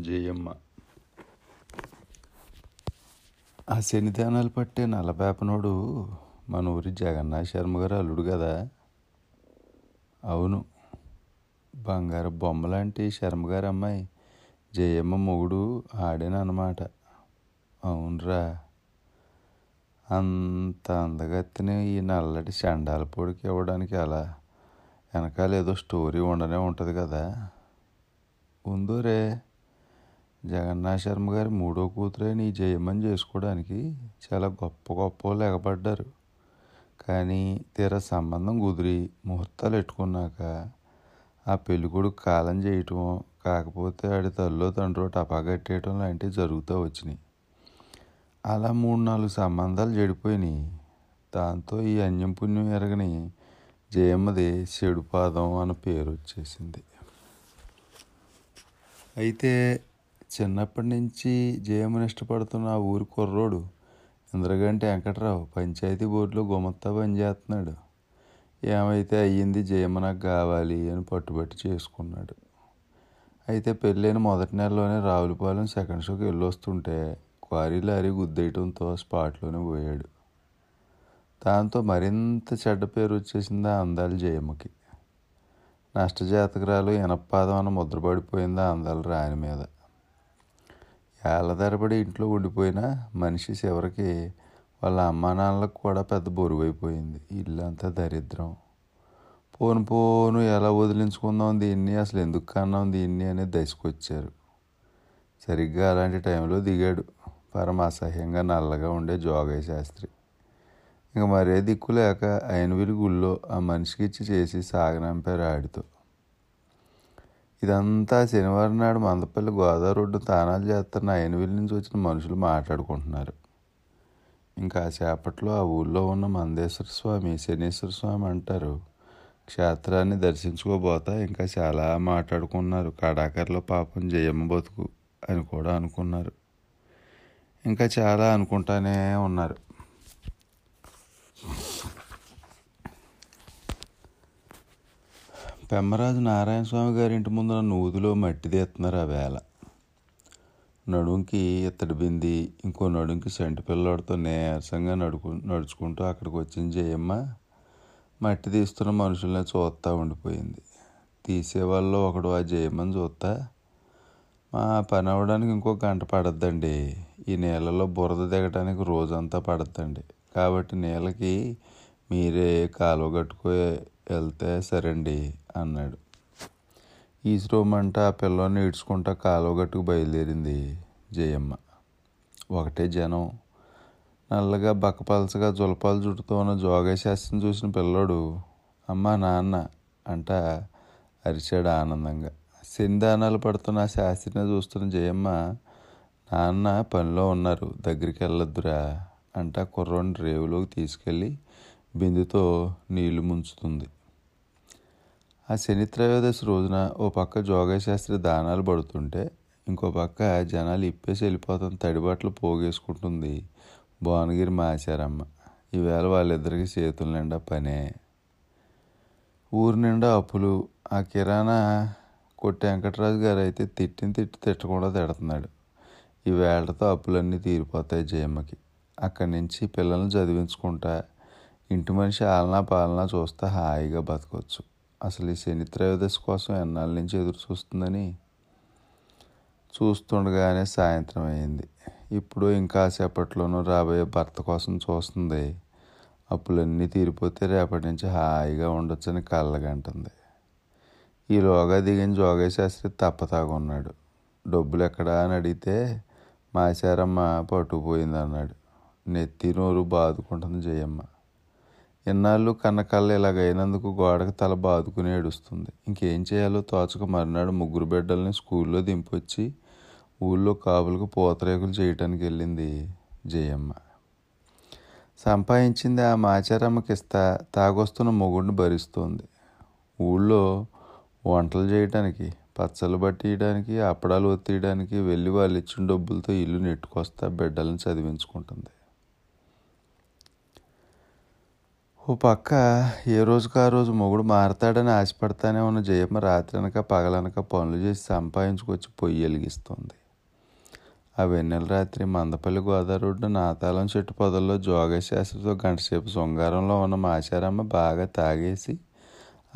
జయమ్మ. ఆ శనిదానాలు పట్టే నలబేపనోడు మన ఊరి జగన్నాథ్ శర్మ గారు అల్లుడు కదా అవును. బంగారు బొమ్మలాంటి శర్మ గారు అమ్మాయి. జయమ్మ మొగుడు ఆడేనన్నమాట. అవునరా. అంత అందగత్తిని ఈ నల్లటి చండాల పొడికి ఇవ్వడానికి అలా వెనకాల ఏదో స్టోరీ ఉండనే ఉంటుంది కదా ఉందోరే. జగన్నాథ్ శర్మ గారి మూడో కూతురైన ఈ జయమ్మని చేసుకోవడానికి చాలా గొప్ప గొప్ప వాళ్ళు ఎగబడ్డారు. కానీ తీరా సంబంధం కుదిరి ముహూర్తాలు పెట్టుకున్నాక ఆ పెళ్ళికొడుకు కాలం చేయటం కాకపోతే ఆడి తల్లిలో తండ్రో టపా కట్టేయటం లాంటివి జరుగుతూ వచ్చినాయి. అలా మూడు నాలుగు సంబంధాలు చెడిపోయినాయి. దాంతో ఈ అన్యం పుణ్యం ఎరగని జయమ్మది చెడు పాదం అన్న పేరు వచ్చేసింది. అయితే చిన్నప్పటి నుంచి జయమ్మని ఇష్టపడుతున్న ఆ ఊరి కుర్రోడు ఇంద్రగంటి వెంకట్రావు పంచాయతీ బోర్డులో గుమత్తా పనిచేస్తున్నాడు ఏమైతే అయ్యింది జయమ్మ నాకు కావాలి అని పట్టుబట్టి చేసుకున్నాడు. అయితే పెళ్ళైన మొదటి నెలలోనే రావులపాలెం సెకండ్ షోకి వెళ్ళొస్తుంటే క్వారీ లారీ గుద్దేయటంతో స్పాట్లోనే పోయాడు. దాంతో మరింత చెడ్డ పేరు వచ్చేసింది ఆ అందాల జయమ్మకి. నష్టజాతకురాలు ఎనపాదం అన్న ముద్రపడిపోయింది ఆ అందాల రాణి మీద. ఏళ్ళ తరబడి ఇంట్లో ఉండిపోయిన మనిషి చివరికి వాళ్ళ అమ్మానాన్నలకు కూడా పెద్ద బరువైపోయింది. ఇల్లంతా దరిద్రం. పోను పోను ఎలా వదిలించుకుందాం దీన్ని అసలు ఎందుకు కన్నాం దీన్ని అనేది దశకొచ్చారు. సరిగ్గా అలాంటి టైంలో దిగాడు. పరమ అసహ్యంగా నల్లగా ఉండే జోగయ్య శాస్త్రి. ఇంక మరే దిక్కు లేక అయినవిలి గుళ్ళో ఆ మనిషికి ఇచ్చి చేసి సాగనంపారు ఆడితో. ఇదంతా శనివారం నాడు మందపల్లి గోదావరి రోడ్డు తానాలు చేస్తున్న అయినవిల్లి నుంచి వచ్చిన మనుషులు మాట్లాడుకుంటున్నారు. ఇంకా చేపట్లో ఆ ఊళ్ళో ఉన్న మందేశ్వర స్వామి శనీశ్వర స్వామి అంటారు. క్షేత్రాన్ని దర్శించుకోబోతా ఇంకా చాలా మాట్లాడుకున్నారు. కడాకర్లో పాపం జయమ్మ బతుకు అని కూడా అనుకున్నారు. ఇంకా చాలా అనుకుంటానే ఉన్నారు. పెమ్మరాజు నారాయణ స్వామి గారి ఇంటి ముందున నూదులో మట్టి తీస్తున్నారు ఆ వేళ. నడుంకి ఇత్తడి బింది ఇంకో నడుంకి సెంటు పిల్లోడితో నీరసంగా నడుకు నడుచుకుంటూ అక్కడికి వచ్చిన జయమ్మ. మట్టి తీస్తున్న మనుషుల్ని చూస్తూ ఉండిపోయింది. తీసేవాళ్ళు ఒకడు ఆ జయమ్మని చూస్తా. మా పని అవ్వడానికి ఇంకో గంట పడద్దండి. ఈ నీళ్ళలో బురద దిగడానికి రోజంతా పడద్దండి. కాబట్టి నీళ్ళకి మీరే కాలువ కట్టుకో వెళ్తే సరండి అన్నాడు. ఈశ్రోమంట ఆ పిల్లని ఈడ్చుకుంటా కాలువ గట్టుకు బయలుదేరింది జయమ్మ. ఒకటే జనం. నల్లగా బక్కపలసగా జులపాలు చుట్టుతూ ఉన్న జోగశాస్త్రం చూసిన పిల్లోడు అమ్మ నాన్న అంట అరిచాడు ఆనందంగా. శనిదానాలు పడుతున్న ఆ శాస్త్రిని చూస్తున్న జయమ్మ నాన్న పనిలో ఉన్నారు దగ్గరికి వెళ్ళొద్దురా అంట కుర్రోని రేవులోకి తీసుకెళ్ళి బిందుతో నీళ్ళు ముంచుతుంది. ఆ శని త్రయోదశి రోజున ఓ పక్క జోగశాస్త్రి దానాలు పడుతుంటే ఇంకో పక్క జనాలు ఇప్పేసి వెళ్ళిపోతాం తడిబట్టలు పోగేసుకుంటుంది. భువనగిరి మాచారమ్మ ఈవేళ వాళ్ళిద్దరికి చేతుల నిండా పనే. ఊరి నిండా అప్పులు. ఆ కిరాణా కొట్టి వెంకటరాజు గారు అయితే తిట్టిన తిట్టి తిట్టకుండా తిడుతున్నాడు. ఈ వేళతో అప్పులన్నీ తీరిపోతాయి జయమ్మకి. అక్కడి నుంచి పిల్లల్ని చదివించుకుంటా ఇంటి మనిషి ఆలనా పాలనా చూస్తే హాయిగా బతకొచ్చు. అసలు ఈ శని త్రయోదశి కోసం ఎన్నాళ్ళ నుంచి ఎదురు చూస్తుందని చూస్తుండగానే సాయంత్రం అయింది. ఇప్పుడు ఇంకా సేపట్లోనూ రాబోయే భర్త కోసం చూస్తుంది. అప్పులన్నీ తీరిపోతే రేపటి నుంచి హాయిగా ఉండొచ్చని కళ్ళగంటుంది ఈలోగా దిగిన జోగేశాస్త్రి తప్పతాగున్నాడు డబ్బులు ఎక్కడా అని అడిగితే మాచారమ్మ పట్టుకుపోయింది అన్నాడు. నెత్తి నోరు బాదుకుంటుంది జయమ్మ. ఎన్నాళ్ళు కన్నకళ్ళ ఇలాగైనందుకు గోడకు తల బాదుకుని ఏడుస్తుంది. ఇంకేం చేయాలో తోచక మర్నాడు ముగ్గురు బిడ్డల్ని స్కూల్లో దింపొచ్చి ఊళ్ళో కాపులకు పూతరేకులు చేయటానికి వెళ్ళింది జయమ్మ. సంపాదించింది ఆ మాచారమ్మకి ఇస్తా తాగొస్తున్న మొగుడిని భరిస్తోంది. ఊళ్ళో వంటలు చేయటానికి పచ్చళ్ళు పట్టియడానికి అప్పడాలు ఒత్తియడానికి వెళ్ళి వాళ్ళు ఇచ్చిన డబ్బులతో ఇల్లు నెట్టుకొస్తా బిడ్డలను చదివించుకుంటుంది. ఓ పక్క ఏ రోజుకు ఆ రోజు మొగుడు మారతాడని ఆశపడతానే ఉన్న జయమ్మ రాత్రనక పగలనక పనులు చేసి సంపాదించుకొచ్చి పొయ్యి వెలిగిస్తుంది. ఆ వెన్నెల రాత్రి మందపల్లి గోదావరి రోడ్డు నాతాళం చెట్టు పొదల్లో జోగశాస్త్రితో గంటసేపు శృంగారంలో ఉన్న మాచారమ్మ బాగా తాగేసి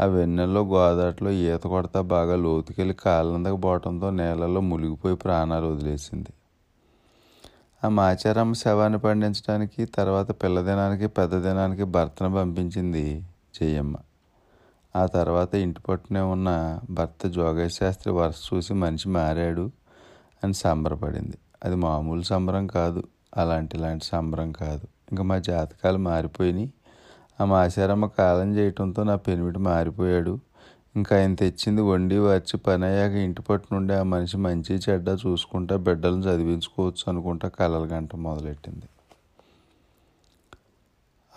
ఆ వెన్నెల్లో గోదావరిలో ఈత కొడతా బాగా లోతుకెళ్ళి కాళ్ళందక బోటంతో నేలలో మునిగిపోయి ప్రాణాలు వదిలేసింది. ఆ మాచారమ్మ శవాన్ని పండించడానికి తర్వాత పిల్లదినానికి పెద్దదినానికి భర్తను పంపించింది జయమ్మ. ఆ తర్వాత ఇంటి పట్టునే ఉన్న భర్త జోగేశ్ శాస్త్రి వరుస చూసి మనిషి మారాడు అని సంబరపడింది. అది మామూలు సంబరం కాదు అలాంటి ఇలాంటి సంబరం కాదు. ఇంకా మా జాతకాలు మారిపోయినాయి. ఆ మాసారమ్మ కాలం చేయటంతో నా పెనిమిటి మారిపోయాడు. ఇంకా ఆయన తెచ్చింది వండి వచ్చి పని అయ్యాక ఇంటి పట్టు నుండి ఆ మనిషి మంచి చెడ్డ చూసుకుంటా బిడ్డలను చదివించుకోవచ్చు అనుకుంటా కలలు గంట మొదలెట్టింది.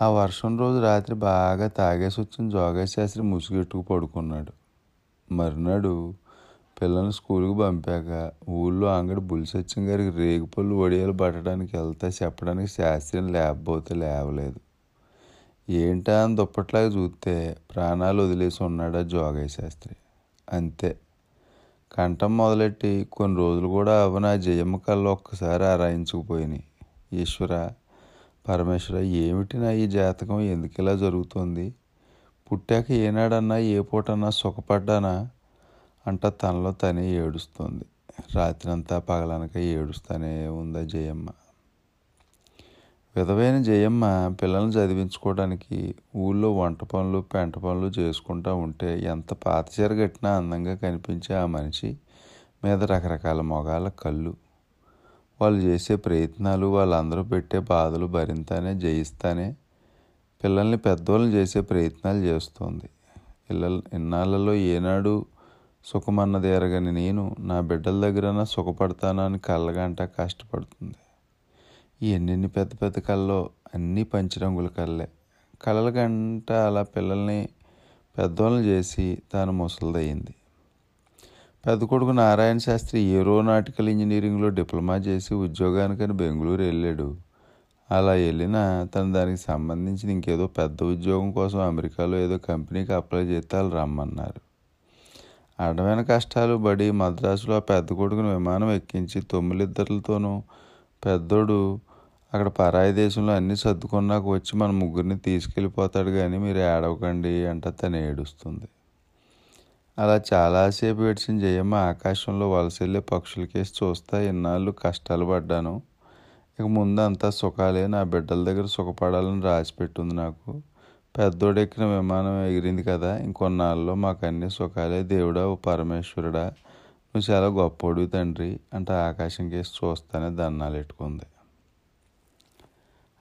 ఆ వర్షం రోజు రాత్రి బాగా తాగేసి వచ్చిన జోగశాస్త్రి ముసుగెట్టుకు పడుకున్నాడు. మరునాడు పిల్లల్ని స్కూల్కి పంపాక ఊళ్ళో అంగడి బుల్సత్యం గారికి రేగుపళ్ళు వడియాలు పట్టడానికి వెళ్తే చెప్పడానికి శాస్త్రిని లేకపోతే లేవలేదు. ఏంటా అని దుప్పట్లాగా చూస్తే ప్రాణాలు వదిలేసి ఉన్నాడా జోగయ్య శాస్త్రి. అంతే. కంఠం మొదలెట్టి కొన్ని రోజులు కూడా అవన జయమ్మ కళ్ళు ఒక్కసారి ఆరాయించుకుపోయినాయి. ఈశ్వర పరమేశ్వర ఏమిటి నా ఈ జాతకం? ఎందుకు ఇలా జరుగుతుంది? పుట్టాక ఏనాడన్నా ఏ పూటన్నా సుఖపడ్డానా? అంట తనలో తనే ఏడుస్తుంది. రాత్రంతా పగలనక ఏడుస్తూనే ఉందా జయమ్మ? విధవైన జయమ్మ పిల్లల్ని చదివించుకోవడానికి ఊళ్ళో వంట పనులు పెంట పనులు చేసుకుంటూ ఉంటే ఎంత పాతచీర కట్టినా అందంగా కనిపించే ఆ మనిషి మీద రకరకాల మొగాల కళ్ళు. వాళ్ళు చేసే ప్రయత్నాలు వాళ్ళందరూ పెట్టే బాధలు భరింతానే జయిస్తానే పిల్లల్ని పెద్దోళ్ళని చేసే ప్రయత్నాలు చేస్తోంది. పిల్లలు ఇన్నాళ్ళలో ఏనాడు సుఖమన్నది ఎరగని నేను నా బిడ్డల దగ్గర సుఖపడతానని కళ్ళగంట కష్టపడుతుంది. ఎన్నెన్ని పెద్ద పెద్ద కళలో అన్నీ పంచరంగుల కళ్ళే. కళల గంట అలా పిల్లల్ని పెద్దోళ్ళని చేసి తాను ముసలిదయ్యింది. పెద్ద కొడుకు నారాయణ శాస్త్రి ఏరోనాటికల్ ఇంజనీరింగ్లో డిప్లొమా చేసి ఉద్యోగానికని బెంగళూరు వెళ్ళాడు. అలా వెళ్ళినా తను దానికి సంబంధించిన ఇంకేదో పెద్ద ఉద్యోగం కోసం అమెరికాలో ఏదో కంపెనీకి అప్లై చేస్తే వాళ్ళు రమ్మన్నారు. అడమైన కష్టాలు పడి మద్రాసులో ఆ పెద్ద కొడుకుని విమానం ఎక్కించి తొమ్మిదిద్దరులతోనూ పెద్దోడు అక్కడ పరాయి దేశంలో అన్నీ సర్దుకున్నాక వచ్చి మన ముగ్గురిని తీసుకెళ్ళిపోతాడు కానీ మీరు ఏడవకండి అంట తను ఏడుస్తుంది. అలా చాలాసేపు ఏడ్చిన జయమ్మ ఆకాశంలో వలసెళ్ళే పక్షులకేసి చూస్తా ఇన్నాళ్ళు కష్టాలు పడ్డాను. ఇక ముందు అంతా సుఖాలే నా బిడ్డల దగ్గర సుఖపడాలని రాసిపెట్టింది నాకు. పెద్దోడెక్కిన విమానం ఎగిరింది కదా ఇంకొన్నాళ్ళలో మాకు అన్ని సుఖాలే. దేవుడా ఓ పరమేశ్వరుడా నువ్వు చాలా గొప్పోడు తండ్రి అంటే ఆకాశం కేసి చూస్తానే దన్నాలు పెట్టుకుంది.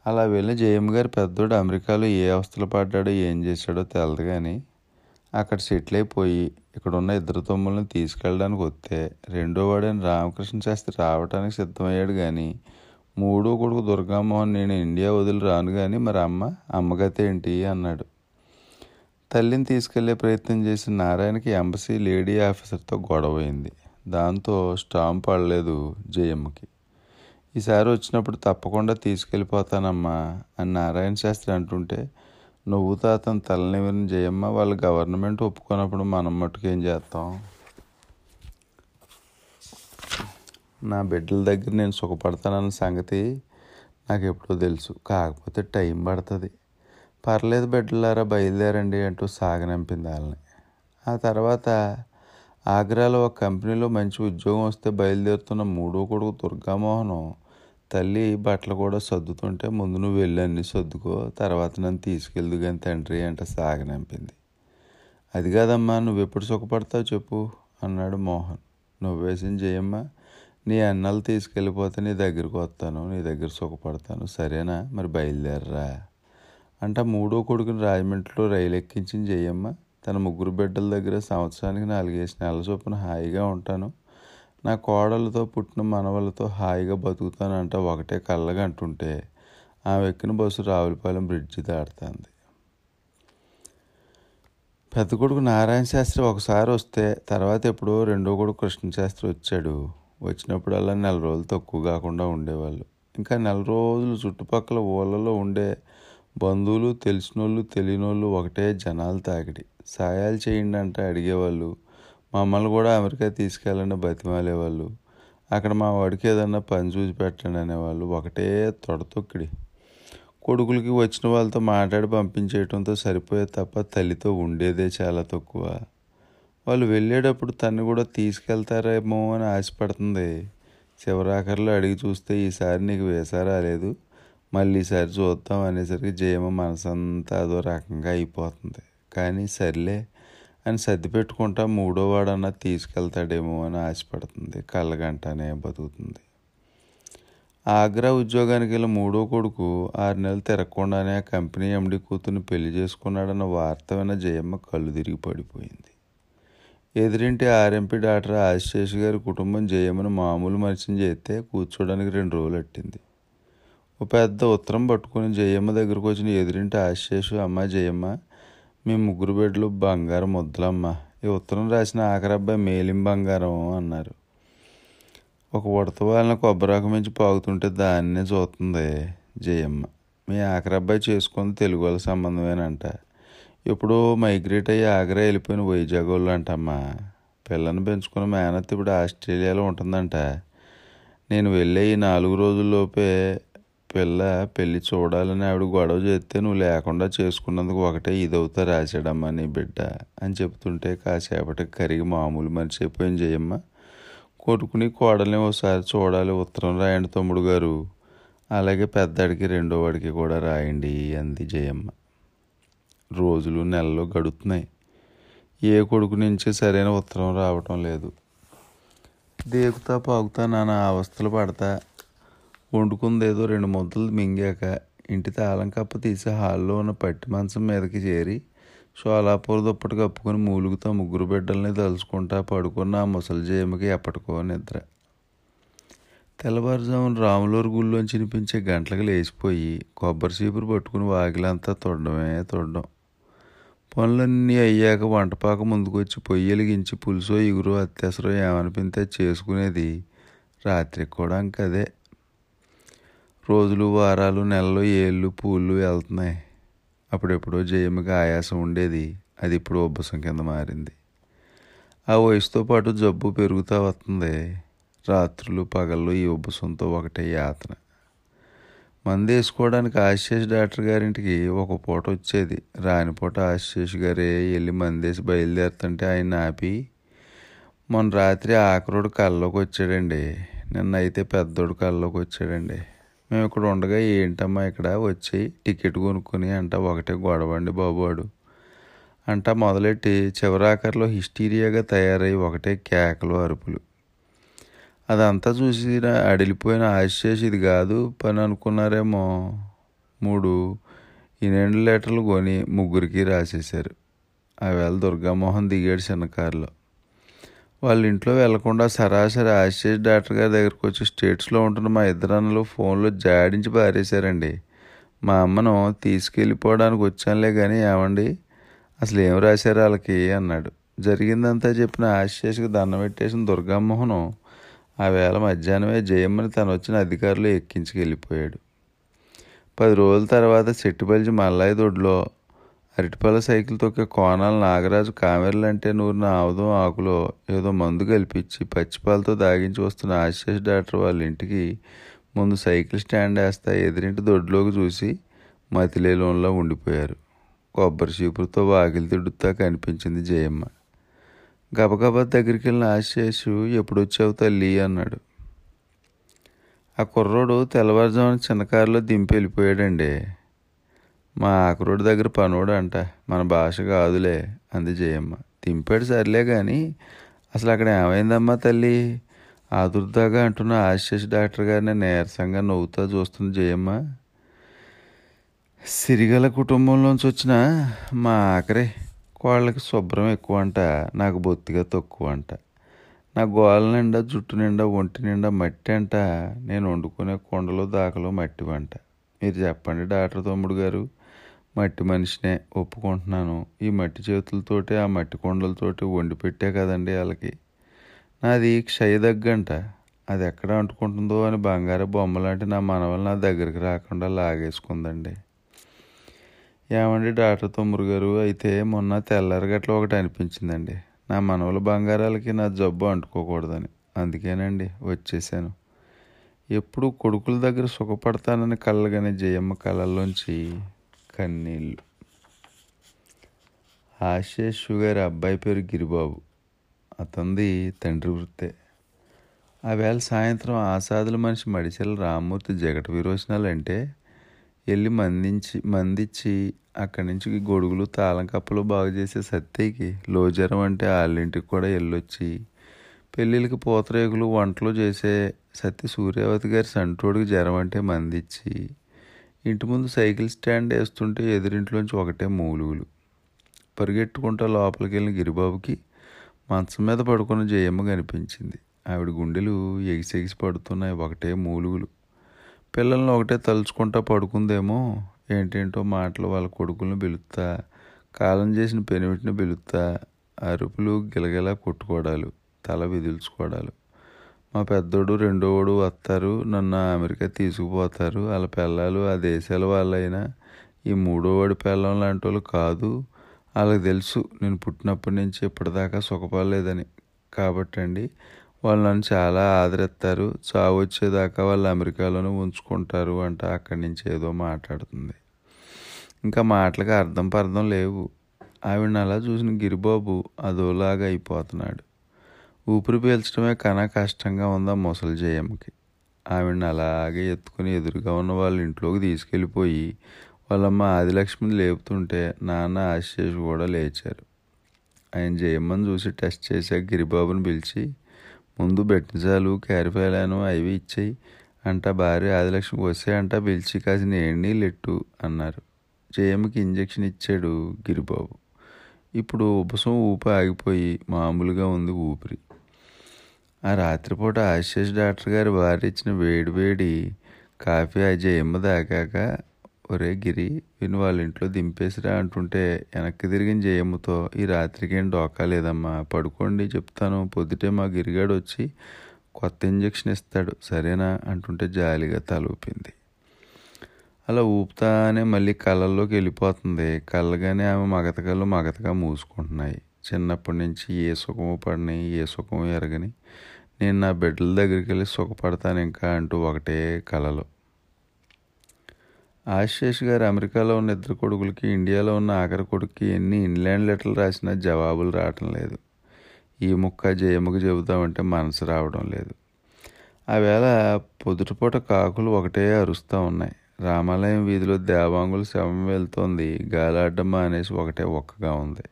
అలా వెళ్ళి జయమ్మ గారు పెద్దోడు అమెరికాలో ఏ అవస్థలు పడ్డాడో ఏం చేశాడో తెలదు కానీ అక్కడ సెటిల్ అయిపోయి ఇక్కడున్న ఇద్దరు తమ్ముళ్ళని తీసుకెళ్ళడానికి వస్తే రెండో వాడైన రామకృష్ణ శాస్త్రి రావడానికి సిద్ధమయ్యాడు కానీ మూడో కొడుకు దుర్గామోహన్ నేను ఇండియా వదిలి రాను కానీ మరి అమ్మ అమ్మగత ఏంటి అన్నాడు. తల్లిని తీసుకెళ్ళే ప్రయత్నం చేసిన నారాయణకి ఎంబసీ లేడీ ఆఫీసర్తో గొడవ అయింది. దాంతో స్టాంప్ పడలేదు జయమ్మకి. ఈసారి వచ్చినప్పుడు తప్పకుండా తీసుకెళ్ళిపోతానమ్మా అని నారాయణ శాస్త్రి అంటుంటే నువ్వు తాతను తలనివరిన చేయమ్మా వాళ్ళ గవర్నమెంట్ ఒప్పుకున్నప్పుడు మనం మట్టుకు ఏం చేస్తాం? నా బిడ్డల దగ్గర నేను సుఖపడతానన్న సంగతి నాకు ఎప్పుడో తెలుసు. కాకపోతే టైం పడుతుంది. పర్లేదు బిడ్డలారా బయలుదేరండి అంటూ సాగనంపింది వాళ్ళని ఆ తర్వాత ఆగ్రాలో ఒక కంపెనీలో మంచి ఉద్యోగం వస్తే బయలుదేరుతున్న మూడో కొడుకు దుర్గామోహనం తల్లి బట్టలు కూడా సర్దుతుంటే ముందు నువ్వు వెళ్ళి అన్నీ సర్దుకో తర్వాత నన్ను తీసుకెళ్దు కానీ తండ్రి అంటే సాగనంపింది అది కాదమ్మా నువ్వు ఎప్పుడు సుఖపడతావు చెప్పు అన్నాడు మోహన్. నువ్వు వేసిన నీ అన్నలు తీసుకెళ్ళిపోతే నీ దగ్గరికి వస్తాను నీ దగ్గర సుఖపడతాను సరేనా? మరి బయలుదేరరా అంట మూడో కొడుకుని రాజమండ్రిలో రైలు ఎక్కించిన జయమ్మ తన ముగ్గురు బిడ్డల దగ్గర సంవత్సరానికి నాలుగేసి నెలల చొప్పున హాయిగా ఉంటాను. నా కోడలతో పుట్టిన మనవలతో హాయిగా బతుకుతానంట ఒకటే కళ్ళగా అంటుంటే ఆమె ఎక్కిన బస్సు రావులపాలెం బ్రిడ్జి దాడుతుంది పెద్ద కొడుకు నారాయణ శాస్త్రి ఒకసారి వస్తే తర్వాత ఎప్పుడో రెండో కొడుకు కృష్ణ శాస్త్రి వచ్చాడు. వచ్చినప్పుడల్లా నెల రోజులు తక్కువ కాకుండా ఉండేవాళ్ళు. ఇంకా నెల రోజులు చుట్టుపక్కల ఊళ్ళలో ఉండే బంధువులు తెలిసినోళ్ళు తెలియనోళ్ళు ఒకటే జనాలు తాకిడి. సాయాలు చేయండి అంటే అడిగేవాళ్ళు. మమ్మల్ని కూడా అమెరికా తీసుకెళ్ళండి బతిమాలేవాళ్ళు అక్కడ మా వాడికి ఏదన్నా పని చూసి పెట్టండి అనేవాళ్ళు. ఒకటే తొడతొక్కిడి కొడుకులకి వచ్చిన వాళ్ళతో మాట్లాడి పంపించేయటంతో సరిపోయే తప్ప తల్లితో ఉండేదే చాలా తక్కువ. వాళ్ళు వెళ్ళేటప్పుడు తన్ని కూడా తీసుకెళ్తారేమో అని ఆశపడుతుంది. చివరాఖరిలో అడిగి చూస్తే ఈసారి నీకు వేసా రాలేదు. మళ్ళీ ఈసారి చూద్దాం అనేసరికి జయమ మనసంతా అదో రకంగా అయిపోతుంది. కానీ సర్లే అని సర్ది పెట్టుకుంటా మూడో వాడన్నా తీసుకెళ్తాడేమో అని ఆశపడుతుంది. కళ్ళగంటనే బతుకుతుంది. ఆగ్రా ఉద్యోగానికి వెళ్ళి మూడో కొడుకు ఆరు నెలలు తిరగకుండానే ఆ కంపెనీ ఎండి కూతుర్ని పెళ్ళి చేసుకున్నాడన్న వార్త విన్న జయమ్మ కళ్ళు తిరిగి పడిపోయింది. ఎదురింటి ఆర్ఎంపీ డాక్టర్ ఆశిష్ గారి కుటుంబం జయమ్మను మామూలు మనిషిని చేస్తే కూర్చోడానికి రెండు రోజులు అట్టింది ఓ పెద్ద ఉత్తరం పట్టుకుని జయమ్మ దగ్గరకు వచ్చిన ఎదురింటి ఆశేషు అమ్మ జయమ్మ మీ ముగ్గురు బిడ్డలు బంగారం ముద్దలమ్మ ఈ ఉత్తరం రాసిన ఆఖరి అబ్బాయి మేలిం బంగారం అన్నారు. ఒక ఉడత వాళ్ళని కొబ్బరాకు మించి పాగుతుంటే దాన్నే చూస్తుంది జయమ్మ. మీ ఆఖరి అబ్బాయి చేసుకుని తెలుగు వాళ్ళ సంబంధమేనంట. ఇప్పుడు మైగ్రేట్ అయ్యి ఆగ్రా వెళ్ళిపోయిన వైజాగ్ వాళ్ళు అంటమ్మా పిల్లని పెంచుకున్న మేనత్ ఇప్పుడు ఆస్ట్రేలియాలో ఉంటుందంట. నేను వెళ్ళే ఈ నాలుగు రోజుల్లోపే పిల్ల పెళ్ళి చూడాలని ఆవిడ గొడవ చేస్తే నువ్వు లేకుండా చేసుకున్నందుకు ఒకటే ఇదవుతా రాశాడమ్మా నీ బిడ్డ అని చెప్తుంటే కాసేపటికి కరిగి మామూలు మనిషి అయిపోయింది జయమ్మ కొడుకుని కోడల్ని ఒకసారి చూడాలి ఉత్తరం రాయండి తమ్ముడు గారు. అలాగే పెద్దడికి రెండో వాడికి కూడా రాయండి అంది జయమ్మ. రోజులు నెలలు గడుతున్నాయి. ఏ కొడుకు నుంచి సరైన ఉత్తరం రావటం లేదు. దేకుతా పాకుతా నానా అవస్థలు పడతా వండుకుందేదో రెండు ముద్దలు మింగాక ఇంటి తాళం కప్ప తీసి హాల్లో ఉన్న పట్టి మంచం మీదకి చేరి షోలాపూర్ దుప్పటి కప్పుకొని మూలుగుతా ముగ్గురు బిడ్డల్ని తలుచుకుంటా పడుకున్న ఆ ముసలి జయమ్మకి ఎప్పటికో నిద్ర. తెల్లవారుజామున రాములూరు గుళ్ళోంచి వినిపించే గంటలకు లేచిపోయి కొబ్బరి చీపురు పట్టుకుని వాకిలంతా తొడమే తొడడం పనులన్నీ అయ్యాక వంటపాక ముందుకొచ్చి పొయ్యి వెలిగించి పులుసో ఇగురో అత్యవసరం ఏమనిపింతే చేసుకునేది రాత్రికి కూడా ఇంకదే రోజులు వారాలు నెలలు ఏళ్ళు పూలు వెళ్తున్నాయి. అప్పుడెప్పుడో జయమ్మకి ఆయాసం ఉండేది. అది ఇప్పుడు ఉబ్బసం కింద మారింది. ఆ వయసుతో పాటు జబ్బు పెరుగుతూ వస్తుంది. రాత్రులు పగళ్ళు ఈ ఉబ్బసంతో ఒకటే యాతన. మందేసుకోవడానికి వేసుకోవడానికి డాక్టర్ గారింటికి ఒక పూట వచ్చేది. రాని పూట ఆశిష్ గారే వెళ్ళి మందేసి బయలుదేరుతుంటే ఆయన ఆపి మొన్న రాత్రి ఆఖరోడు కల్లోకి వచ్చాడండి నిన్న అయితే పెద్దోడు కల్లోకి వచ్చాడండి మేము ఇక్కడ ఉండగా ఏంటమ్మా ఇక్కడ వచ్చి టికెట్ కొనుక్కొని అంట ఒకటే గొడవండి బాబువాడు అంట మొదలెట్టి చివరాఖరిలో హిస్టీరియాగా తయారై ఒకటే కేకలు అరుపులు. అదంతా చూసి అడిలిపోయిన ఆశేష్ ఇది కాదు పని అనుకున్నారేమో. మూడు ఎన్నెండు లెటర్లు కొని ముగ్గురికి రాసేశారు. ఆవేళ దుర్గామోహన్ దిగాడు చిన్న కారులో. వాళ్ళ ఇంట్లో వెళ్ళకుండా సరాసరి ఆశీష్ డాక్టర్ గారి దగ్గరకు వచ్చి స్టేట్స్లో ఉంటున్న మా ఇద్దరు అన్నలు ఫోన్లో జాడించి పారేశారండి. మా అమ్మను తీసుకెళ్ళిపోవడానికి వచ్చానులే కానీ ఏమండి? అసలు ఏం రాశారు వాళ్ళకి అన్నాడు. జరిగిందంతా చెప్పిన ఆశీష్కి దండం పెట్టేసిన దుర్గామోహనం ఆ వేళ మధ్యాహ్నమే జయమ్మని తను వచ్చిన అధికారులు ఎక్కించుకెళ్ళిపోయాడు. పది రోజుల తర్వాత సెట్టిపల్లి మల్లాయి దొడ్లో అరటిపళ్ళ సైకిల్ తొక్కే కోనాల నాగరాజు కామెర్లంటే నూరిన ఆవుదం ఆకులో ఏదో మందు కల్పించి పచ్చిపాలతో దాగించి వస్తున్న ఆశీష్ డాక్టర్ వాళ్ళ ఇంటికి ముందు సైకిల్ స్టాండ్ వేస్తా ఎదురింటి దొడ్లోకి చూసి మతిలేలోన్లో ఉండిపోయారు. కొబ్బరి చీపురుతో వాకిలి తిడుతా కనిపించింది జయమ్మ. గబగబా దగ్గరికి వెళ్ళిన ఆశేషు ఎప్పుడొచ్చావు తల్లి? అన్నాడు. ఆ కుర్రోడు తెల్లవారుజామున చిన్న కారులో దింపి వెళ్ళిపోయాడండి. మా ఆకురోడి దగ్గర పనోడు అంట మన భాష కాదులే అంది జయమ్మ. తింపాడు సర్లే కానీ అసలు అక్కడ ఏమైందమ్మా తల్లి? ఆదుర్దాగా అంటున్న ఆశీష్ డాక్టర్ గారిని నీరసంగా నవ్వుతా చూస్తుంది జయమ్మ. సిరిగల కుటుంబంలోంచి వచ్చిన మా ఆఖరే కోళ్ళకి శుభ్రం ఎక్కువ అంట నాకు బొత్తిగా తక్కువ అంట నా గోల నిండా జుట్టు నిండా ఒంటి నిండా మట్టి అంట నేను వండుకునే కొండలో దాకలో మట్టి వంట మీరు చెప్పండి డాక్టర్ తమ్ముడు గారు. మట్టి మనిషినే ఒప్పుకుంటున్నాను. ఈ మట్టి చేతులతోటి ఆ మట్టి కొండలతోటి వండి పెట్టే కదండి వాళ్ళకి. నాది క్షయదగ్గంట అది ఎక్కడ అంటుకుంటుందో అని బంగారు బొమ్మ లాంటి నా మనవలు నా దగ్గరికి రాకుండా లాగేసుకుందండి. ఏమండి డాక్టర్ తమ్ముడు గారు? అయితే మొన్న తెల్లారి గట్ల ఒకటి అనిపించిందండి. నా మనవల బంగారాలకి నా జబ్బు అంటుకోకూడదని. అందుకేనండి వచ్చేసాను. ఎప్పుడు కొడుకుల దగ్గర సుఖపడతానని కలగని జయమ్మ కళ్ళల్లోంచి కన్నీళ్ళు. ఆశేష్ షుగర్ అబ్బాయి పేరు గిరిబాబు. అతంది తండ్రి వృత్తే. ఆ వేళ సాయంత్రం ఆసాదుల మనిషి మడిచెల రామ్మూర్తి జగట విరోచనాలు అంటే వెళ్ళి మందించి మందిచ్చి అక్కడి నుంచి గొడుగులు తాళం కప్పలు బాగు చేసే సత్యకి లోజరం అంటే వాళ్ళింటికి కూడా వెళ్ళొచ్చి పెళ్ళిళ్ళకి పూతరేకులు వంటలు చేసే సత్య సూర్యావతి గారి సంటోడికి జ్వరం అంటే మందిచ్చి ఇంటి ముందు సైకిల్ స్టాండ్ వేస్తుంటే ఎదురింట్లోంచి ఒకటే మూలుగులు. పరిగెట్టుకుంటా లోపలికి వెళ్ళిన గిరిబాబుకి మంచం మీద పడుకున్న జయమ్మ కనిపించింది. ఆవిడ గుండెలు ఎగిసెగిసి పడుతున్నాయి ఒకటే మూలుగులు. పిల్లల్ని ఒకటే తలుచుకుంటా పడుకుందేమో ఏంటేంటో మాటలు వాళ్ళ కొడుకులను పిలుస్తా కాలం చేసిన పెనిమిటిని పిలుస్తా అరుపులు గిలగిలా కొట్టుకోవడాలు తల విదిల్చుకోవడాలు మా పెద్దోడు రెండోడు వస్తారు నన్ను అమెరికా తీసుకుపోతారు. వాళ్ళ పిల్లలు ఆ దేశాల వాళ్ళైనా. ఈ మూడోవాడి పిల్లం లాంటి వాళ్ళు కాదు. వాళ్ళకి తెలుసు నేను పుట్టినప్పటి నుంచి ఇప్పటిదాకా సుఖపడలేదని. కాబట్టి అండి వాళ్ళు నన్ను చాలా ఆదరిస్తారు. చావు వచ్చేదాకా వాళ్ళు అమెరికాలోనే ఉంచుకుంటారు అంట అక్కడి నుంచి ఏదో మాట్లాడుతుంది. ఇంకా మాటలకు అర్థం పర్థం లేవు. ఆవిడ అలా చూసిన గిరిబాబు అదోలాగా అయిపోతున్నాడు. ఊపిరి పీల్చడమే కన్నా కష్టంగా ఉందా ముసలి జయమ్మకి ఆవిడని అలాగే ఎత్తుకుని ఎదురుగా ఉన్న వాళ్ళ ఇంట్లోకి తీసుకెళ్ళిపోయి వాళ్ళమ్మ ఆదిలక్ష్మిని లేపుతుంటే నాన్న ఆశేష్ కూడా లేచారు. ఆయన జయమ్మని చూసి టెస్ట్ చేశాక గిరిబాబుని పిలిచి ముందు బెట్టిజాలు క్యారిఫైలాను అవి ఇచ్చేయి అంట భార్య ఆదిలక్ష్మికి వస్తే అంట పిలిచి కాసిన ఏండి లెట్టు అన్నారు. జయమ్మకి ఇంజెక్షన్ ఇచ్చాడు గిరిబాబు. ఇప్పుడు ఉపశం ఊపి ఆగిపోయి మామూలుగా ఉంది ఊపిరి. ఆ రాత్రిపూట ఆశీష్ డాక్టర్ గారి భార్య ఇచ్చిన వేడి వేడి కాఫీ ఆ ఎమ్మ దాకాక ఒరే గిరి విని వాళ్ళ ఇంట్లో దింపేసిరా అంటుంటే వెనక్కి తిరిగిన జయమ్మతో ఈ రాత్రికి ఏం డోకా లేదమ్మా పడుకోండి చెప్తాను. పొద్దుటే మా గిరిగాడు వచ్చి కొత్త ఇంజక్షన్ ఇస్తాడు. సరేనా? అంటుంటే జాలిగా తలూపింది అలా ఊపుతానే మళ్ళీ కళ్ళల్లోకి వెళ్ళిపోతుంది. కళ్ళగానే ఆమె మగత కళ్ళు మగతగా మూసుకుంటున్నాయి. చిన్నప్పటి నుంచి ఏ సుఖము పడినాయి ఏ సుఖము ఎరగని నేను నా బిడ్డల దగ్గరికి వెళ్ళి సుఖపడతాను ఇంకా అంటూ ఒకటే కలలు. ఆశేష్ గారు అమెరికాలో ఉన్న ఇద్దరు కొడుకులకి ఇండియాలో ఉన్న ఆఖరి కొడుకుకి ఎన్ని ఇన్లాండ్ లెటర్లు రాసినా జవాబులు రావటం లేదు. ఈ ముక్క జయముకు చెబుతామంటే మనసు రావడం లేదు. ఆవేళ పొదుటిపూట కాకులు ఒకటే అరుస్తూ ఉన్నాయి. రామాలయం వీధిలో దేవాంగుల శవం వెళ్తోంది. గాలాడ్డం అనేసి ఒకటే ఒక్కగా ఉంది.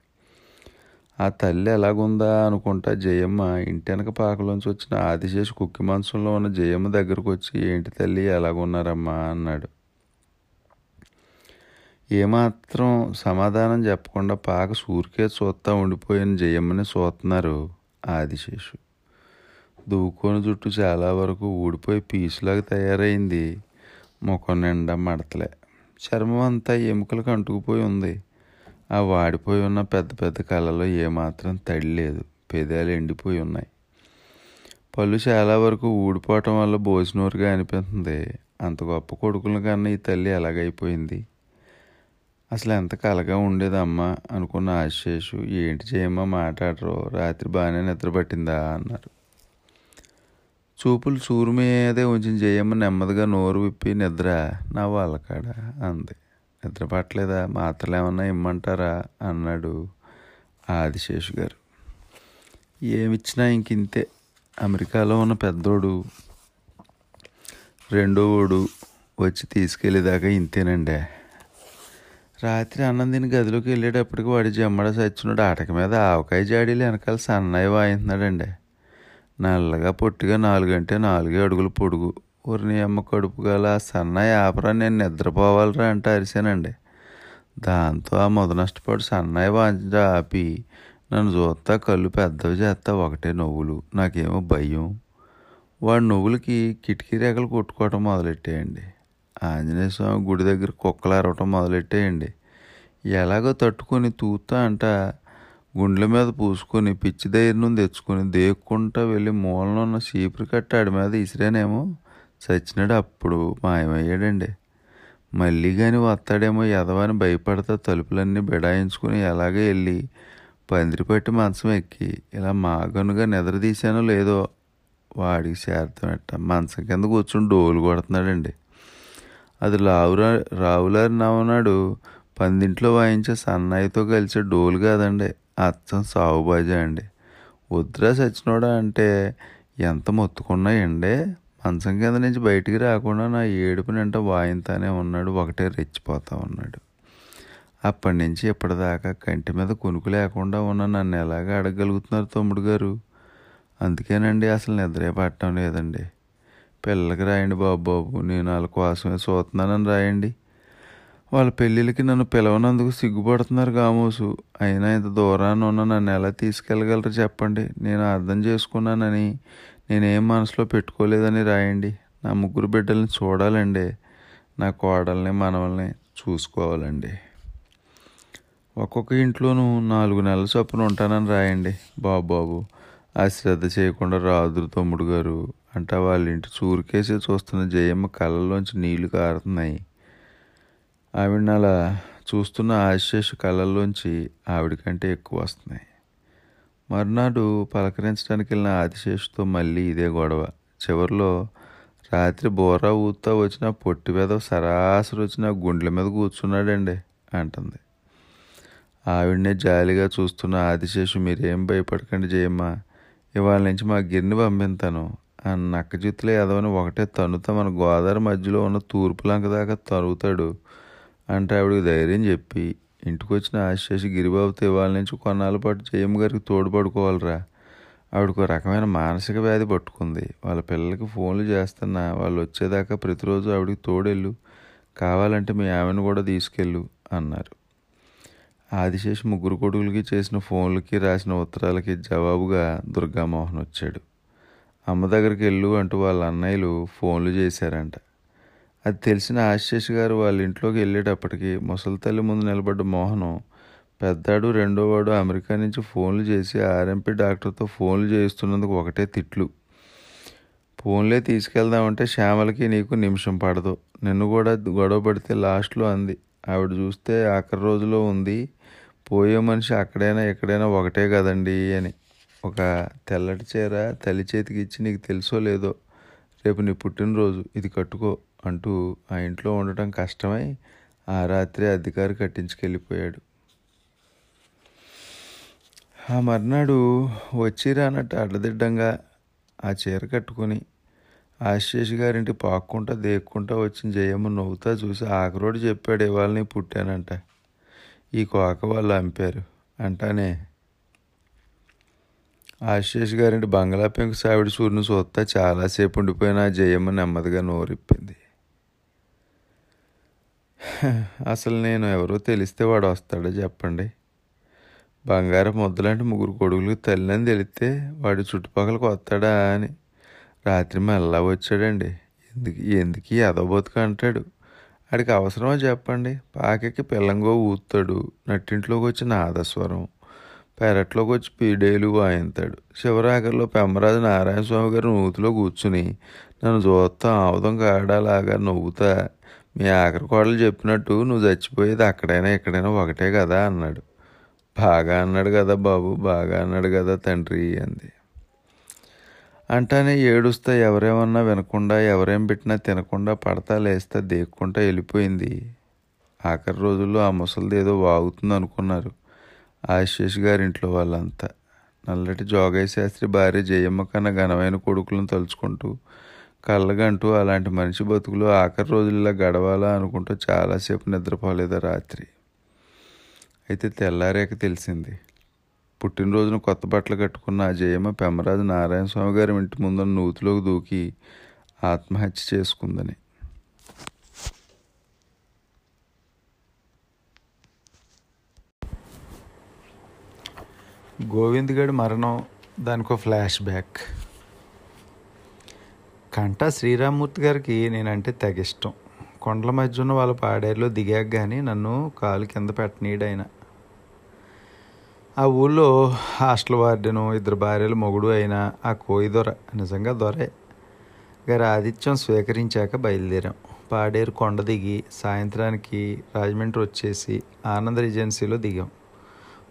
ఆ తల్లి ఎలాగుందా అనుకుంటా జయమ్మ ఇంటెనక పాకలోంచి వచ్చిన ఆదిశేషు కుక్కి మాంసంలో ఉన్న జయమ్మ దగ్గరకు వచ్చి ఏంటి తల్లి ఎలాగున్నారమ్మా? అన్నాడు. ఏమాత్రం సమాధానం చెప్పకుండా పాక సూరికే చూస్తా ఉండిపోయిన జయమ్మని చూస్తున్నారు ఆదిశేషు. దూకొని జుట్టు చాలా వరకు ఊడిపోయి పీసులాగా తయారైంది. ముఖం నిండా మడతలే. చర్మం అంతా ఎముకలకు అంటుకుపోయి ఉంది. ఆ వాడిపోయి ఉన్న పెద్ద పెద్ద కళ్ళలో ఏమాత్రం తడి లేదు. పెదాలు ఎండిపోయి ఉన్నాయి. పళ్ళు చాలా వరకు ఊడిపోవటం వల్ల భోజనూరుగా అనిపిస్తుంది. అంత గొప్ప కొడుకుల కన్నా ఈ తల్లి ఎలాగైపోయింది? అసలు ఎంత కలగా ఉండేదమ్మా అనుకున్న ఆశేషు. ఏంటి చేయమ్మా మాట్లాడరు. రాత్రి బాగానే నిద్ర పట్టిందా అన్నారు. చూపులు చూరు మీదే ఉంచిన జయమ్మ నెమ్మదిగా నోరు విప్పి నిద్ర నా వాళ్ళ కాడ అంది. నిద్ర పట్టలేదా మాత్రలు ఏమన్నా ఇమ్మంటారా? అన్నాడు ఆదిశేషు గారు. ఏమిచ్చినా ఇంకింతే. అమెరికాలో ఉన్న పెద్దోడు రెండోడు వచ్చి తీసుకెళ్ళేదాకా ఇంతేనండి. రాత్రి అన్నం తిని గదిలోకి వెళ్ళేటప్పటికి వాడి జమ్మడ సచ్చినాడు ఆటక మీద ఆవకాయ జాడీలు వెనకాల సన్నయ్య వాయింటున్నాడండి నల్లగా పొట్టిగా నాలుగంటే నాలుగే అడుగులు పొడుగు. ఊరిని అమ్మ కడుపు గల సన్నయ్య ఆపరా నేను నిద్రపోవాలరా అంటే అరిశానండి దాంతో ఆ మొద నష్టపడి సన్నయ్య వాంచ ఆపి నన్ను చూస్తా కళ్ళు పెద్దవి చేస్తా ఒకటే నవ్వులు. నాకేమో భయం. వాడు నువ్వులకి కిటికీ రేఖలు కొట్టుకోవటం మొదలెట్టేయండి. ఆంజనేయ స్వామి గుడి దగ్గర కుక్కలు అరవటం మొదలెట్టేయండి. ఎలాగో తట్టుకొని తూతా అంట గుండెల మీద పూసుకొని పిచ్చి ధైర్యం తెచ్చుకొని దేక్కుంటా వెళ్ళి మూలన ఉన్న సీపురు కట్టాడి మీద ఇసిరేనేమో. చచ్చినాడు అప్పుడు మాయమయ్యాడండి. మళ్ళీ కానీ వస్తాడేమో యదవాని భయపడతా తలుపులన్నీ బిడాయించుకుని ఎలాగే వెళ్ళి పందిరి పట్టి మంచం ఎక్కి ఇలా మాగనుగా నిద్రదీశానో లేదో వాడికి చేరతామట మంచం కింద కూర్చుని డోలు కొడుతున్నాడండి. అది రావురా రావులారి నవనాడు పందింట్లో వాయించే సన్నాయితో కలిసే డోలు కాదండి. అచ్చం సావుబాజా అండి. వద్దురా సచ్చినోడా అంటే ఎంత మొత్తుకున్నాయండి? మంచం కింద నుంచి బయటికి రాకుండా నా ఏడుపు నింట వాయింతానే ఉన్నాడు ఒకటే రెచ్చిపోతా ఉన్నాడు. అప్పటి నుంచి ఇప్పటిదాకా కంటి మీద కొనుకు లేకుండా ఉన్న నన్ను ఎలాగ అడగగలుగుతున్నారు తమ్ముడు గారు? అందుకేనండి అసలు నిద్రే పట్టడం లేదండి. పిల్లలకి రాయండి బాబు బాబు నేను వాళ్ళ కోసమే చూస్తున్నానని రాయండి. వాళ్ళ పెళ్ళిళ్ళకి నన్ను పిలవనందుకు సిగ్గుపడుతున్నారు కామోసు అయినా ఇంత దూరాన్ని ఉన్న నన్ను ఎలా తీసుకెళ్ళగలరు చెప్పండి? నేను అర్థం చేసుకున్నానని నేనేం మనసులో పెట్టుకోలేదని రాయండి. నా ముగ్గురు బిడ్డల్ని చూడాలండి. నా కోడల్ని మనవల్ని చూసుకోవాలండి. ఒక్కొక్క ఇంట్లోనూ నాలుగు నెలల చొప్పున ఉంటానని రాయండి. బాబు బాబు ఆ శ్రద్ధ చేయకుండా రాదురు తమ్ముడు గారు అంటే వాళ్ళ ఇంటి చూరుకేసి చూస్తున్న జయమ్మ కళ్ళల్లోంచి నీళ్ళు కారుతున్నాయి. ఆవిడ అలా చూస్తున్న ఆశేష కళ్ళల్లోంచి ఆవిడ కంటే ఎక్కువ వస్తున్నాయి. మర్నాడు పలకరించడానికి వెళ్ళిన ఆదిశేషుతో మళ్ళీ ఇదే గొడవ. చివరిలో రాత్రి బోరా ఊతా వచ్చిన పొట్టి మీద సరాసరి వచ్చిన గుండెల మీద కూర్చున్నాడండి అంటుంది. ఆవిడనే జాలిగా చూస్తున్న ఆదిశేషు మీరేం భయపడకండి జయమ్మా ఇవాళ నుంచి మా గిరిని పంపిస్తాను ఆ నక్క జుత్తులే ఎదవని ఒకటే తనుతా మన గోదావరి మధ్యలో ఉన్న తూర్పు లంక దాకా తరుగుతాడు అంటే ఆవిడకి ధైర్యం చెప్పి ఇంటికి వచ్చిన ఆశేషి గిరిబాబుతో ఇవాళ నుంచి కొన్నాళ్ళ పాటు జయమ్మ గారికి తోడుపడుకోవాలరా. ఆవిడకు ఒక రకమైన మానసిక వ్యాధి పట్టుకుంది. వాళ్ళ పిల్లలకి ఫోన్లు చేస్తున్నా వాళ్ళు వచ్చేదాకా ప్రతిరోజు ఆవిడకి తోడెళ్ళు. కావాలంటే మీ ఆమెను కూడా తీసుకెళ్ళు అన్నారు. ఆదిశేష్ ముగ్గురు కొడుకులకి చేసిన ఫోన్లకి రాసిన ఉత్తరాలకి జవాబుగా దుర్గామోహన్ వచ్చాడు. అమ్మ దగ్గరికి వెళ్ళు అంటూ వాళ్ళ అన్నయ్యలు ఫోన్లు చేశారంట. అది తెలిసిన ఆశేష్ గారు వాళ్ళ ఇంట్లోకి వెళ్ళేటప్పటికి ముసలి తల్లి ముందు నిలబడ్డ మోహనం పెద్దాడు రెండోవాడు అమెరికా నుంచి ఫోన్లు చేసి ఆర్ఎంపీ డాక్టర్తో ఫోన్లు చేయిస్తున్నందుకు ఒకటే తిట్లు. ఫోన్లే తీసుకెళ్దామంటే శ్యామలకి నీకు నిమిషం పడదు. నిన్ను కూడా గొడవ పడితే లాస్ట్లో అంది. ఆవిడ చూస్తే ఆఖరి రోజులో ఉంది. పోయే మనిషి అక్కడైనా ఎక్కడైనా ఒకటే కదండి అని. ఒక తెల్లటి చీర తల్లి చేతికి ఇచ్చి నీకు తెలుసో లేదో రేపు నీ పుట్టినరోజు. ఇది కట్టుకో. అంటూ ఆ ఇంట్లో ఉండటం కష్టమై ఆ రాత్రి అధికారి కట్టించుకెళ్ళిపోయాడు. ఆ మర్నాడు వచ్చిరానట్టు అడ్డదిడ్డంగా ఆ చీర కట్టుకుని ఆశీష్ గారింటి పాక్కుంటా దేక్కుంటా వచ్చిన జయమ్మ నవ్వుతా చూసి ఆఖరోడు చెప్పాడు ఇవాళని పుట్టానంట. ఈ కోక వాళ్ళు అంపారు. అంటానే. ఆశీష్ గారింటి బంగ్లా పెంకు సావిడి సూర్యుని చూస్తా చాలాసేపు ఉండిపోయిన జయమ్మ నెమ్మదిగా నోరిప్పింది. అసలు నేను ఎవరో తెలిస్తే వాడు వస్తాడో చెప్పండి. బంగారం ముద్దలాంటి ముగ్గురు కొడుకులు తల్లిని తెలిస్తే వాడి చుట్టుపక్కలకు వస్తాడా అని. రాత్రి మళ్ళా వచ్చాడండి. ఎందుకు ఎందుకు ఎదబోతుకు అంటాడు? ఆడికి అవసరమో చెప్పండి? పాకకి పిల్లంగో ఊతాడు నట్టింట్లోకి వచ్చి నాదస్వరం. పెరట్లోకి వచ్చి పీడేలు వాయింతాడు. శివరాకర్లో పెమ్మరాజు నారాయణ స్వామి గారు నూతిలో కూర్చుని నన్ను చూస్తా ఆవుదం కాడలాగా నవ్వుతా మీ ఆఖరి కోడలు చెప్పినట్టు నువ్వు చచ్చిపోయేది అక్కడైనా ఎక్కడైనా ఒకటే కదా అన్నాడు. బాగా అన్నాడు కదా బాబు బాగా అన్నాడు కదా తండ్రి అంది. అంటానే ఏడుస్తా ఎవరేమన్నా వినకుండా ఎవరేం పెట్టినా తినకుండా పడతా లేస్తా దేక్కుంటా వెళ్ళిపోయింది. ఆఖరి రోజుల్లో ఆ ముసలిది ఏదో వాగుతుంది అనుకున్నారు ఆశేష్ గారింట్లో వాళ్ళంతా. నల్లటి జోగయ్య శాస్త్రి భార్య జయమ్మ కన్నా ఘనమైన కొడుకులను తలుచుకుంటూ కళ్ళగంటూ అలాంటి మనిషి బతుకులు ఆఖరి రోజుల్లో గడవాలా అనుకుంటూ చాలాసేపు నిద్రపోలేదు రాత్రి? అయితే తెల్లారేక తెలిసింది. పుట్టినరోజున కొత్త బట్టలు కట్టుకున్న ఆ జయమ్మ పెమ్మరాజు నారాయణ స్వామి గారి ఇంటి ముందున్న నూతిలోకి దూకి ఆత్మహత్య చేసుకుందని. గోవింద్ గడి మరణం దానికో ఫ్లాష్ బ్యాక్. కంటా శ్రీరామ్మూర్తి గారికి నేనంటే తెగ ఇష్టం. కొండల మధ్య ఉన్న వాళ్ళ పాడేరులో దిగాక కానీ నన్ను కాలు కింద పెట్టనీడైన ఆ ఊళ్ళో హాస్టల్ వార్డెను ఇద్దరు భార్యలు మొగుడు అయిన ఆ కోయి దొర నిజంగా దొరే గారి ఆతిథ్యం స్వీకరించాక బయలుదేరాం. పాడేరు కొండ దిగి సాయంత్రానికి రాజమండ్రి వచ్చేసి ఆనంద్ రిజెన్సీలో దిగాం.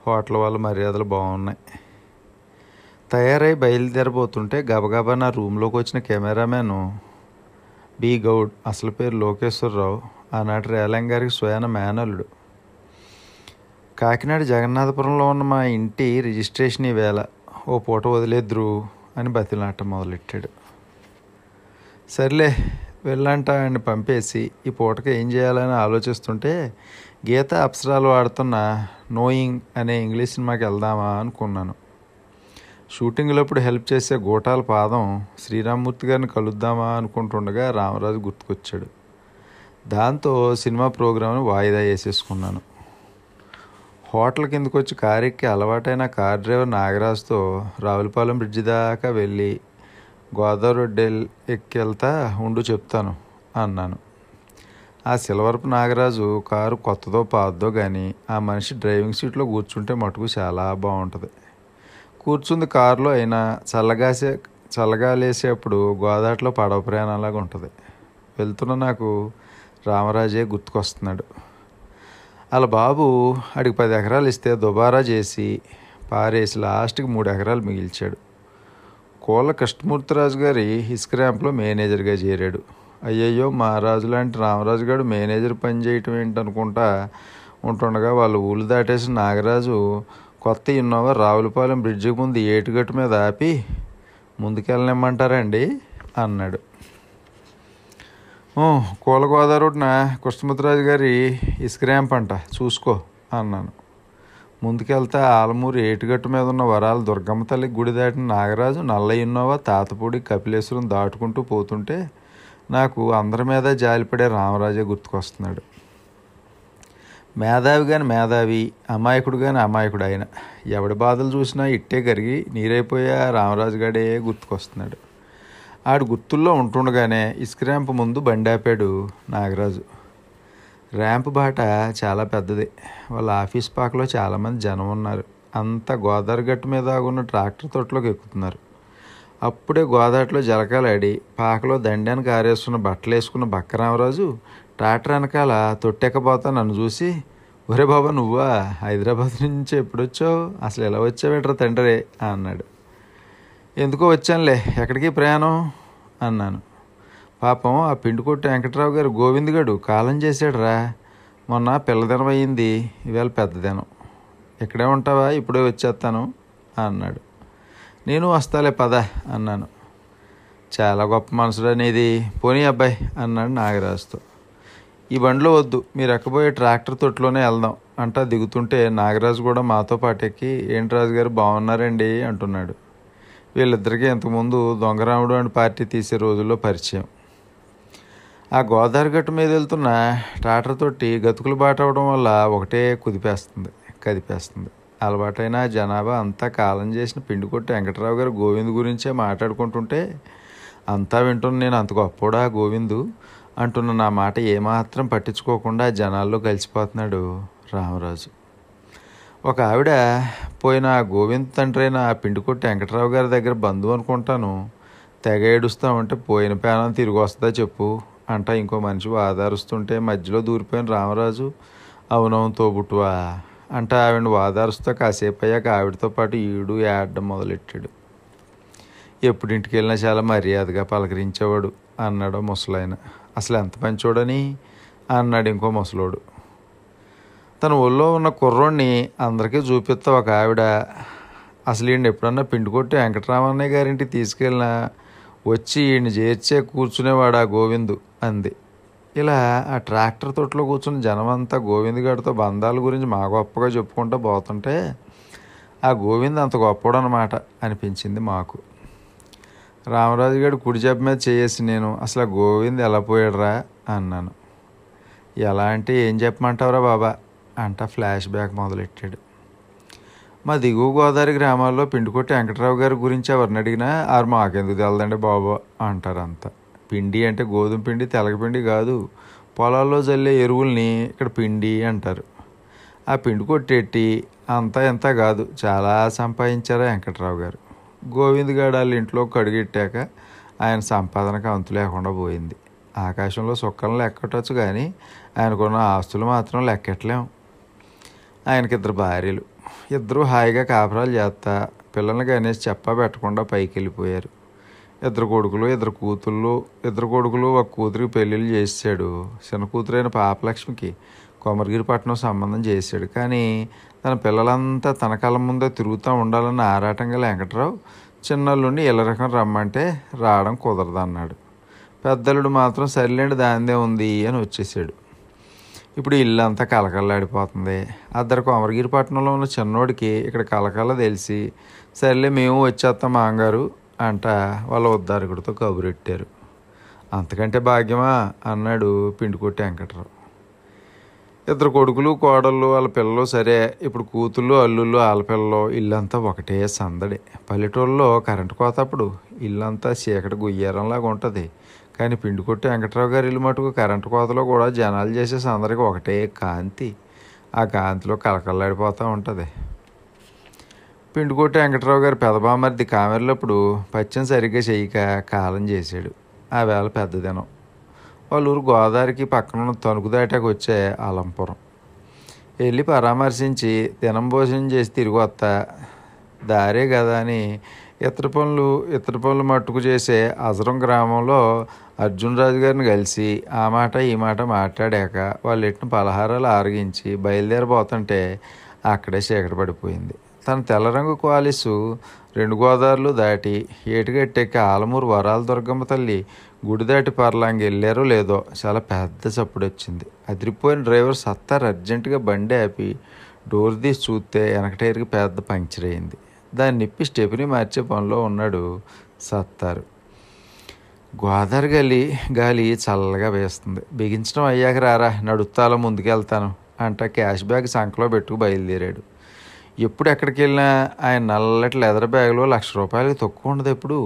హోటల్ వాళ్ళ మర్యాదలు బాగున్నాయి. తయారై బయలుదేరబోతుంటే గబగబా నా రూమ్లోకి వచ్చిన కెమెరామెన్ బి గౌడ్ అసలు పేరు లోకేశ్వరరావు ఆనాటి రేలం గారికి స్వయాన మేనల్లుడు. కాకినాడ జగన్నాథపురంలో ఉన్న మా ఇంటి రిజిస్ట్రేషన్ ఈవేళ ఓ పూట వదిలేద్రు అని బతిలాట మొదలెట్టాడు. సర్లే వెళ్ళంట ఆయన పంపేసి ఈ పూటకి ఏం చేయాలని ఆలోచిస్తుంటే గీత అప్సరాలు ఆడుతున్న నోయింగ్ అనే ఇంగ్లీష్ సినిమాకి వెళ్దామా అనుకున్నాను. షూటింగ్లప్పుడు హెల్ప్ చేసే గోటాల పాదం శ్రీరామ్మూర్తి గారిని కలుద్దామా అనుకుంటుండగా రామరాజు గుర్తుకొచ్చాడు. దాంతో సినిమా ప్రోగ్రాంను వాయిదా వేసేసుకున్నాను. హోటల్ కిందకు వచ్చి కారు అలవాటైన కార్ డ్రైవర్ నాగరాజుతో రావులపాలెం బ్రిడ్జి దాకా వెళ్ళి గోదావరి రోడ్డు ఎక్కి వెళ్తా ఉండు చెప్తాను అన్నాను. ఆ సిల్వర్పు నాగరాజు కారు కొత్తదో పాతదో కానీ ఆ మనిషి డ్రైవింగ్ సీట్లో కూర్చుంటే మటుకు చాలా బాగుంటుంది కూర్చుంది కారులో అయినా చల్లగాసే చల్లగాలేసేప్పుడు గోదాట్లో పడవ ప్రయాణంలాగా ఉంటుంది. వెళ్తున్న నాకు రామరాజే గుర్తుకొస్తున్నాడు. వాళ్ళ బాబు అడిగి పది ఎకరాలు ఇస్తే దుబారా చేసి పారేసి లాస్ట్కి మూడు ఎకరాలు మిగిల్చాడు. కోళ్ళ కృష్ణమూర్తిరాజు గారి ఇసుక ర్యాంప్లో మేనేజర్గా చేరాడు. అయ్యయ్యో మహారాజు లాంటి రామరాజు గారు మేనేజర్ పని చేయటం ఏంటనుకుంటా ఉంటుండగా వాళ్ళు ఊళ్ళు దాటేసి నాగరాజు కొత్త ఇన్నోవా రావులపాలెం బ్రిడ్జి ముందు ఏటుగట్టు మీద ఆపి ముందుకెళ్ళనిమ్మంటారండి అన్నాడు. కూలగోదావరి ఒకటిన కృష్ణమూర్తిరాజు గారి ఇసుక ర్యాంప్ అంట చూసుకో అన్నాను. ముందుకెళ్తే ఆలమూరు ఏటుగట్టు మీద ఉన్న వరాల దుర్గమ్మ తల్లి గుడి దాటిన నాగరాజు నల్ల ఇన్నోవా తాతపూడి కపిలేశ్వరం దాటుకుంటూ పోతుంటే నాకు అందరి మీద జాలిపడే రామరాజే గుర్తుకొస్తున్నాడు. మేధావి కానీ మేధావి అమాయకుడు కానీ అమాయకుడు ఆయన. ఎవడి బాధలు చూసినా ఇట్టే కరిగి నీరైపోయే రామరాజు గడే గుర్తుకొస్తున్నాడు. ఆడు గుర్తుల్లో ఉంటుండగానే ఇసుక ర్యాంప్ ముందు బండి ఆపాడు నాగరాజు. ర్యాంప్ బాట చాలా పెద్దది. వాళ్ళ ఆఫీస్ పాకలో చాలామంది జనం ఉన్నారు. అంతా గోదావరి గట్టు మీద ఆగున్న ట్రాక్టర్ తోటలోకి ఎక్కుతున్నారు. అప్పుడే గోదావరిలో జలకాలాడి పాకలో దండాన్ని కారేస్తున్న బట్టలు వేసుకున్న బక్కరామరాజు ట్రాక్టర్ వెనకాల తొట్టెక్కపోతా నన్ను చూసి ఒరే బాబా నువ్వా? హైదరాబాద్ నుంచి ఎప్పుడొచ్చావు? అసలు ఎలా వచ్చావేట్రా తండ్రి? అన్నాడు. ఎందుకో వచ్చానులే ఎక్కడికి ప్రయాణం? అన్నాను. పాపం ఆ పిండి కొట్టు వెంకట్రావు గారు గోవిందగాడు కాలం చేశాడురా. మొన్న పిల్లదినం అయ్యింది ఇవాళ పెద్దదినం ఇక్కడే ఉంటావా? ఇప్పుడే వచ్చేస్తాను అన్నాడు. నేను వస్తాలే పద అన్నాను. చాలా గొప్ప మనసుడు అనేది పోనీ అబ్బాయి అన్నాడు నాగరాజుతో. ఈ బండిలో వద్దు. మీరు ఎక్కబోయే ట్రాక్టర్ తొట్టులోనే వెళ్దాం. అంటా దిగుతుంటే నాగరాజు కూడా మాతో పాటు ఎక్కి ఏంటి రాజు గారు బాగున్నారండి అంటున్నాడు. వీళ్ళిద్దరికీ ఇంతకుముందు దొంగరాముడు అని పార్టీ తీసే రోజుల్లో పరిచయం. ఆ గోదావరి గట్టు మీద వెళ్తున్న ట్రాక్టర్ తోటి గతుకులు బాట అవడం వల్ల ఒకటే కుదిపేస్తుంది కదిపేస్తుంది. అలవాటైన జనాభా అంతా కాలం చేసిన పిండి కొట్టి వెంకటరావు గారు గోవింద్ గురించే మాట్లాడుకుంటుంటే అంతా వింటున్న నేను అంత గొప్పడా గోవిందు? అంటున్న నా మాట ఏమాత్రం పట్టించుకోకుండా జనాల్లో కలిసిపోతున్నాడు రామరాజు. ఒక ఆవిడ పోయిన గోవింద్ తండ్రి అయిన పిండి వెంకటరావు గారి దగ్గర బంధువు అనుకుంటాను. తెగ ఏడుస్తామంటే పోయిన పేనం తిరిగి వస్తుందా చెప్పు అంట ఇంకో మనిషి వాదారుస్తుంటే మధ్యలో దూరిపోయిన రామరాజు అవునవును తోబుట్టువా అంటే ఆవిడ వాదారుస్తూ కాసేపు అయ్యాక ఆవిడతో పాటు ఈడు ఏడడం మొదలెట్టాడు. ఎప్పుడు ఇంటికి వెళ్ళినా చాలా మర్యాదగా పలకరించేవాడు అన్నాడు ముసలాయన. అసలు ఎంత మంచోడని? అన్నాడు ఇంకో ముసలోడు. తన ఒళ్ళో ఉన్న కుర్రోడిని అందరికీ చూపిస్తా ఒక ఆవిడ. అసలు ఈయన ఎప్పుడన్నా పిండి కొట్టి వెంకటరామన్నయ్య గారింటికి తీసుకెళ్ళినా వచ్చి ఈయన చేర్చే కూర్చునేవాడు ఆ గోవిందు అంది. ఇలా ఆ ట్రాక్టర్ తోటలో కూర్చున్న జనమంతా గోవింద్ గారితో బంధాల గురించి మా గొప్పగా చెప్పుకుంటూ పోతుంటే ఆ గోవింద్ అంత గొప్పడనమాట అనిపించింది మాకు. రామరాజు గారు కుడి జబ్బ మీద చేసి నేను అసలు గోవింద్ ఎలా పోయాడురా? అన్నాను. ఎలా అంటే ఏం చెప్పమంటావురా బాబా? అంట ఫ్లాష్ బ్యాక్ మొదలెట్టాడు. మా దిగువ గోదావరి గ్రామాల్లో పిండికొట్టి వెంకటరావు గారి గురించి ఎవరిని అడిగినా ఆరు మాకెందుకు తెలదండి బాబు? అంటారు అంతా పిండి అంటే గోధుమ పిండి తెలగపిండి కాదు పొలాల్లో జల్లే ఎరువుల్ని ఇక్కడ పిండి అంటారు. ఆ పిండి కొట్టెట్టి అంతా ఎంత కాదు చాలా సంపాదించారు వెంకట్రావు గారు? గోవింద్ గారు వాళ్ళ ఇంట్లో కడుగెట్టాక ఆయన సంపాదనకు అంతు లేకుండా పోయింది. ఆకాశంలో సుక్కలను లెక్కట్టచ్చు కానీ ఆయనకున్న ఆస్తులు మాత్రం లెక్కట్లేం. ఆయనకి ఇద్దరు భార్యలు. ఇద్దరు హాయిగా కాపురాలు చేస్తా పిల్లల్ని కనేసి చెప్పా పెట్టకుండా పైకి వెళ్ళిపోయారు. ఇద్దరు కొడుకులు ఇద్దరు కూతుళ్ళు ఇద్దరు కొడుకులు ఒక కూతురికి పెళ్ళిళ్ళు చేసాడు చిన్న కూతురైన పాపలక్ష్మికి కొమరగిరిపట్నం సంబంధం చేశాడు. కానీ తన పిల్లలంతా తన కళ్ళ ముందే తిరుగుతూ ఉండాలన్న ఆరాటంగా వెంకట్రావు చిన్నల్లుండి ఇళ్ళ రకం రమ్మంటే రావడం కుదరదన్నాడు. పెద్దలుడు మాత్రం సరిలేండి దానిదే ఉంది అని వచ్చేసాడు. ఇప్పుడు ఇల్లు అంతా కలకల్లాడిపోతుంది అద్దరు కొమరగిరి పట్టణంలో ఉన్న చిన్నోడికి ఇక్కడ కలకల తెలిసి సర్లే మేము వచ్చేస్తాం మాంగారు అంట వాళ్ళ ఉద్దారకుడితో కబురెట్టారు. అంతకంటే భాగ్యమా అన్నాడు పిండికొట్టి వెంకట్రావు. ఇద్దరు కొడుకులు కోడళ్ళు వాళ్ళ పిల్లలు సరే. ఇప్పుడు కూతుళ్ళు అల్లుళ్ళు వాళ్ళ పిల్లలు ఇల్లంతా ఒకటే సందడి. పల్లెటూళ్ళలో కరెంటు కోత అప్పుడు ఇల్లంతా చీకటి గుయ్యారంలాగా ఉంటుంది. కానీ పిండి కొట్టి వెంకట్రావు గారి ఇల్లు మటుకు కరెంటు కోతలో కూడా జనాలు చేసే సందడికి ఒకటే కాంతి. ఆ కాంతిలో కలకల్లాడిపోతూ ఉంటుంది. పిండి కొట్టి వెంకట్రావు గారి పెదబామర్ది కామెర్లప్పుడు పచ్చని సరిగ్గా చేయక కాలం చేశాడు. ఆ వేళ పెద్ద దినం వాళ్ళ ఊరు గోదావరికి పక్కన తణుకు దాటాకు వచ్చే అలంపురం. వెళ్ళి పరామర్శించి దినం భోజనం చేసి తిరిగి వస్తా. దారే కదా అని ఇతర పనులు ఇతర పనులు మట్టుకు చేసే అజరం గ్రామంలో అర్జున్ రాజు గారిని కలిసి ఆ మాట ఈ మాట మాట్లాడాక వాళ్ళు ఎట్టిన పలహారాలు ఆరగించి బయలుదేరిపోతుంటే అక్కడే చీకటి పడిపోయింది. తన తెల్ల రంగు క్వాలిసు రెండు గోదావరిలు దాటి ఏటుగట్టెక్కి ఆలమూరు వరాల దుర్గమ్మ తల్లి గుడి దాటి పర్లాంగి వెళ్ళారో లేదో చాలా పెద్ద చప్పుడు వచ్చింది. అదిరిపోయిన డ్రైవర్ సత్తారు అర్జెంటుగా బండి ఆపి డోర్ తీసి చూస్తే వెనక టైర్కి పెద్ద పంక్చర్ అయింది. దాన్ని నిప్పి స్టెపిని మార్చే పనిలో ఉన్నాడు సత్తారు. గోదావరి గాలి గాలి చల్లగా వేస్తుంది. బిగించడం అయ్యాక రారా నడుస్తాలో ముందుకెళ్తాను అంట క్యాష్ బ్యాగ్ సంకలో పెట్టుకు బయలుదేరాడు. ఎప్పుడు ఎక్కడికి వెళ్ళినా ఆయన నల్లటి లెదర్ బ్యాగ్లో లక్ష రూపాయలకి తక్కువ ఉండదు ఎప్పుడు?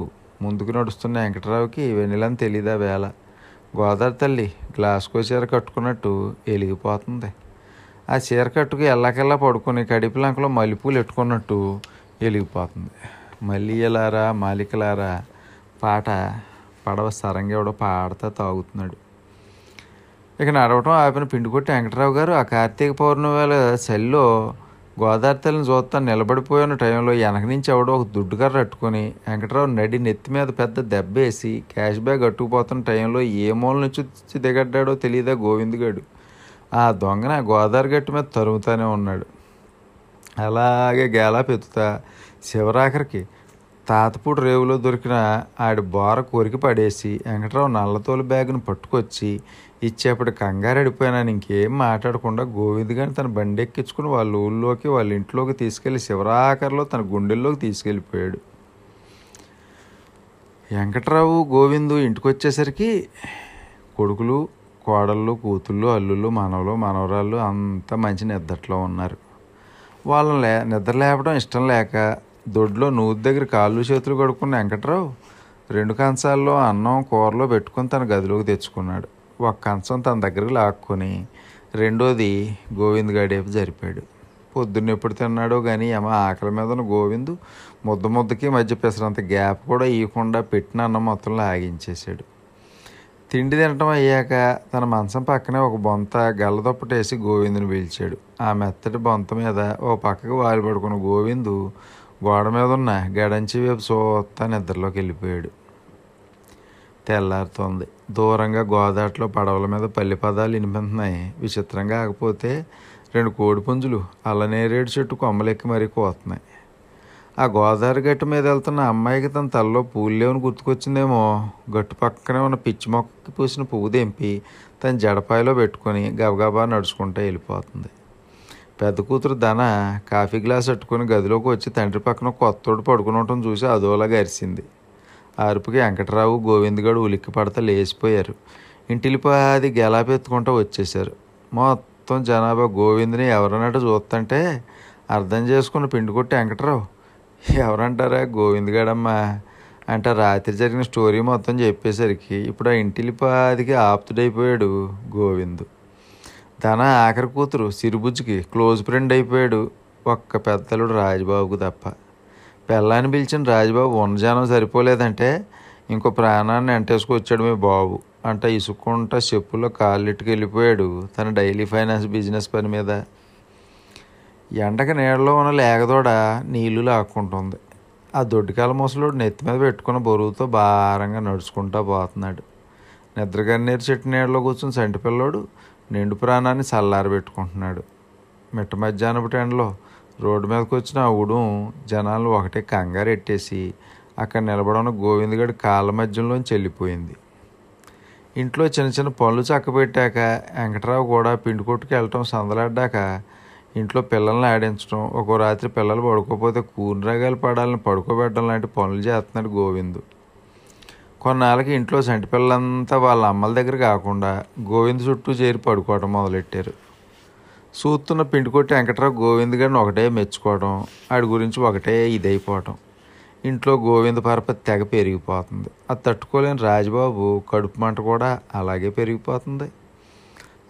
ముందుకు నడుస్తున్న వెంకటరావుకి వెన్నెలని తెలీదా వేళ? గోదావరి తల్లి గ్లాస్కో చీర కట్టుకున్నట్టు వెలిగిపోతుంది. ఆ చీర కట్టుకు ఎల్లకెల్లా పడుకుని కడిపిలంకలో మల్లెపూలు ఎట్టుకున్నట్టు వెలిగిపోతుంది. మళ్ళీ మాలికలారా పాట పడవ సరంగెవడో పాడతా తాగుతున్నాడు. ఇక నడవటం ఆపిన పిండి కొట్టి వెంకటరావు గారు ఆ కార్తీక పౌర్ణమి వేళ చలిలో గోదావరి తల్లిని చూస్తా నిలబడిపోయిన టైంలో వెనక నుంచి ఎవడో ఒక దుడ్డుకర్ర పట్టుకొని వెంకటరావు నడి నెత్తి మీద పెద్ద దెబ్బేసి క్యాష్ బ్యాగ్ అట్టుకుపోతున్న టైంలో ఏ మూల నుంచి దిగడ్డాడో తెలియదా గోవిందగాడు ఆ దొంగన గోదావరి గట్టు మీద తరుముతానే ఉన్నాడు. అలాగే గేలా పెతుతా శివరాఖరికి తాతపూడి రేవులో దొరికిన ఆడి బోర కొరికి పడేసి వెంకటరావు నల్లతోలు బ్యాగ్ను పట్టుకొచ్చి ఇచ్చేపటి కంగారడిపోయినాను ఇంకేం మాట్లాడకుండా గోవింద్ గారిని తన బండి ఎక్కించుకుని వాళ్ళ ఊళ్ళోకి వాళ్ళ ఇంట్లోకి తీసుకెళ్ళి శివరాకర్లో తన గుండెల్లోకి తీసుకెళ్ళిపోయాడు. వెంకట్రావు గోవిందు ఇంటికి వచ్చేసరికి కొడుకులు కోడళ్ళు కూతుళ్ళు అల్లుళ్ళు మనవలు మనవరాళ్ళు అంతా మంచి నిద్రలో ఉన్నారు. వాళ్ళని లే నిద్ర లేపడం ఇష్టం లేక దొడ్లో నూతి దగ్గర కాళ్ళు చేతులు కడుక్కున్న వెంకట్రావు రెండు కంచాల్లో అన్నం కూరలో పెట్టుకుని తన గదిలోకి తెచ్చుకున్నాడు. ఒక కంచం తన దగ్గరికి లాక్కొని రెండోది గోవింద్ గడేపు జరిపాడు. పొద్దున్న ఎప్పుడు తిన్నాడో కానీ ఏమో ఆకలి మీద ఉన్న గోవిందు ముద్ద ముద్దకి మధ్య పెసరంత గ్యాప్ కూడా ఇవ్వకుండా పెట్టిన అన్నం మొత్తం లాగించేశాడు. తిండి తినటం అయ్యాక తన మంచం పక్కనే ఒక బొంత గల్లదొప్పటేసి గోవిందుని పిలిచాడు. ఆ మెత్తటి బొంత మీద ఓ పక్కకు వారి పడుకున్న గోవిందు గోడ మీద ఉన్న గడంచి వైపు సోత్తా నిద్రలోకి వెళ్ళిపోయాడు. తెల్లారుతోంది. దూరంగా గోదాట్లో పడవల మీద పల్లి పదాలు వినిపిస్తున్నాయి. విచిత్రంగా ఆకపోతే రెండు కోడిపుంజులు అల్లనేరేడు చెట్టు కొమ్మలెక్కి మరీ కోతున్నాయి. ఆ గోదావరి గట్టు మీద వెళ్తున్న అమ్మాయికి తన తలలో పూలు లేవని గుర్తుకొచ్చిందేమో. గట్టు పక్కనే ఉన్న పిచ్చి మొక్కకి పూసిన పువ్వు తెంపి తన జడపాయలో పెట్టుకొని గబగబా నడుచుకుంటూ వెళ్ళిపోతుంది. పెద్ద కూతురు ధన కాఫీ గ్లాస్ పెట్టుకుని గదిలోకి వచ్చి తండ్రి పక్కన కొత్తోడు పడుకుని ఉండటం చూసి అదోలాగా అరిసింది అరుపుకి వెంకటరావు గోవిందగాడు ఉలిక్కి పడతా లేచిపోయారు. ఇంటిలిపాది గెలాపెత్తుకుంటూ వచ్చేశారు. మొత్తం జనాభా గోవిందని ఎవరన్నట్టు చూస్తుంటే అర్థం చేసుకున్న పిండి కొట్టి వెంకటరావు. ఎవరంటారా గోవిందగాడమ్మా? అంటే రాత్రి జరిగిన స్టోరీ మొత్తం చెప్పేసరికి ఇప్పుడు ఆ ఇంటిలిపాదికి ఆప్తుడైపోయాడు గోవిందు. తన ఆఖరి కూతురు సిరిబుజ్జికి క్లోజ్ ఫ్రెండ్ అయిపోయాడు ఒక్క పెద్దలుడు రాజబాబుకు తప్ప. పెళ్ళాన్ని పిలిచిన రాజబాబు ఉన్న జనం సరిపోలేదంటే ఇంకో ప్రాణాన్ని అంటేసుకొచ్చాడు మీ బాబు. అంట ఇసుక్కుంటా చెప్పులో కాళ్ళిట్టుకు వెళ్ళిపోయాడు తన డైలీ ఫైనాన్స్ బిజినెస్ పని మీద. ఎండకి నీడలో ఉన్న లేగదోడ నీళ్ళు లాక్కుంటుంది. ఆ దొడ్డికాల ముసలోడు నెత్తి మీద పెట్టుకున్న బరువుతో భారంగా నడుచుకుంటూ పోతున్నాడు. నిద్రగన్నేరు చెట్టు నీడలో కూర్చుని సంటి పిల్లోడు నిండు ప్రాణాన్ని చల్లారబెట్టుకుంటున్నాడు. మిట్ట మధ్యాహ్నపు ఎండలో రోడ్డు మీదకి వచ్చిన ఆ జనాలు ఒకటే కంగారు ఎట్టేసి అక్కడ నిలబడిన గోవిందగడి కాళ్ళ మధ్యలోంచి వెళ్ళిపోయింది. ఇంట్లో చిన్న చిన్న పనులు చక్కబెట్టాక వెంకటరావు కూడా పిండి కొట్టుకు వెళ్ళటం సందలాడ్డాక ఇంట్లో పిల్లల్ని ఆడించడం ఒక్కో రాత్రి పిల్లలు పడుకోకపోతే కూనరాగాలు పడాలని పడుకోబెట్టడం లాంటి పనులు చేస్తున్నాడు గోవిందు. కొన్నాళ్ళకి ఇంట్లో సంటి పిల్లలంతా వాళ్ళ అమ్మల దగ్గర కాకుండా గోవింద్ చుట్టూ చేరి పడుకోవడం మొదలెట్టారు. చూస్తున్న పిండి కొట్టి వెంకట్రావు గోవింద్ గారిని ఒకటే మెచ్చుకోవడం ఆడి గురించి ఒకటే ఇదైపోవటం. ఇంట్లో గోవింద పరపతి తెగ పెరిగిపోతుంది. అది తట్టుకోలేని రాజబాబు కడుపు మంట కూడా అలాగే పెరిగిపోతుంది.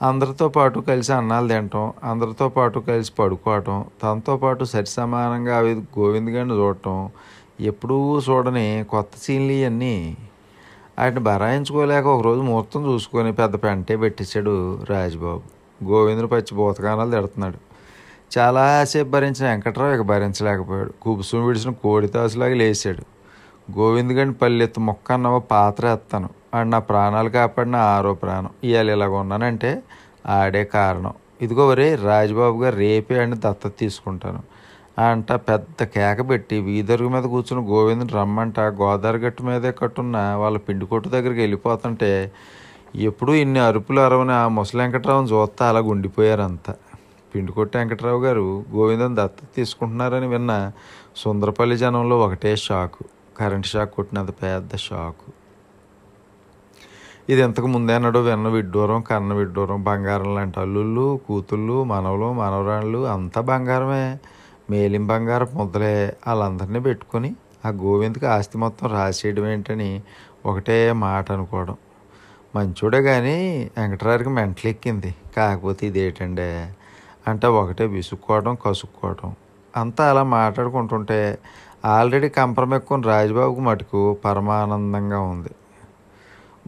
అందరితో పాటు కలిసి అన్నాలు తినటం అందరితో పాటు కలిసి పడుకోవటం తనతో పాటు సరి సమానంగా అవి గోవింద్ గారిని చూడటం ఎప్పుడూ చూడని కొత్త సీన్లు ఇవన్నీ. వాటిని బరాయించుకోలేక ఒకరోజు ముహూర్తం చూసుకొని పెద్ద పెంటే పెట్టించాడు రాజబాబు. గోవిందుని పచ్చి భూతకానాలు తిడుతున్నాడు. చాలాసేపు భరించిన వెంకట్రావు ఇక భరించలేకపోయాడు. కుబుసం విడిచిన కోడితాసులాగా లేచాడు. గోవింద్ గండి పల్లెత్తు మొక్క అన్నవ పాత్ర ఎత్తాను. అండ్ నా ప్రాణాలు కాపాడిన ఆరో ప్రాణం. ఇవాళ ఇలాగ ఉన్నానంటే ఆడే కారణం. ఇదిగో వరే రాజబాబు గారు రేపే ఆడిని దత్తత తీసుకుంటాను. అంట పెద్ద కేక పెట్టి వీధరుగు మీద కూర్చుని గోవిందుని రమ్మంట గోదావరి గట్టు మీదే కట్టున్న వాళ్ళ పిండి కొట్టు దగ్గరికి వెళ్ళిపోతుంటే ఎప్పుడూ ఇన్ని అరుపులు అరవని ఆ ముసలి వెంకట్రావుని చూస్తా అలా ఉండిపోయారంతా పిండి కొట్టి వెంకట్రావు గారు గోవిందని దత్తత తీసుకుంటున్నారని విన్న సుందరపల్లి జనంలో ఒకటే షాకు కరెంట్ షాక్ కొట్టినంత పెద్ద షాకు. ఇది ఎంతకు ముందే అన్నాడు విన్న విడ్డూరం కన్న విడ్డూరం బంగారం లాంటి అల్లుళ్ళు కూతుళ్ళు మనవలు మనవరాళ్ళు అంతా బంగారమే. మేలిం బంగారం ముద్దలే. వాళ్ళందరినీ పెట్టుకొని ఆ గోవింద్కి ఆస్తి మొత్తం రాసేయడం ఏంటని ఒకటే మాట అనుకోవడం. మంచోడే కానీ వెంకటరారికి మెంటలెక్కింది. కాకపోతే ఇదేటండే? అంటే ఒకటే విసుక్కోవడం కసుక్కోవడం. అంతా అలా మాట్లాడుకుంటుంటే ఆల్రెడీ కంపరమెక్కుని రాజబాబుకు మటుకు పరమానందంగా ఉంది.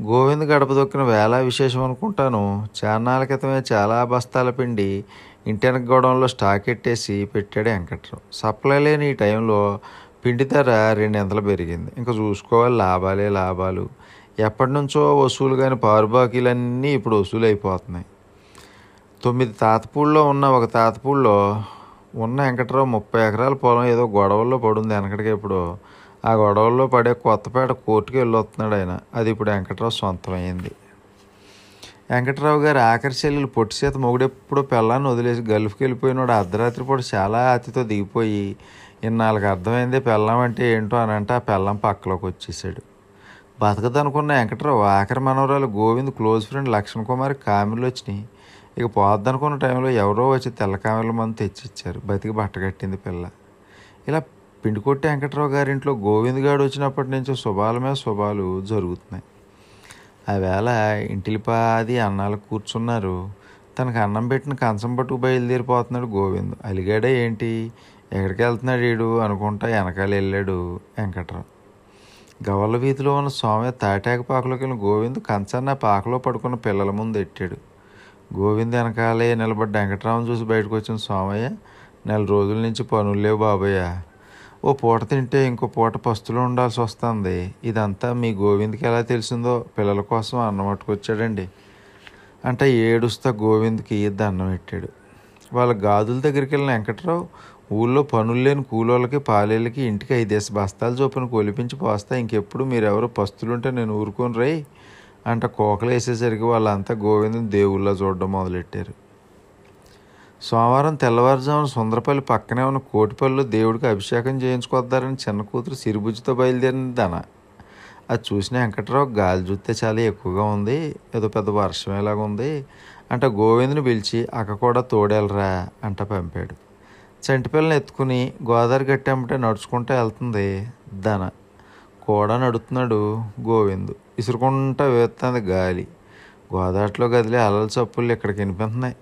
గోవింద్ గడప దొక్కిన వేళ విశేషం అనుకుంటాను. చాన్నాళ్ళ క్రితమే చాలా బస్తాల పిండి ఇంటెనక గోడంలో స్టాక్ ఎట్టేసి పెట్టాడు వెంకట్రావు. సప్లై లేని ఈ టైంలో పిండి ధర రెండింతలు పెరిగింది. ఇంకా చూసుకోవాలి లాభాలే లాభాలు. ఎప్పటి నుంచో వసూలు కాని పారుబాకీలన్నీ ఇప్పుడు వసూలు అయిపోతున్నాయి తొమ్మిది తాతపూడిలో ఉన్న ఒక తాతపూడిలో ఉన్న వెంకటరావు ముప్పై ఎకరాల పొలం ఏదో గొడవల్లో పడుంది వెనకటికి ఇప్పుడు. ఆ గొడవల్లో పడే కొత్తపేట కోర్టుకి వెళ్ళొస్తున్నాడు ఆయన. అది ఇప్పుడు వెంకటరావు సొంతమైంది వెంకటరావు గారు ఆఖరి చెల్లెలు పొట్టి చేత మొగుడెప్పుడో పిల్లాన్ని వదిలేసి గల్ఫ్కి వెళ్ళిపోయినాడు అర్ధరాత్రి పూట చాలా అతితో దిగిపోయి ఇన్నాళ్ళకి అర్థమైంది పెళ్ళం అంటే ఏంటో అని అంటే ఆ పెళ్ళం పక్కలోకి వచ్చేసాడు. బతకదనుకున్న వెంకట్రావు ఆఖరి మనవరాలు గోవింద్ క్లోజ్ ఫ్రెండ్ లక్ష్మణ్ కుమార్ కామెలు వచ్చినాయి. ఇక పోద్దనుకున్న టైంలో ఎవరో వచ్చి తెల్ల కామెల మందు తెచ్చిచ్చారు. బతికి బట్టగట్టింది పిల్ల. ఇలా పిండికొట్టి వెంకట్రావు గారింట్లో గోవింద్ గారు వచ్చినప్పటి నుంచి శుభాల మీద శుభాలు జరుగుతున్నాయి. ఆ వేళ ఇంటిలిపాది అన్నాలు కూర్చున్నారు. తనకు అన్నం పెట్టిన కంచం పట్టుకు బయలుదేరిపోతున్నాడు గోవింద్. అలిగాడే ఏంటి? ఎక్కడికి వెళ్తున్నాడు వీడు? అనుకుంటా వెనకాల వెళ్ళాడు వెంకట్రావు. గవల్ల వీధిలో ఉన్న స్వామి తాటాక పాకలోకి వెళ్ళిన గోవింద్ కంచాన్ని పాకలో పడుకున్న పిల్లల ముందు ఎట్టాడు. గోవింద్ వెనకాలే నిలబడ్డ వెంకటరామం చూసి బయటకు వచ్చిన స్వామయ్య నెల రోజుల నుంచి పనులు లేవు బాబయ్య. ఓ పూట తింటే ఇంకో పూట పస్తులు ఉండాల్సి వస్తుంది. ఇదంతా మీ గోవింద్కి ఎలా తెలిసిందో పిల్లల కోసం అన్నం పట్టుకొచ్చాడండి. అంటే ఏడుస్తా గోవింద్కి దండం పెట్టాడు. వాళ్ళ గాదుల దగ్గరికి వెళ్ళిన వెంకట్రావు ఊళ్ళో పనులు లేని కూలోళ్ళకి పాలేళ్ళకి ఇంటికి ఐదేసి బస్తాలు చొప్పున కొలిపించి పోస్తా. ఇంకెప్పుడు మీరెవరు పస్తులుంటే నేను ఊరుకొని రై అంట కోకలు వేసేసరికి వాళ్ళంతా గోవిందుని దేవుళ్ళ చూడడం మొదలెట్టారు. సోమవారం తెల్లవారుజామున సుందరపల్లి పక్కనే ఉన్న కోటిపల్లిలో దేవుడికి అభిషేకం చేయించుకొద్దారని చిన్న కూతురు సిరిబుజ్జితో బయలుదేరింది దన అది చూసిన వెంకట్రావు గాలి చూస్తే చాలా ఎక్కువగా ఉంది. ఏదో పెద్ద వర్షం ఉంది అంట గోవిందుని పిలిచి అక్క కూడా తోడేలరా అంట పంపాడు. చంటిపిల్లని ఎత్తుకుని గోదావరి గట్టెంబటే నడుచుకుంటూ వెళ్తుంది దన కూడా నడుతున్నాడు గోవిందు. ఇసురుకుంటా వేస్తుంది గాలి. గోదావరిలో గదిలే అలల చప్పులు ఇక్కడికి వినిపిస్తున్నాయి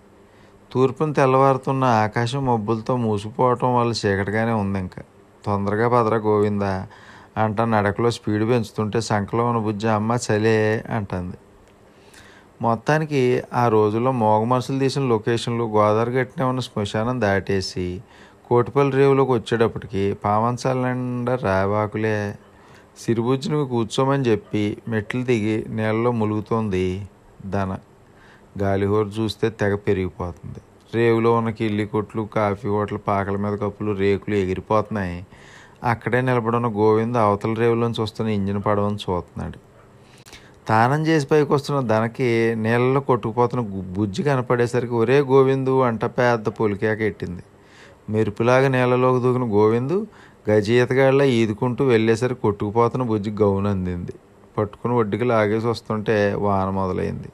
తూర్పున తెల్లవారుతున్న ఆకాశం మబ్బులతో మూసిపోవటం వల్ల చీకటిగానే ఉంది ఇంకా. తొందరగా పదరా గోవిందా అంట నడకలో స్పీడ్ పెంచుతుంటే సంకలో ఉన్న బుజ్జి అమ్మ చలే అంటుంది. మొత్తానికి ఆ రోజుల్లో మోగ మనుషులు తీసిన లొకేషన్లు గోదావరి గట్టిన ఉన్న శ్మశానం దాటేసి కోటిపల్లి రేవులోకి వచ్చేటప్పటికి పావంచాల నిండా రావాకులే. సిరిబుజ్జిని కూర్చోమని చెప్పి మెట్లు దిగి నీళ్ళలో ములుగుతోంది దన గాలిహోరు చూస్తే తెగ పెరిగిపోతుంది. రేవులో ఉన్న కిల్లి కొట్లు కాఫీ హోటల్ పాకల మీద కప్పులు రేకులు ఎగిరిపోతున్నాయి. అక్కడే నిలబడున్న గోవింద్ అవతల రేవులోంచి వస్తున్న ఇంజిన్ పడవని చూస్తున్నాడు. స్నానం చేసి పైకి వస్తున్న దనకి నీళ్ళలో కొట్టుకుపోతున్న బుజ్జి కనపడేసరికి ఒరే గోవిందు అంట పెద్ద పొలికేక ఎట్టింది. మెరుపులాగా నీళ్ళలోకి దూకిన గోవిందు గజీతగాళ్ళ ఈదుకుంటూ వెళ్ళేసరికి కొట్టుకుపోతున్న బుజ్జి గౌను అందింది. పట్టుకుని ఒడ్డుకి లాగేసి వస్తుంటే వాన మొదలైంది.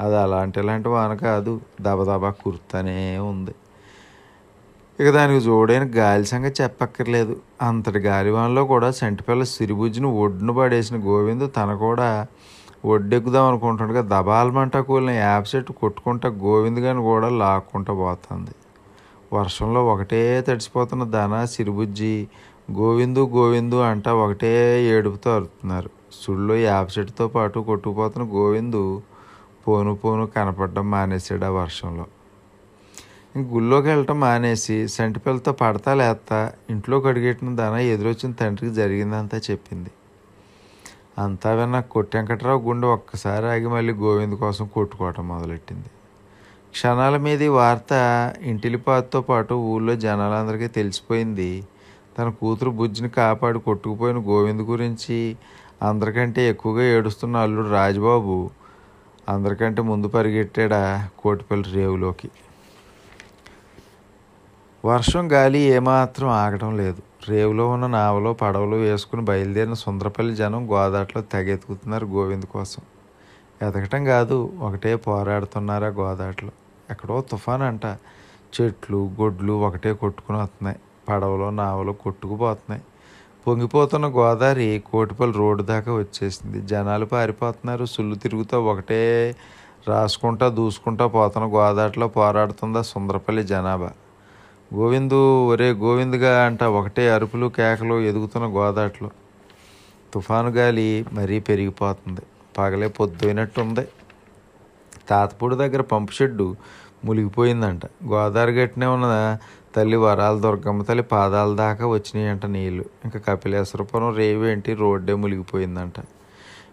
అది అలాంటి ఇలాంటి వాన కాదు దబదబా కుర్తానే ఉంది. ఇక దానికి జోడైన గాలి సంగతి చెప్పక్కర్లేదు. అంతటి గాలివానలో కూడా సంటిపిల్ల సిరిబుజ్జిని ఒడ్డును పడేసిన గోవిందు తన కూడా ఒడ్డెక్కుదాం అనుకుంటుండగా దబాలమంట కూలిన యాప్ సెట్ కొట్టుకుంటా గోవింద్ గారిని కూడా లాక్కుంటా పోతుంది. వర్షంలో ఒకటే తడిసిపోతున్న దన సిరిబుజ్జి గోవిందు గోవిందు అంటా ఒకటే ఏడుపుతో అరుతున్నారు. సుళ్ళు యాప్ సెట్తో పాటు కొట్టుకుపోతున్న గోవిందు పోను పోను కనపడడం మానేశాడు ఆ వర్షంలో. ఇంక గుళ్ళోకి వెళ్ళటం మానేసి సంటిపిల్లతో పడతా లేస్తా ఇంట్లో కడిగెట్టిన దాన ఎదురొచ్చిన తండ్రికి జరిగిందంతా చెప్పింది. అంతా విన్న కొట్టెంకటరావు గుండె ఒక్కసారి ఆగి మళ్ళీ గోవింద్ కోసం కొట్టుకోవటం మొదలెట్టింది. క్షణాల మీద ఈ వార్త ఇంటిలిపాతతో పాటు ఊళ్ళో జనాలందరికీ తెలిసిపోయింది. తన కూతురు బుజ్జిని కాపాడి కొట్టుకుపోయిన గోవింద్ గురించి అందరికంటే ఎక్కువగా ఏడుస్తున్న అల్లుడు రాజబాబు అందరికంటే ముందు పరిగెట్టాడా కోటిపల్లి రేవులోకి. వర్షం గాలి ఏమాత్రం ఆగడం లేదు. రేవులో ఉన్న నావలో పడవలు వేసుకుని బయలుదేరిన సుందరపల్లి జనం గోదాట్లో తెగెతుకుతున్నారు గోవింద్ కోసం. ఎదగటం కాదు ఒకటే పోరాడుతున్నారా గోదాట్లో. ఎక్కడో తుఫాన్ అంట చెట్లు గొడ్లు ఒకటే కొట్టుకుని వస్తున్నాయి. పడవలో నావలో కొట్టుకుపోతున్నాయి. పొంగిపోతున్న గోదావరి కోటిపల్లి రోడ్డు దాకా వచ్చేసింది. జనాలు పారిపోతున్నారు. సుళ్ళు తిరుగుతూ ఒకటే రాసుకుంటా దూసుకుంటా పోతున్న గోదావరిలో పోరాడుతుందా సుందరపల్లి జనాభా? గోవిందు ఒరే గోవిందుగా అంట ఒకటే అరుపులు కేకలు ఎదుగుతున్న గోదాట్లో. తుఫాను గాలి మరీ పెరిగిపోతుంది. పగలే పొద్దుయినట్టుంది. తాతపూడి దగ్గర పంపు షెడ్డు మునిగిపోయిందంట. గోదావరి గట్టినే ఉన్న తల్లి వరాల దుర్గమ్మ తల్లి పాదాల దాకా వచ్చినాయంట నీళ్ళు. ఇంకా కపిలేశ్వరపురం రేవేంటి రోడ్డే మునిగిపోయిందంట.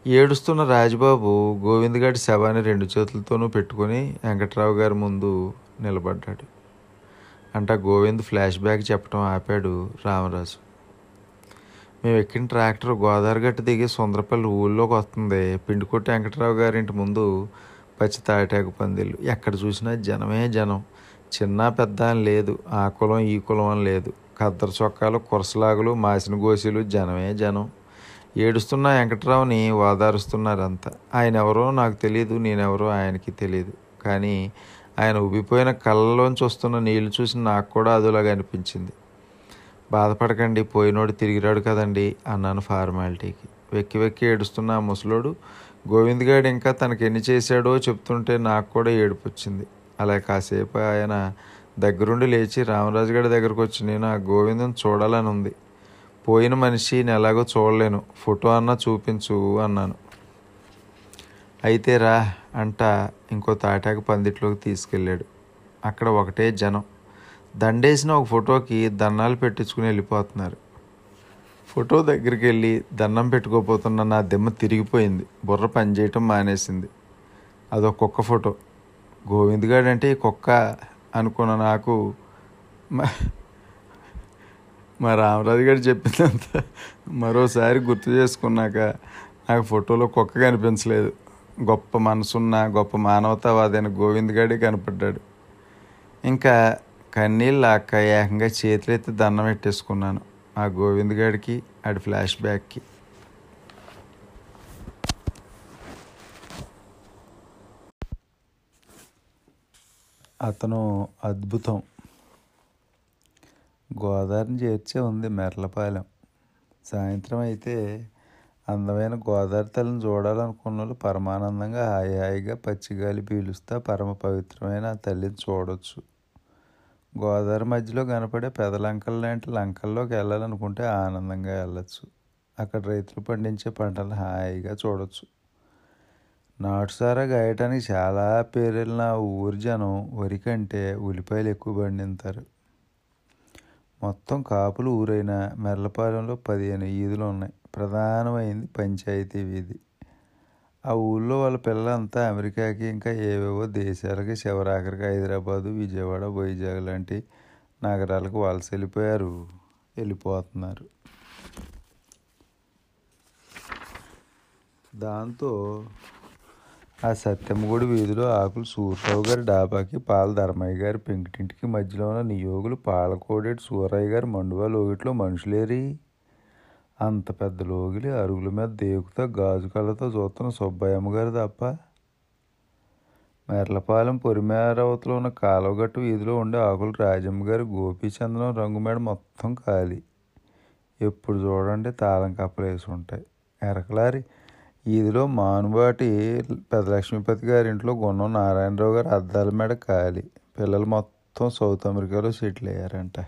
ఏడుస్తున్న రాజబాబు గోవిందగాడి శవాన్ని రెండు చేతులతోనూ పెట్టుకొని వెంకట్రావు గారి ముందు నిలబడ్డాడు. అంట గోవింద్ ఫ్లాష్ బ్యాక్ చెప్పడం ఆపాడు రామరాజు. మేము ఎక్కిన ట్రాక్టర్ గోదావరి గట్టు దిగి సుందరపల్లి ఊళ్ళోకి వస్తుంది. పిండికొట్టి వెంకటరావు గారింటి ముందు పచ్చి తాటాకు పందిళ్ళు. ఎక్కడ చూసినా జనమే జనం. చిన్న పెద్ద అని లేదు. ఆ కులం ఈ కులం అని లేదు. కద్దర చొక్కాలు కురసలాగులు మాసిన గోసీలు జనమే జనం. ఏడుస్తున్న వెంకట్రావుని ఓదారుస్తున్నారంతా ఆయన ఎవరో నాకు తెలియదు నేనెవరో ఆయనకి తెలియదు కానీ ఆయన ఉబ్బిపోయిన కళ్ళలోంచి వస్తున్న నీళ్ళు చూసి నాకు కూడా అదోలాగా అనిపించింది. బాధపడకండి పోయినోడు తిరిగిరాడు కదండి అన్నాను ఫార్మాలిటీకి. వెక్కి వెక్కి ఏడుస్తున్న ఆ ముసలోడు గోవింద్ గారు ఇంకా తనకి ఎన్ని చేశాడో చెప్తుంటే నాకు కూడా ఏడుపు వచ్చింది. అలా కాసేపు ఆయన దగ్గరుండి లేచి రామరాజు గారి దగ్గరకు వచ్చి నేను ఆ గోవిందం చూడాలని ఉంది. పోయిన మనిషిని ఎలాగో చూడలేను. ఫోటో అన్నా చూపించు అన్నాను. అయితే రా అంట ఇంకో తాటాకు పందిట్లోకి తీసుకెళ్ళాడు. అక్కడ ఒకటే జనం. దండేసిన ఒక ఫోటోకి దండాలు పెట్టించుకుని వెళ్ళిపోతున్నారు. ఫోటో దగ్గరికి వెళ్ళి దండం పెట్టుకోపోతున్న నా దిమ్మ తిరిగిపోయింది. బుర్ర పనిచేయటం మానేసింది. అదొక కుక్క ఫోటో. గోవింద్ అంటే ఈ కుక్క అనుకున్న నాకు మా రామరాజు గారు చెప్పిందంత మరోసారి గుర్తు చేసుకున్నాక నాకు ఫోటోలో కుక్క కనిపించలేదు. గొప్ప మనసున్న గొప్ప మానవతావాదైన గోవింద్ గడి కనపడ్డాడు. ఇంకా కన్నీళ్ళు అక్క ఏకంగా చేతులెత్తి దండం పెట్టేసుకున్నాను ఆ గోవింద్ గడికి ఆడి ఫ్లాష్ బ్యాక్కి. అతను అద్భుతం. గోదావరిని చేర్చే ఉంది మెర్లపాలెం. సాయంత్రం అయితే అందమైన గోదావరి తల్లిని చూడాలనుకున్న వాళ్ళు పరమానందంగా హాయి హాయిగా పచ్చిగాలి పీలుస్తా పరమ పవిత్రమైన ఆ తల్లిని చూడొచ్చు. గోదావరి మధ్యలో కనపడే పెదలంకలు లాంటి లంకల్లోకి వెళ్ళాలనుకుంటే ఆనందంగా వెళ్ళొచ్చు. అక్కడ రైతులు పండించే పంటలు హాయిగా చూడొచ్చు. నాటుసారా గాయటానికి చాలా పేరెళ్ళిన ఊరి జనం వరి కంటే ఉల్లిపాయలు ఎక్కువ పండింతారు మొత్తం కాపులు ఊరైన మెర్లపాలెంలో పదిహేను ఈదులు ఉన్నాయి. ప్రధానమైంది పంచాయతీ వీధి. ఆ ఊళ్ళో వాళ్ళ పిల్లలంతా అమెరికాకి ఇంకా ఏవేవో దేశాలకి చివరాఖరికి హైదరాబాదు విజయవాడ వైజాగ్ లాంటి నగరాలకు వలస వెళ్ళిపోయారు. వెళ్ళిపోతున్నారు. దాంతో ఆ సత్యమ్మగుడి వీధిలో ఆకులు సూర్యరావు గారి డాబాకి పాల ధర్మయ్య గారి పెంకిటింటికి మధ్యలో ఉన్న నియోగులు పాలకోడేటి సూరయ్య గారి మండువా లోగిట్లో మనుషులేరి? అంత పెద్ద లోగిలి అరుగుల మీద దేకుతా గాజు కళ్ళతో చూస్తున్న సుబ్బయ్యమ్మ గారు తప్ప మెర్లపాలెం పొరిమేరవతలో ఉన్న కాలువగట్టు వీధిలో ఉండే ఆకులు రాజమ్మ గారి గోపీచందనం రంగు మేడ మొత్తం ఖాళీ. ఎప్పుడు చూడండి తాళం కప్పలు వేసి ఉంటాయి. ఎరకలారి వీధిలో మానుబాటి పెద్దలక్ష్మీపతి గారి ఇంట్లో గున్నం నారాయణరావు గారు అద్దాల మేడ ఖాళీ. పిల్లలు మొత్తం సౌత్ అమెరికాలో సెటిల్ అయ్యారంట.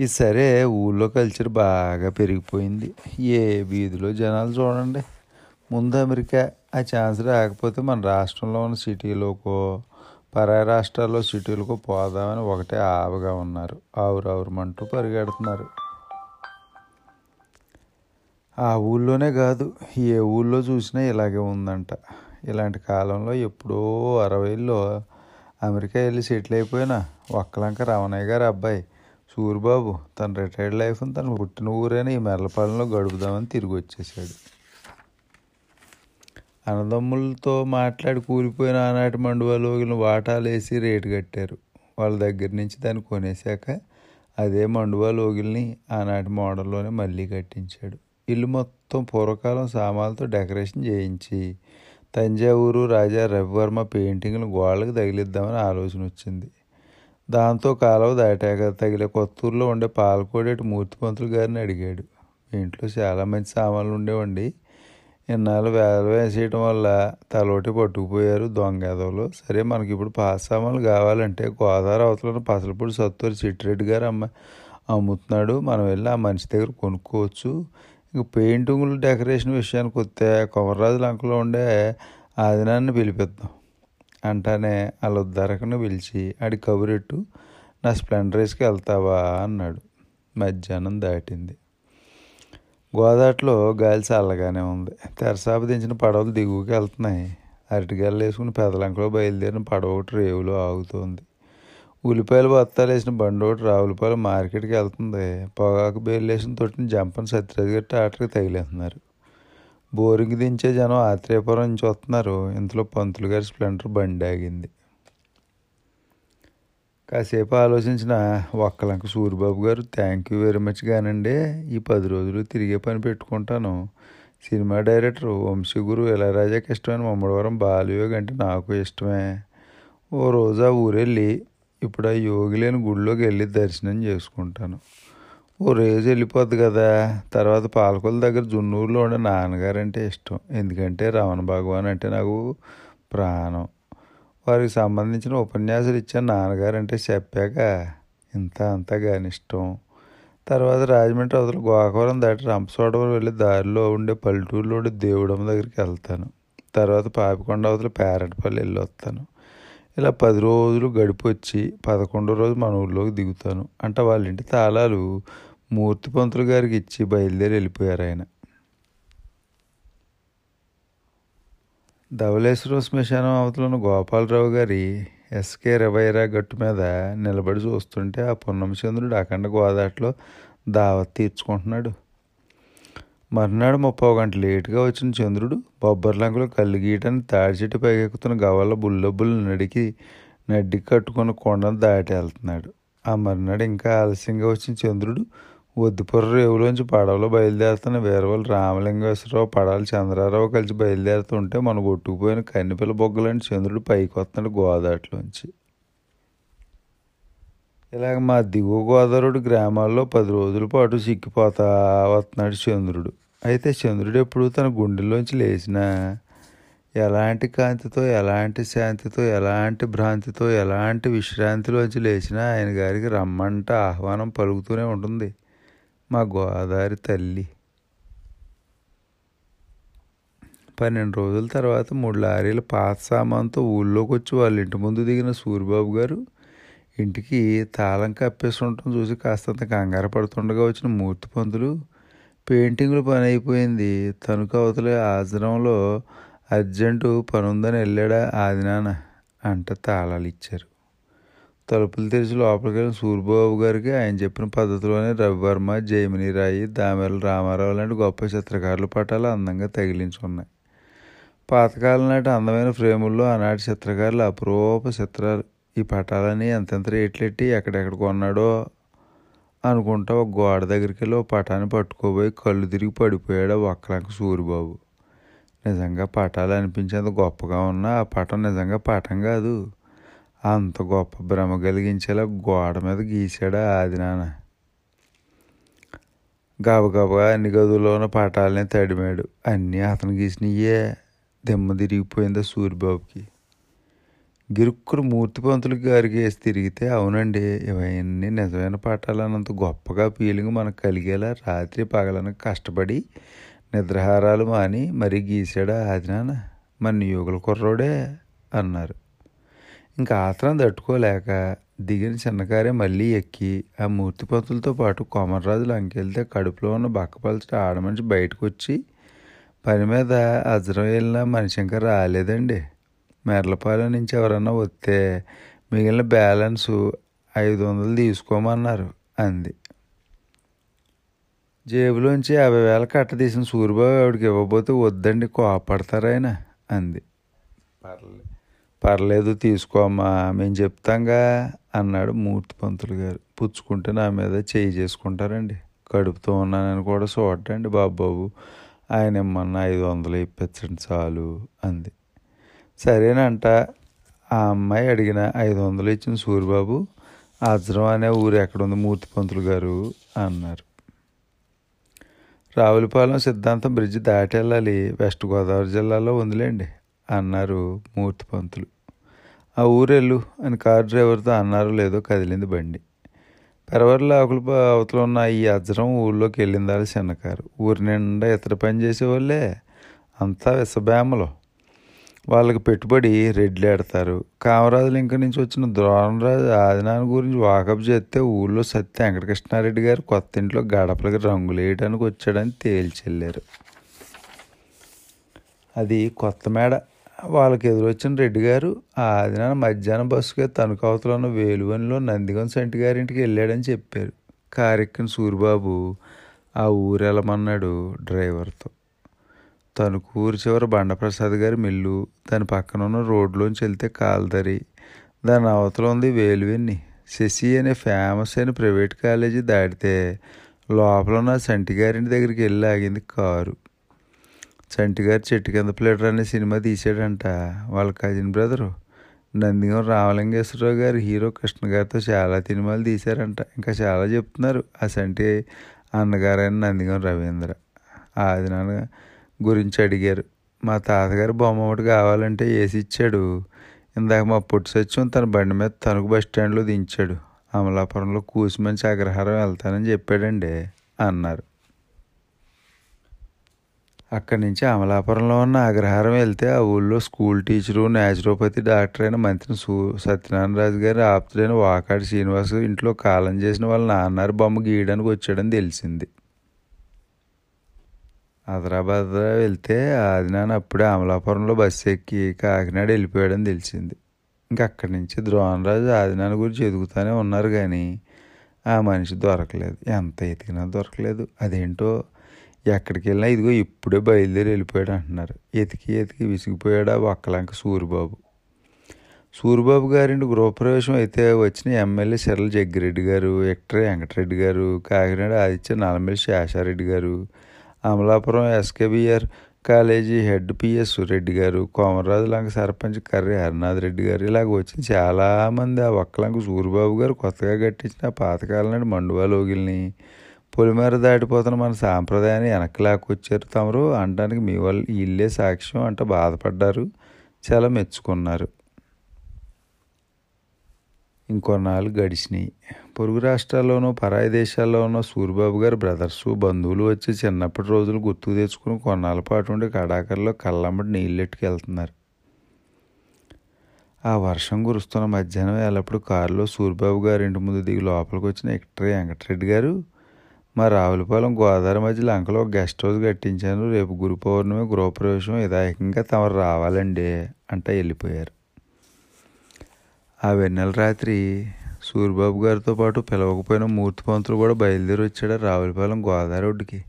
ఈ సరే ఊళ్ళో కల్చర్ బాగా పెరిగిపోయింది. ఏ వీధిలో జనాలు చూడండి. ముందు అమెరికా ఆ ఛాన్స్ రాకపోతే మన రాష్ట్రంలో ఉన్న సిటీలోకో పరాయి రాష్ట్రాల్లో సిటీలకు పోదామని ఒకటే ఆవగా ఉన్నారు. ఆవురావురమంటూ పరిగెడుతున్నారు. ఆ ఊళ్ళోనే కాదు ఏ ఊళ్ళో చూసినా ఇలాగే ఉందంట. ఇలాంటి కాలంలో ఎప్పుడో అరవైలో అమెరికా వెళ్ళి సెటిల్ అయిపోయినా ఒక్కలంక రమణయ్య గారు అబ్బాయి సూరిబాబు తన రిటైర్డ్ లైఫ్ని తన పుట్టిన ఊరైన ఈ మెర్లపాలెంలో గడుపుదామని తిరిగి వచ్చేసాడు అన్నదమ్ములతో మాట్లాడి కూలిపోయిన ఆనాటి మండువాలోగిన వాటాలు వేసి రేటు కట్టారు. వాళ్ళ దగ్గర నుంచి దాన్ని కొనేశాక అదే మండువా లోగిల్ని ఆనాటి మోడల్లోనే మళ్ళీ కట్టించాడు. ఇల్లు మొత్తం పూర్వకాలం సామాన్లతో డెకరేషన్ చేయించి తంజావూరు రాజా రవివర్మ పెయింటింగ్లు గోళ్ళకి తగిలిద్దామని ఆలోచన వచ్చింది. దాంతో కాలువ దాటాక తగిలే కొత్తూరులో ఉండే పాలకోడేటి మూర్తి పంతులు గారిని అడిగాడు. మీ ఇంట్లో చాలా మంచి సామాన్లు ఉండేవండి. ఇన్నాళ్ళు వేల వేసేయటం వల్ల తలోటి పట్టుకుపోయారు దొంగ ఎదవలు సరే మనకి ఇప్పుడు పాత సామాన్లు కావాలంటే గోదావరి అవతల పసలపూడి సత్తూరు చిట్టిరెడ్డి గారు అమ్మ అమ్ముతున్నాడు. మనం వెళ్ళి ఆ మనిషి దగ్గర కొనుక్కోవచ్చు. ఇంక పెయింటింగ్లు డెకరేషన్ విషయానికి వస్తే కొమర్రాజు లంకలో ఉండే ఆదినాన్ని పిలిపిద్దాం. అంటానే వాళ్ళ ఉద్దరకను పిలిచి ఆడి కబురెట్టు నా స్ప్లెండరేస్కి వెళ్తావా? అన్నాడు. మధ్యాహ్నం దాటింది. గోదాట్లో గాలి చల్లగానే ఉంది. తెరసాప దించిన పడవలు దిగువకి వెళ్తున్నాయి. అరటిగల్లు వేసుకుని పెదలంకలో బయలుదేరిన పడవ ఒకటి రేవులో ఆగుతోంది. ఉల్లిపాయలు బత్తాలు వేసిన బండి ఒకటి రావులపాయలు మార్కెట్కి వెళ్తుంది. పొగాకు బేలు వేసిన తొట్టిన జంపని సత్యరాజు గారి ఆటకి తగిలేస్తున్నారు. బోరింగ్ దించే జనం ఆత్రేయపురం నుంచి వస్తున్నారు. ఇంతలో పంతులు గారి స్ప్లెండర్ బండి ఆగింది. కాసేపు ఆలోచించిన ఒక్కలంక సూరిబాబు గారు థ్యాంక్ యూ వెరీ మచ్ కానండి ఈ పది రోజులు తిరిగే పని పెట్టుకుంటాను. సినిమా డైరెక్టర్ వంశీ గురు ఇళయరాజాకి ఇష్టమైన మమ్మడవరం బాలయోగి అంటే నాకు ఇష్టమే. ఓ రోజు ఆ ఊరెళ్ళి ఇప్పుడు ఆ యోగి లేని గుడిలోకి వెళ్ళి దర్శనం చేసుకుంటాను. ఓ రోజు వెళ్ళిపోద్ది కదా. తర్వాత పాలకొల దగ్గర జున్నూరులో ఉండే నాన్నగారు అంటే ఇష్టం. ఎందుకంటే రమణ భగవాన్ అంటే నాకు ప్రాణం. వారికి సంబంధించిన ఉపన్యాసాలు ఇచ్చాను నాన్నగారంటే చెప్పాక ఇంత అంతా కానీ ఇష్టం తర్వాత రాజమండ్రి అవతల గోకవరం దాటి రంపచోడవరం వెళ్ళి దారిలో ఉండే పల్లెటూరులో ఉండే దేవుడమ్మ దగ్గరికి వెళ్తాను. తర్వాత పాపికొండ అవతల పేరటపల్లి వెళ్ళి వస్తాను. ఇలా పది రోజులు గడిపొచ్చి పదకొండో రోజు మన ఊళ్ళోకి దిగుతాను. అంటే వాళ్ళ ఇంటి తాళాలు మూర్తి పంతులు గారికి ఇచ్చి బయలుదేరి వెళ్ళిపోయారు ఆయన. ధవళేశ్వరం శ్మశానం అవతల ఉన్న గోపాలరావు గారి ఎస్కే రవైరా గట్టు మీద నిలబడి చూస్తుంటే ఆ పున్నమచంద్రుడు అఖండ గోదాట్లో దావత్ తీర్చుకుంటున్నాడు. మర్నాడు ముప్పై గంట లేటుగా వచ్చిన చంద్రుడు బొబ్బర్లంకలో కళ్ళు గీయటాన్ని తాడి చెట్టు పైకెక్కుతున్న గవల్ల బుల్లబుల్లు నడికి నడ్డి కట్టుకున్న కొండను దాటి వెళ్తున్నాడు. ఆ మర్నాడు ఇంకా ఆలస్యంగా వచ్చిన చంద్రుడు ఒద్దుపుర రేవులోంచి పడవలో బయలుదేరుతున్న వీరవాళ్ళు రామలింగేశ్వరరావు పడాలి చంద్రారావు కలిసి బయలుదేరుతుంటే మన కొట్టుకుపోయిన కన్నెపిల్ల బొగ్గలాంటి చంద్రుడు పైకి వస్తున్నాడు గోదావరిలోంచి. ఇలాగ మా దిగువ గోదావరి గ్రామాల్లో పది రోజుల పాటు సిక్కిపోతా వస్తున్నాడు చంద్రుడు. అయితే చంద్రుడు ఎప్పుడు తన గుండెల్లోంచి లేచినా ఎలాంటి కాంతితో ఎలాంటి శాంతితో ఎలాంటి భ్రాంతితో ఎలాంటి విశ్రాంతిలోంచి లేచినా ఆయన గారికి రమ్మంట ఆహ్వానం పలుకుతూనే ఉంటుంది. మా గోదావరి తల్లి. పన్నెండు రోజుల తర్వాత మూడు లారీల పాత సామాన్తో ఊళ్ళోకి వచ్చి వాళ్ళ ఇంటి ముందు దిగిన సూరిబాబు గారు ఇంటికి తాళం కప్పేసి ఉండటం చూసి కాస్తంత కంగారు పడుతుండగా వచ్చిన మూర్తి పంతులు పెయింటింగ్లు పని అయిపోయింది తణుకు అవతల ఆశ్రమంలో అర్జెంటు పని ఉందని వెళ్ళాడా ఆదినాన అంట తాళాలు ఇచ్చారు తలుపులు తెరిచి లోపలికి వెళ్ళిన సూర్యబాబు గారికి ఆయన చెప్పిన పద్ధతిలోనే రవివర్మ జైమిని రాయి దామెల రామారావు లాంటి గొప్ప చిత్రకారుల పటాలు అందంగా తగిలించున్నాయి. పాతకాలం నాటి అందమైన ఫ్రేముల్లో ఆనాటి చిత్రకారులు అపురూప చిత్రాలు. ఈ పటాలని ఎంతెంత రేట్లెట్టి ఎక్కడెక్కడ కొన్నాడో అనుకుంటా ఒక గోడ దగ్గరికి వెళ్ళి ఒక పటాన్ని పట్టుకోబోయి కళ్ళు తిరిగి పడిపోయాడు ఆ ఒక్కలంక సూరిబాబు. నిజంగా పటాలు అనిపించేంత గొప్పగా ఉన్నా ఆ పటం నిజంగా పటం కాదు. అంత గొప్ప భ్రమ కలిగించేలా గోడ మీద గీశాడు ఆది నాన్న. గబగబా అన్ని గదుల్లో ఉన్న పటాలని తడిమాడు. అన్నీ అతను గీసినయే. దిమ్మ తిరిగిపోయింది ఆ సూరిబాబుకి. గిరుక్కుడు మూర్తిపంతులు గారికి వేసి తిరిగితే అవునండి ఇవన్నీ నిజమైన పాఠాలన్నంత గొప్పగా ఫీలింగ్ మనకు కలిగేలా రాత్రి పగలను కష్టపడి నిద్రహారాలు మాని మరీ గీసాడా ఆదినాన మన నియోగుల కుర్రోడే అన్నారు. ఇంకా ఆత్రం తట్టుకోలేక దిగిన చిన్నకారే మళ్ళీ ఎక్కి ఆ మూర్తి పంతులతో పాటు కొమర్రాజులు అంకెళ్తే కడుపులో ఉన్న బక్కపలచట ఆడమనిషి బయటకు వచ్చి పని మీద అజ్రం వెళ్ళిన మనిషి ఇంకా రాలేదండి. మెర్లపాలెం నుంచి ఎవరన్నా వస్తే మిగిలిన బ్యాలెన్స్ ఐదు వందలు తీసుకోమన్నారు అంది. జేబులోంచి యాభై వేల కట్ట తీసిన సూరిబాబు ఆవిడకి ఇవ్వబోతే వద్దండి కోపడతారు ఆయన అంది. పర్లేదు పర్లేదు తీసుకోమ్మా మేము చెప్తాంగా అన్నాడు మూర్తి పంతులు గారు. పుచ్చుకుంటే నా మీద చేయి చేసుకుంటారండి. కడుపుతో ఉన్నానని కూడా చూడండి బాబాబు ఆయన ఇమ్మన్నా ఐదు వందలు ఇప్పించండి చాలు అంది. సరేనంట. ఆ అమ్మాయి అడిగిన ఐదు వందలు ఇచ్చిన సూరిబాబు అజ్రం అనే ఊరు ఎక్కడుంది మూర్తి పంతులు గారు అన్నారు. రావులపాలెం సిద్ధాంతం బ్రిడ్జి దాటెళ్ళాలి. వెస్ట్ గోదావరి జిల్లాలో ఉందిలేండి అన్నారు మూర్తి పంతులు. ఆ ఊరెళ్ళు అని కారు డ్రైవర్తో అన్నారు లేదో కదిలింది బండి. పెరవర్ల ఆకులు అవతల ఉన్న ఈ అజ్రం ఊళ్ళోకి వెళ్ళిందాలి చిన్న కారు ఊరి నిండా ఇతర పని చేసేవాళ్ళే. అంతా విసబేమలో వాళ్ళకి పెట్టుబడి రెడ్లేడతారు ఎడతారు కామరాజులు నుంచి వచ్చిన ద్రోణరాజు ఆదినాన్ని గురించి వాకప్ చేస్తే ఊళ్ళో సత్య వెంకటకృష్ణారెడ్డి గారు కొత్త ఇంట్లో గడపలకి రంగులు వేయడానికి వచ్చాడని తేల్చెళ్ళారు అది కొత్త మేడ. వాళ్ళకి ఎదురొచ్చిన రెడ్డి గారు ఆదినాన ఆదినాన్న మధ్యాహ్నం బస్సుగా తణుకు అవతల ఉన్న వేలువనిలో నందిగం సంటి గారింటికి వెళ్ళాడని చెప్పారు. కారెక్కిన సూరిబాబు ఆ ఊరు వెళ్ళమన్నాడు డ్రైవర్తో. తణుకు ఊరి చివర బండప్రసాద్ గారి మిల్లు. దాని పక్కన ఉన్న రోడ్లోంచి వెళ్తే కాల్దరి. దాని అవతల ఉంది వేలువెన్ని. శశి అనే ఫేమస్ అయిన ప్రైవేట్ కాలేజీ దాటితే లోపల ఉన్న సంటిగారింటి దగ్గరికి వెళ్ళి ఆగింది కారు. చంటి చెట్టు కింద ప్లేటర్ అనే సినిమా తీసాడంట వాళ్ళ కజిన్ బ్రదరు నందిగం రామలింగేశ్వరరావు గారు హీరో కృష్ణ గారితో చాలా సినిమాలు తీశారంట. ఇంకా చాలా చెప్తున్నారు. ఆ సంటి అన్నగారైన నందిగం రవీంద్ర. ఆది నాన్న గురించి అడిగారు. మా తాతగారు బొమ్మ ఒకటి కావాలంటే వేసి ఇచ్చాడు. ఇందాక మా పొట్టు సత్యం తన బండి మీద తణుకు బస్ స్టాండ్లో దించాడు. అమలాపురంలో కూసిమంచి అగ్రహారం వెళ్తానని చెప్పాడండి అన్నారు. అక్కడి నుంచి అమలాపురంలో ఉన్న అగ్రహారం వెళ్తే ఆ ఊళ్ళో స్కూల్ టీచరు న్యాచురోపతి డాక్టర్ అయిన మంత్రి సు సత్యనారాయణరాజు గారి ఆప్తుడైన వాకాడి శ్రీనివాస్ ఇంట్లో కాలం చేసిన వాళ్ళ నాన్నారు బొమ్మ గీయడానికి వచ్చాడని తెలిసింది. హైదరాబాద్ వెళ్తే ఆది నాన్న అప్పుడే అమలాపురంలో బస్సు ఎక్కి కాకినాడ వెళ్ళిపోయాడని తెలిసింది. ఇంక అక్కడి నుంచి ద్రోణరాజు ఆదినాన్న గురించి ఎదుగుతూనే ఉన్నారు కానీ ఆ మనిషి దొరకలేదు. ఎంత ఎతికినా దొరకలేదు. అదేంటో ఎక్కడికి వెళ్ళినా ఇదిగో ఇప్పుడే బయలుదేరి వెళ్ళిపోయాడు అంటున్నారు. ఎతికి ఎతికి విసిగిపోయాడు ఆ ఒక్కలంక సూరిబాబు. సూరిబాబు గారింటి గృహప్రవేశం అయితే వచ్చిన ఎమ్మెల్యే సిరల జగ్గిరెడ్డి గారు ఎక్టర్ వెంకటరెడ్డి గారు కాకినాడ ఆదిత్య నలమల్లి శేషారెడ్డి గారు Amalapuram SKBR college head PS Reddy గారు కోమరాజు లంక సర్పంచ్ కర్రి హరినాథ్ రెడ్డి గారు ఇలాగ వచ్చిన చాలామంది ఆ ఒక్కలంక సూరిబాబు గారు కొత్తగా కట్టించిన పాతకాలం నాటి మండువాలోగిల్ని పొలిమేర దాటిపోతున్న మన సాంప్రదాయాన్ని వెనక్కి లాక్కొచ్చారు తమరు. అనడానికి మీ వాళ్ళు ఇల్లే సాక్ష్యం అంట బాధపడ్డారు. చాలా మెచ్చుకున్నారు. ఇంకొన్నాళ్ళు గడిచినాయి. పొరుగు రాష్ట్రాల్లోనూ పరాయి దేశాల్లోనూ సూర్యబాబు గారు బ్రదర్స్ బంధువులు వచ్చి చిన్నప్పటి రోజులు గుర్తుకు తెచ్చుకుని కొన్నాళ్ళ పాటు ఉండి కడాకల్లో కళ్ళమ్మటి నీళ్ళెట్టుకెళ్తున్నారు. ఆ వర్షం కురుస్తున్న మధ్యాహ్నం వేళప్పుడు కారులో సూర్యబాబు గారు ఇంటి ముందు దిగి లోపలికి వచ్చిన ఎక్టరీ వెంకటరెడ్డి గారు మా రావులపాలెం గోదావరి మధ్య లంకలో ఒక గెస్ట్ హౌస్ కట్టించాను రేపు గురు పౌర్ణమి గృహప్రవేశం యథాయకంగా తమరు రావాలండి అంట వెళ్ళిపోయారు. ఆ వెన్నెల రాత్రి సూరిబాబు గారితో పాటు పిలవకపోయిన మూర్తి పంతులు కూడా బయలుదేరి వచ్చాడు రావులపాలెం గోదావరి ఒడ్డుకి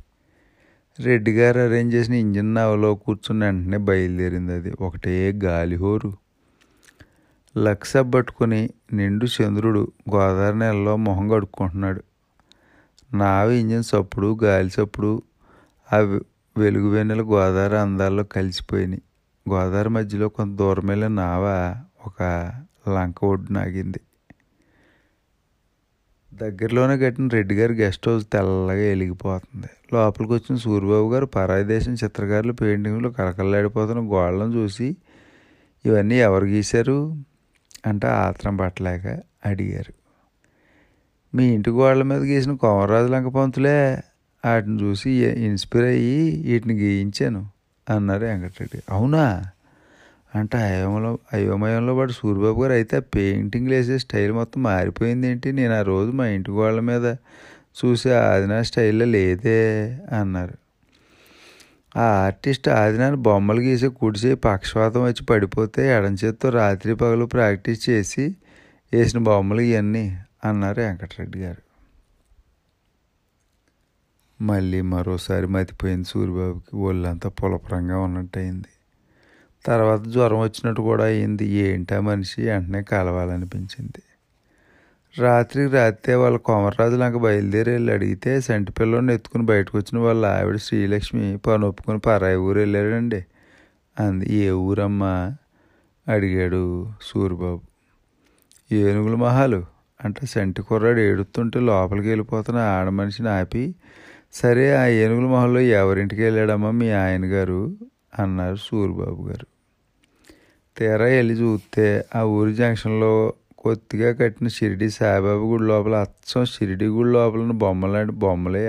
రెడ్డి గారు అరేంజ్ చేసిన ఇంజిన్ నావలో కూర్చుని వెంటనే బయలుదేరింది అది. ఒకటే గాలిహోరు. లక్స పట్టుకుని నిండు చంద్రుడు గోదావరి నెలలో మొహం కడుక్కుంటున్నాడు. నావి ఇంజిన్ చప్పుడు గాలి చప్పుడు ఆ వెలుగు వెన్నెల గోదావరి అందాల్లో కలిసిపోయినాయి. గోదావరి మధ్యలో కొంత దూరం వెళ్ళిన నావ ఒక లంక ఒడ్డు నాగింది దగ్గరలోనే కట్టిన రెడ్డి గారి గెస్ట్ హౌస్ తెల్లగా వెలిగిపోతుంది లోపలికి వచ్చిన సూర్యబాబు గారు పరాయి దేశం చిత్రకారులు పెయింటింగ్లు కలకల్లాడిపోతున్న గోడలను చూసి ఇవన్నీ ఎవరు గీశారు? అంటే ఆత్రం పట్టలేక అడిగారు. మీ ఇంటి గోడల మీద గీసిన కోమరాజు లంక పంతులే వాటిని చూసి ఇన్స్పైర్ అయ్యి వీటిని గీయించాను అన్నారు వెంకటరెడ్డి. అవునా? అంటే అయోమలో అయోమయంలో పాటు సూర్యబాబు గారు అయితే ఆ పెయింటింగ్లు వేసే స్టైల్ మొత్తం మారిపోయింది ఏంటి? నేను ఆ రోజు మా ఇంటి వాళ్ళ మీద చూసి ఆదినా స్టైల్లో లేదే అన్నారు. ఆ ఆర్టిస్ట్ ఆదినాన్ని బొమ్మలు గీసి కుడిసే పక్షవాతం వచ్చి పడిపోతే ఎడం చేత్తో రాత్రి పగలు ప్రాక్టీస్ చేసి వేసిన బొమ్మలు ఇవన్నీ అన్నారు వెంకటరెడ్డి గారు. మళ్ళీ మరోసారి మతిపోయింది సూర్యబాబుకి. ఒళ్ళంతా పులపరంగా ఉన్నట్టయింది. తర్వాత జ్వరం వచ్చినట్టు కూడా అయింది ఏంటా మనిషి? వెంటనే కలవాలనిపించింది. రాత్రికి రాత్రే వాళ్ళ కొమర్రాజు లంక బయలుదేరి వెళ్ళి అడిగితే సంటి పిల్లని ఎత్తుకుని బయటకు వచ్చిన వాళ్ళ ఆవిడ శ్రీలక్ష్మి పని ఒప్పుకొని పరాయి ఊరు వెళ్ళాడండి. అంది. ఏ ఊరమ్మా? అడిగాడు సూరిబాబు. ఏనుగుల మహాలు? అంటే సంటి కుర్రాడు ఏడుతుంటే లోపలికి వెళ్ళిపోతున్న ఆడ మనిషిని ఆపి సరే ఆ ఏనుగుల మొహల్లో ఎవరింటికి వెళ్ళాడమ్మా మీ ఆయన గారు అన్నారు సూరిబాబు గారు. తీరా వెళ్ళి చూస్తే ఆ ఊరి జంక్షన్లో కొద్దిగా కట్టిన షిరిడి సాయిబాబా గుడి లోపల అచ్చం షిరిడి గుడి లోపల బొమ్మలాంటి బొమ్మలే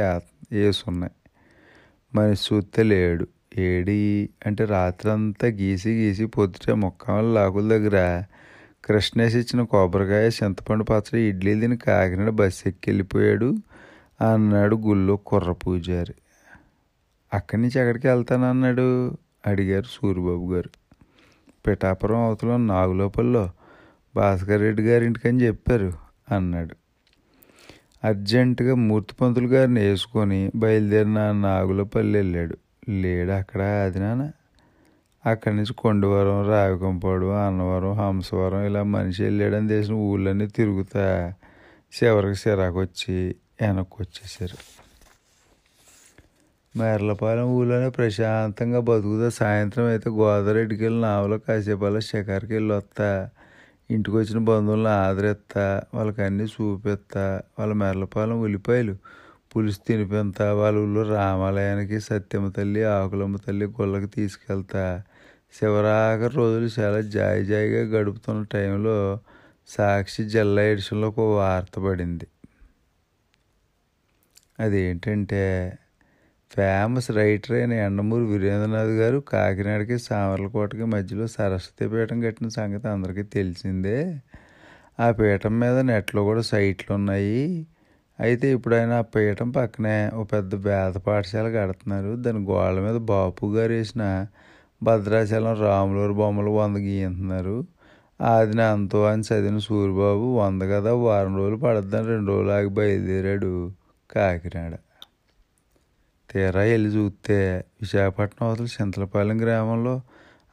వేసున్నాయి మనిషి చూస్తే లేడు. ఏడి అంటే రాత్రంతా గీసి గీసి పొద్దుటే ముక్కల లాకుల దగ్గర కృష్ణేసి ఇచ్చిన కొబ్బరికాయ చింతపండు పచ్చడి ఇడ్లీ తిని కాకినాడ బస్సు ఎక్కి వెళ్ళిపోయాడు అన్నాడు గుళ్ళో కుర్ర పూజారి. అక్కడి నుంచి ఎక్కడికి వెళ్తానన్నాడు? అడిగారు సూరిబాబు గారు. పిఠాపురం అవతల నాగులోపల్లో భాస్కర్ రెడ్డి గారి ఇంటికని చెప్పారు అన్నాడు. అర్జెంటుగా మూర్తి పంతులు గారిని వేసుకొని బయలుదేరిన నాగులపల్లి వెళ్ళాడు. లేడు అక్కడ అది నాన్న. అక్కడి నుంచి కొండవరం రావికంపాడు అన్నవరం హంసవరం ఇలా మనిషి వెళ్ళాడని తెలిసిన ఊళ్ళన్నీ తిరుగుతా చివరికి సిరాకొచ్చి వెనక్కి వచ్చేసారు మేర్లపాలెం ఊళ్ళోనే ప్రశాంతంగా బతుకుతా. సాయంత్రం అయితే గోదావరెడ్డికి వెళ్ళి నావలో కాసేపు అలా షికార్కి వెళ్ళి వస్తా ఇంటికి వచ్చిన బంధువులను ఆదరిస్తా వాళ్ళకి అన్నీ చూపిస్తా వాళ్ళ మెర్లపాలెం ఉల్లిపాయలు పులుసు తినిపిస్తా వాళ్ళ ఊళ్ళో రామాలయానికి సత్యమ్మ తల్లి ఆకులమ్మ తల్లి గుళ్ళకి తీసుకెళ్తా. శివరాఖరి రోజులు చాలా జాయి జాయిగా గడుపుతున్న టైంలో సాక్షి జిల్లా ఎడిషన్లో ఒక వార్త పడింది. అదేంటంటే ఫేమస్ రైటర్ అయిన ఎండమూరి వీరేంద్రనాథ్ గారు కాకినాడకి సామర్లకోటకి మధ్యలో సరస్వతి పీఠం కట్టిన సంగతి అందరికీ తెలిసిందే. ఆ పీఠం మీద నెట్లో కూడా సైట్లు ఉన్నాయి. అయితే ఇప్పుడు ఆయన ఆ పీఠం పక్కనే ఒక పెద్ద వేద పాఠశాల కడుతున్నారు. దాని గోడల మీద బాపు గారు వేసిన భద్రాచలం రాములూరు బొమ్మలు వంద గీయంతున్నారు ఆదిన అంతో అని చదివిన సూరిబాబు వంద కదా వారం రోజులు పడద్దని రెండు రోజులు ఆగి బయలుదేరాడు కాకినాడ. తీరా వెళ్ళి చూస్తే విశాఖపట్నం అవతల చింతలపాలెం గ్రామంలో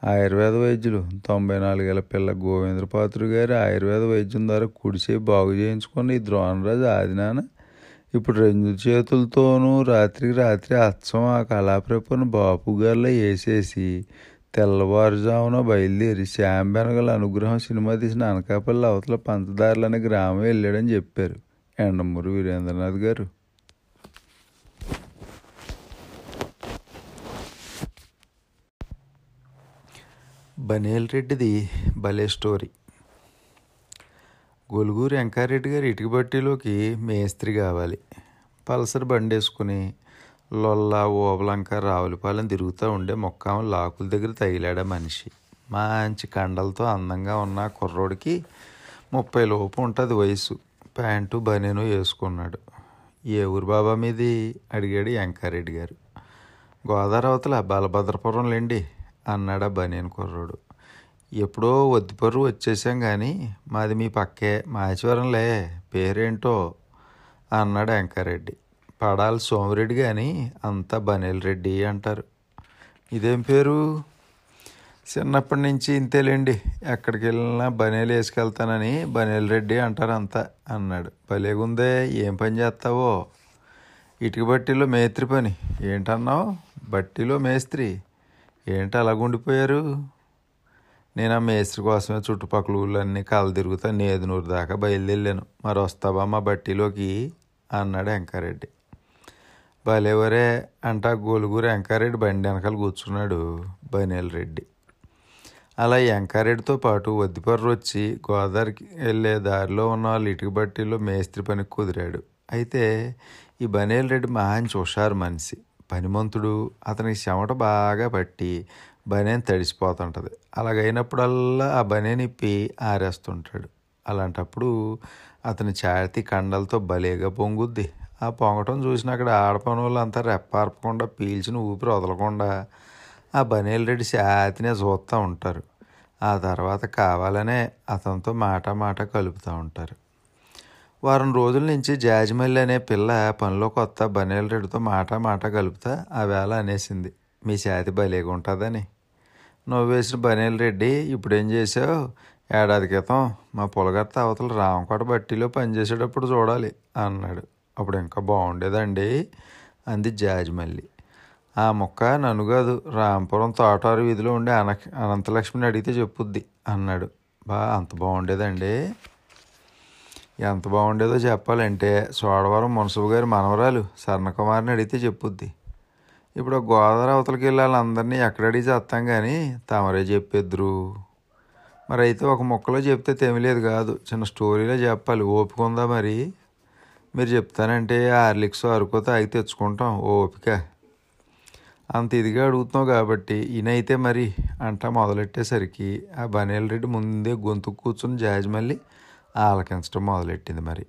ఆయుర్వేద వైద్యులు తొంభై నాలుగేళ్ళ పిల్ల గోవింద్రపాత్రుడు గారి ఆయుర్వేద వైద్యం ద్వారా కుడిసే బాగు చేయించుకున్న ఈ ద్రోణరాజు ఆదినాన ఇప్పుడు రెండు చేతులతోనూ రాత్రికి రాత్రి అచ్చం ఆ కళాప్రపను బాపు గారిలో వేసేసి తెల్లవారుజామున బయలుదేరి శాంబెనగల అనుగ్రహం సినిమా తీసిన అనకాపల్లి అవతల పంచదారులనే అనే గ్రామం వెళ్ళాడని చెప్పారు ఎండమూరు వీరేంద్రనాథ్ గారు. బనేల్ రెడ్డిది భలే స్టోరీ. గొలుగూరు వెంకారెడ్డి గారి ఇటుక బట్టీలోకి మేస్త్రి కావాలి. పల్సర్ బండి వేసుకుని లొల్ల ఓబలంక రావులపాలెం తిరుగుతూ ఉండే మొక్కామ లాకుల దగ్గర తగిలాడ మనిషి. మంచి కండలతో అందంగా ఉన్న కుర్రోడికి ముప్పై లోపు ఉంటుంది వయసు. ప్యాంటు బనీను వేసుకున్నాడు. ఏ ఊరు బాబా మీది? అడిగాడు వెంకారెడ్డి గారు. గోదావరి అవతల బలభద్రపురం లేండి. అన్నాడు ఆ బనీన్ కుర్రోడు. ఎప్పుడో వద్దిపర్రు వచ్చేసాం కానీ మాది మీ పక్కే మాచివరంలే పేరేంటో అన్నాడు వెంకారెడ్డి పడాలి సోమిరెడ్డి కానీ అంతా బనేల్ రెడ్డి అంటారు. ఇదేం పేరు? చిన్నప్పటి నుంచి ఇంతేలేండి ఎక్కడికి వెళ్ళినా బనేలు వేసుకెళ్తానని బనేల్ రెడ్డి అంటారు అంతా అన్నాడు. భలేగుందే ఏం పని చేస్తావో? ఇటుక బట్టీలో మేస్త్రి పని. ఏంటన్నావు? బట్టీలో మేస్త్రి. ఏంటి అలాగుండిపోయారు నేను ఆ మేస్త్రి కోసమే చుట్టుపక్కల ఊళ్ళన్నీ కళ్ళు తిరుగుతా నేదునూరు దాకా బయలుదేరాను. మరి వస్తావా మా బట్టీలోకి? అన్నాడు వెంకారెడ్డి. భలేవరే అంటా గోలుగురు వెంకారెడ్డి బండి వెనకాల కూర్చున్నాడు బనేల్ రెడ్డి. అలా వెంకారెడ్డితో పాటు వద్దిపర్రు వచ్చి గోదావరికి వెళ్ళే దారిలో ఉన్న వాళ్ళు ఇటుక బట్టీలో మేస్త్రి పనికి కుదిరాడు. అయితే ఈ బనేల్ రెడ్డి మంచి హుషారు మనిషి. పనిమంతుడు అతనికి చెమట బాగా పట్టి బనేన్ తడిసిపోతుంటుంది. అలాగైనప్పుడల్లా ఆ బనేన్ ఇప్పి ఆరేస్తుంటాడు. అలాంటప్పుడు అతని ఛాతి కండలతో భలేగా పొంగుద్ది. ఆ పొంగటం చూసిన అక్కడ ఆడపని వాళ్ళు అంతా రెప్పార్పకుండా పీల్చిన ఊపిరి వదలకుండా ఆ బనేల్ రెడ్డి ఛాతినే చూస్తూ ఉంటారు. ఆ తర్వాత కావాలనే అతనితో మాట మాట కలుపుతూ ఉంటారు. వారం రోజుల నుంచి జాజిమల్లి అనే పిల్ల పనిలో కొత్త బనేల్ రెడ్డితో మాట మాట కలుపుతా ఆ వేళ అనేసింది. మీ చేతి భలేగా ఉంటుందని. నువ్వు వేసిన బనేల్ రెడ్డి ఇప్పుడేం చేసావు? ఏడాది క్రితం మా పొలగత్త అవతల రామకోట బట్టీలో పనిచేసేటప్పుడు చూడాలి అన్నాడు. అప్పుడు ఇంకా బాగుండేదండి అంది జాజిమల్లి ఆ మొక్క నన్ను కాదు రాంపురం తోటారు వీధిలో ఉండే అన అనంతలక్ష్మిని అడిగితే చెప్పుద్ది అన్నాడు. బా అంత బాగుండేదండి. ఎంత బాగుండేదో చెప్పాలంటే సోడవరం మున్సబు గారి మనవరాలు సర్ణకుమారిని అడిగితే చెప్పుద్ది. ఇప్పుడు గోదావరి అవతలకి వెళ్ళి వాళ్ళందరినీ ఎక్కడ అడిగి చేస్తాం కానీ తమరే చెప్పిద్దరు. మరి అయితే ఒక మొక్కలో చెప్తే తెమిలేదు కాదు చిన్న స్టోరీలో చెప్పాలి. ఓపిక ఉందా మరి? మీరు చెప్తానంటే ఆర్లిక్స్ అరుకో తాగి తెచ్చుకుంటాం ఓపిక. అంత ఇదిగా అడుగుతున్నావు కాబట్టి ఈయనైతే మరి అంట మొదలెట్టేసరికి ఆ బనేల్ రెడ్డి ముందే గొంతు కూర్చుని జాజిమల్లి ఆలకించడం మొదలెట్టింది మరి.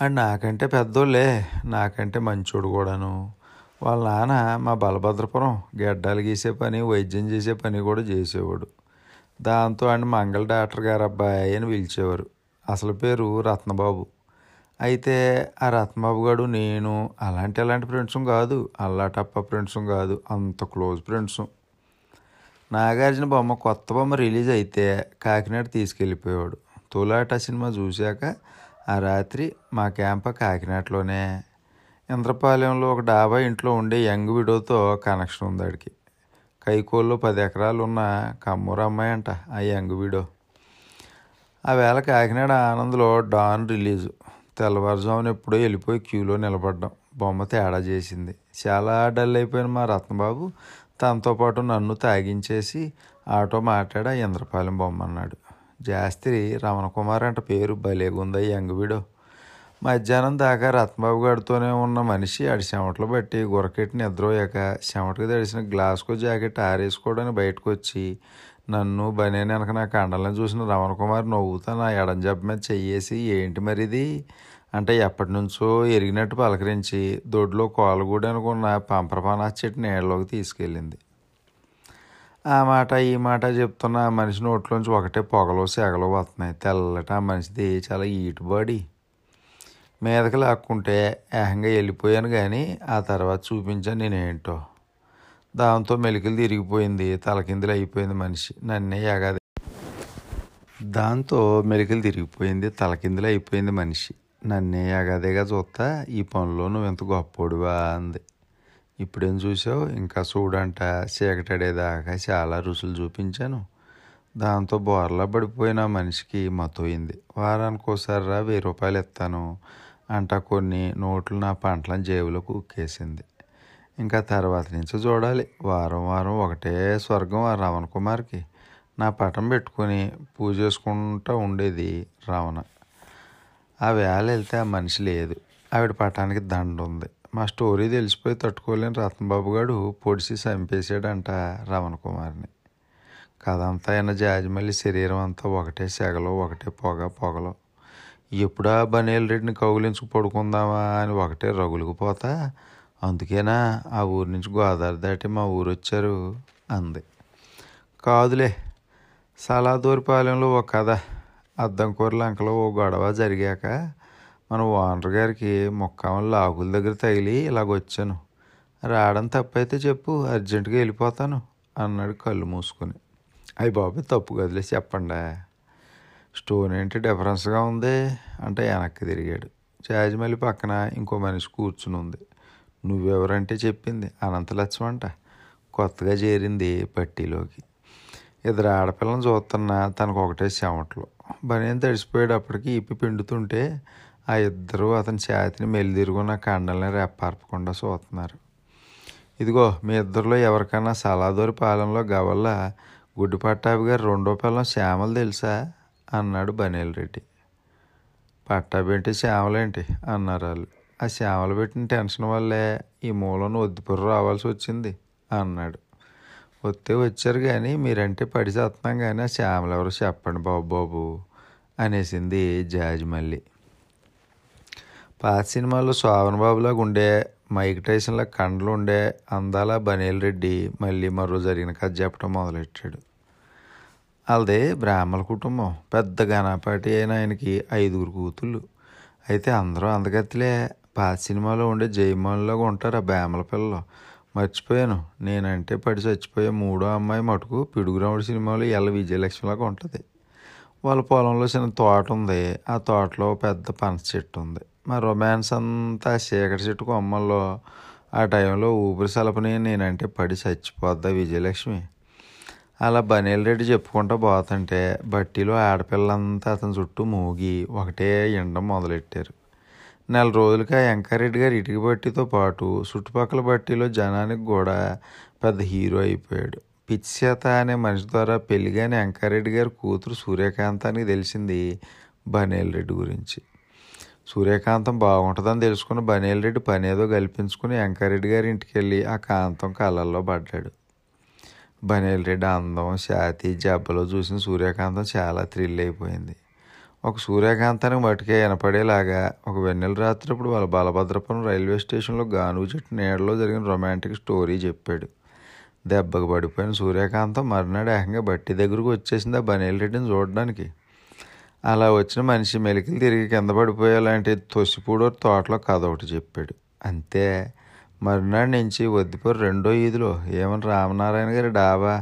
అండ్ నాకంటే పెద్దోళ్ళే నాకంటే మంచోడు కూడాను. వాళ్ళ నాన్న మా బలభద్రపురం గెడ్డలు గీసే పని వైద్యం చేసే పని కూడా చేసేవాడు. దాంతో ఆయన మంగళ డాక్టర్ గారు అబ్బాయి అని పిలిచేవారు. అసలు పేరు రత్నబాబు. అయితే ఆ రత్నబాబు గారు నేను అలాంటి అలాంటి ఫ్రెండ్స్ కాదు అల్లాటప్ప ఫ్రెండ్స్ కాదు అంత క్లోజ్ ఫ్రెండ్స్. నాగార్జున బొమ్మ కొత్త బొమ్మ రిలీజ్ అయితే కాకినాడ తీసుకెళ్ళిపోయాడు తోలాట సినిమా చూశాక ఆ రాత్రి మా క్యాంప కాకినాడలోనే. ఇంద్రపాలెంలో ఒక డాబా ఇంట్లో ఉండే యంగ్ విడోతో కనెక్షన్ ఉంది ఆడికి. కైకోల్లో పది ఎకరాలు ఉన్న కమ్మూరు అమ్మాయి అంట ఆ యంగ్ విడో. ఆ వేళ కాకినాడ ఆనంద్లో డాన్ రిలీజు. తెల్లవారుజామున ఎప్పుడో వెళ్ళిపోయి క్యూలో నిలబడ్డాం. బొమ్మ తేడా చేసింది. చాలా డల్ అయిపోయిన మా రత్నబాబు. తనతో పాటు నన్ను తాగించేసి ఆటో మాట్లాడి ఆ ఇంద్రపాలెం బొమ్మ అన్నాడు జాస్తి రమణ కుమార్ అంట పేరు భలేగుందా యంగ్ మధ్యాహ్నం దాకా రత్నబాబు గారితోనే ఉన్న మనిషి ఆడి చెమటలు బట్టి గురకెట్టి నిద్రపోయాక చెమటకు తడిసిన గ్లాస్కో జాకెట్ ఆరేసుకోవడానికి బయటకు వచ్చి నన్ను బనేని వెనక నా కండలను చూసిన రమణ కుమార్ నవ్వుతా నా ఎడం జబ్బు మీద చెయ్యేసి ఏంటి మరిది? అంటే ఎప్పటి నుంచో ఎరిగినట్టు పలకరించి దొడ్లో కోలగూడనుకున్న పంపరపానా చెట్టు నీళ్ళలోకి తీసుకెళ్ళింది. ఆ మాట ఈ మాట చెప్తున్న ఆ మనిషి నోట్లోంచి ఒకటే పొగలు సెగలు వస్తున్నాయి తెల్లట ఆ మనిషిది చాలా ఈటు బాడీ. మీదకి లాక్కుంటే ఏహంగా వెళ్ళిపోయాను కానీ ఆ తర్వాత చూపించాను నేనేంటో. దాంతో మెలికలు తిరిగిపోయింది. తలకిందులు అయిపోయింది మనిషి. నన్నే ఎగాది దాంతో మెలికలు తిరిగిపోయింది. తలకిందులు అయిపోయింది మనిషి. నన్నే ఎగాదిగా చూస్తా ఈ పనిలో నువ్వు ఎంత గొప్పోడివా అంది. ఇప్పుడేం చూసావు ఇంకా చూడంట చీకటడేదాకా చాలా రుసులు చూపించాను. దాంతో బోర్లా పడిపోయిన మనిషికి మతోయింది. వారానికి ఒకసారి వెయ్యి రూపాయలు ఇస్తాను అంట కొన్ని నోట్లు నా పంటలను జేబులో కుక్కేసింది ఇంకా తర్వాత నుంచి చూడాలి. వారం వారం ఒకటే స్వర్గం ఆ రమణ కుమార్కి నా పటం పెట్టుకొని పూజ చేసుకుంటూ ఉండేది రావణ. ఆ వేళ వెళ్తే ఆ మనిషి లేదు. ఆవిడ పటానికి దండ ఉంది మా స్టోరీ తెలిసిపోయి తట్టుకోలేని రత్నబాబు గారు పొడిసి చంపేశాడంట రమణ కుమార్ని. కథ అంతా అయిన జాజిమల్లి శరీరం అంతా ఒకటే సెగలో ఒకటే పొగ పొగలో. ఎప్పుడా బనేల్ రెడ్డిని కౌగులించి పడుకుందామా అని ఒకటే రగులుకుపోతా అందుకేనా ఆ ఊరి నుంచి గోదావరి దాటి మా ఊరు వచ్చారు అంది. కాదులే సలాదూరిపాలెంలో ఒక కథ. అద్దంకూర లంకలో ఓ గొడవ జరిగాక మన ఓనర్ గారికి ముక్కామని లాకుల దగ్గర తగిలి ఇలాగొచ్చాను రావడం తప్పైతే చెప్పు అర్జెంటుగా వెళ్ళిపోతాను అన్నాడు కళ్ళు మూసుకొని. అయ్యి బాబు తప్పు కదిలే చెప్పండి. స్టోన్ ఏంటి డిఫరెన్స్గా ఉంది? అంటే వెనక్కి తిరిగాడు. జాజిమల్లి పక్కన ఇంకో మనిషి కూర్చుని ఉంది. నువ్వెవరంటే చెప్పింది అనంత లక్ష్మంట కొత్తగా చేరింది పట్టీలోకి. ఇద్దరు ఆడపిల్లని చూస్తున్నా తనకు ఒకటే చెమటలు. బనేం తడిసిపోయేటప్పటికి ఇప్పి పిండుతుంటే ఆ ఇద్దరు అతని చేతిని మెల్లిదిరుగున్న కండల్ని రెప్పార్పకుండా చూస్తున్నారు ఇదిగో మీ ఇద్దరిలో ఎవరికైనా సలాదూరి పాలెంలో గవల్ల గుడ్డి పట్టాభి గారు రెండో పిల్లం శ్యామలు తెలుసా? అన్నాడు బనేల్ రెడ్డి పట్టాభి ఏంటి శ్యామలేంటి? అన్నారు వాళ్ళు ఆ శ్యామలు పెట్టిన టెన్షన్ వల్లే ఈ మూలను వద్దిపుర రావాల్సి వచ్చింది అన్నాడు. వస్తే వచ్చారు కానీ మీరంటే పడి చేస్తున్నాం కానీ ఆ శ్యామలు ఎవరు చెప్పండి బాబు బాబు అనేసింది జాజి మళ్ళీ. పాత సినిమాల్లో శోభన్ బాబులాగా ఉండే మైక్ టైసన్లా కండలు ఉండే అందాల బనేల్ రెడ్డి మళ్ళీ మరో జరిగిన కథ చెప్పడం మొదలెట్టాడు. వాళ్ళదే బ్రాహ్మణ కుటుంబం పెద్ద ఘనపాటి అయిన ఆయనకి ఐదుగురు కూతుళ్ళు. అయితే అందరూ అందగత్తిలే. పాత సినిమాలో ఉండే జయమాన్లాగా ఉంటారు ఆ బ్రాహ్మల పిల్లలు. మర్చిపోయాను. నేనంటే పడి చచ్చిపోయే మూడో అమ్మాయి మటుకు పిడుగురాముడు సినిమాలో ఎల్ల విజయలక్ష్మిలాగా ఉంటుంది. వాళ్ళ పొలంలో చిన్న తోట ఉంది. ఆ తోటలో పెద్ద పనస చెట్టు ఉంది. మా రొమాన్స్ అంతా చీకటి చెట్టు కొమ్మల్లో. ఆ టైంలో ఊపిరి సలపని నేనంటే పడి చచ్చిపోద్దా విజయలక్ష్మి? అలా బనేల్ రెడ్డి చెప్పుకుంటూ పోతుంటే బట్టీలో ఆడపిల్లంతా అతని చుట్టూ మూగి ఒకటే ఎండ మొదలెట్టారు. నెల రోజులుగా ఎంకారెడ్డి వెంకారెడ్డి గారు ఇటుక బట్టీతో పాటు చుట్టుపక్కల బట్టీలో జనానికి కూడా పెద్ద హీరో అయిపోయాడు. పిచ్చిత అనే మనిషి ద్వారా పెళ్ళిగాని వెంకారెడ్డి గారి కూతురు సూర్యకాంతానికి తెలిసింది బనేల్ రెడ్డి గురించి. సూర్యకాంతం బాగుంటుందని తెలుసుకున్న బనేల్ రెడ్డి పని ఏదో కల్పించుకుని వెంకారెడ్డి గారి ఇంటికి వెళ్ళి ఆ కాంతం కళ్ళల్లో పడ్డాడు. బనేల్ రెడ్డి అందం ఛాతి జబ్బలో చూసిన సూర్యకాంతం చాలా థ్రిల్ అయిపోయింది. ఒక సూర్యకాంతానికి మటుకే వినపడేలాగా ఒక వెన్నెల రాత్రిప్పుడు వాళ్ళ బలభద్రపురం రైల్వే స్టేషన్లో గానుగు చెట్టు నీడలో జరిగిన రొమాంటిక్ స్టోరీ చెప్పాడు. దెబ్బకు పడిపోయిన సూర్యకాంతం మర్నాడు ఏకంగా బట్టి దగ్గరకు వచ్చేసింది ఆ బనేల్ రెడ్డిని చూడడానికి. అలా వచ్చిన మనిషి మెలికలు తిరిగి కింద పడిపోయేలాంటి తొసిపూడో తోటలో కథ ఒకటి చెప్పాడు. అంతే మరునాడు నుంచి వద్దిపూర్ రెండో ఈదులో ఏమని రామనారాయణ గారి డాబా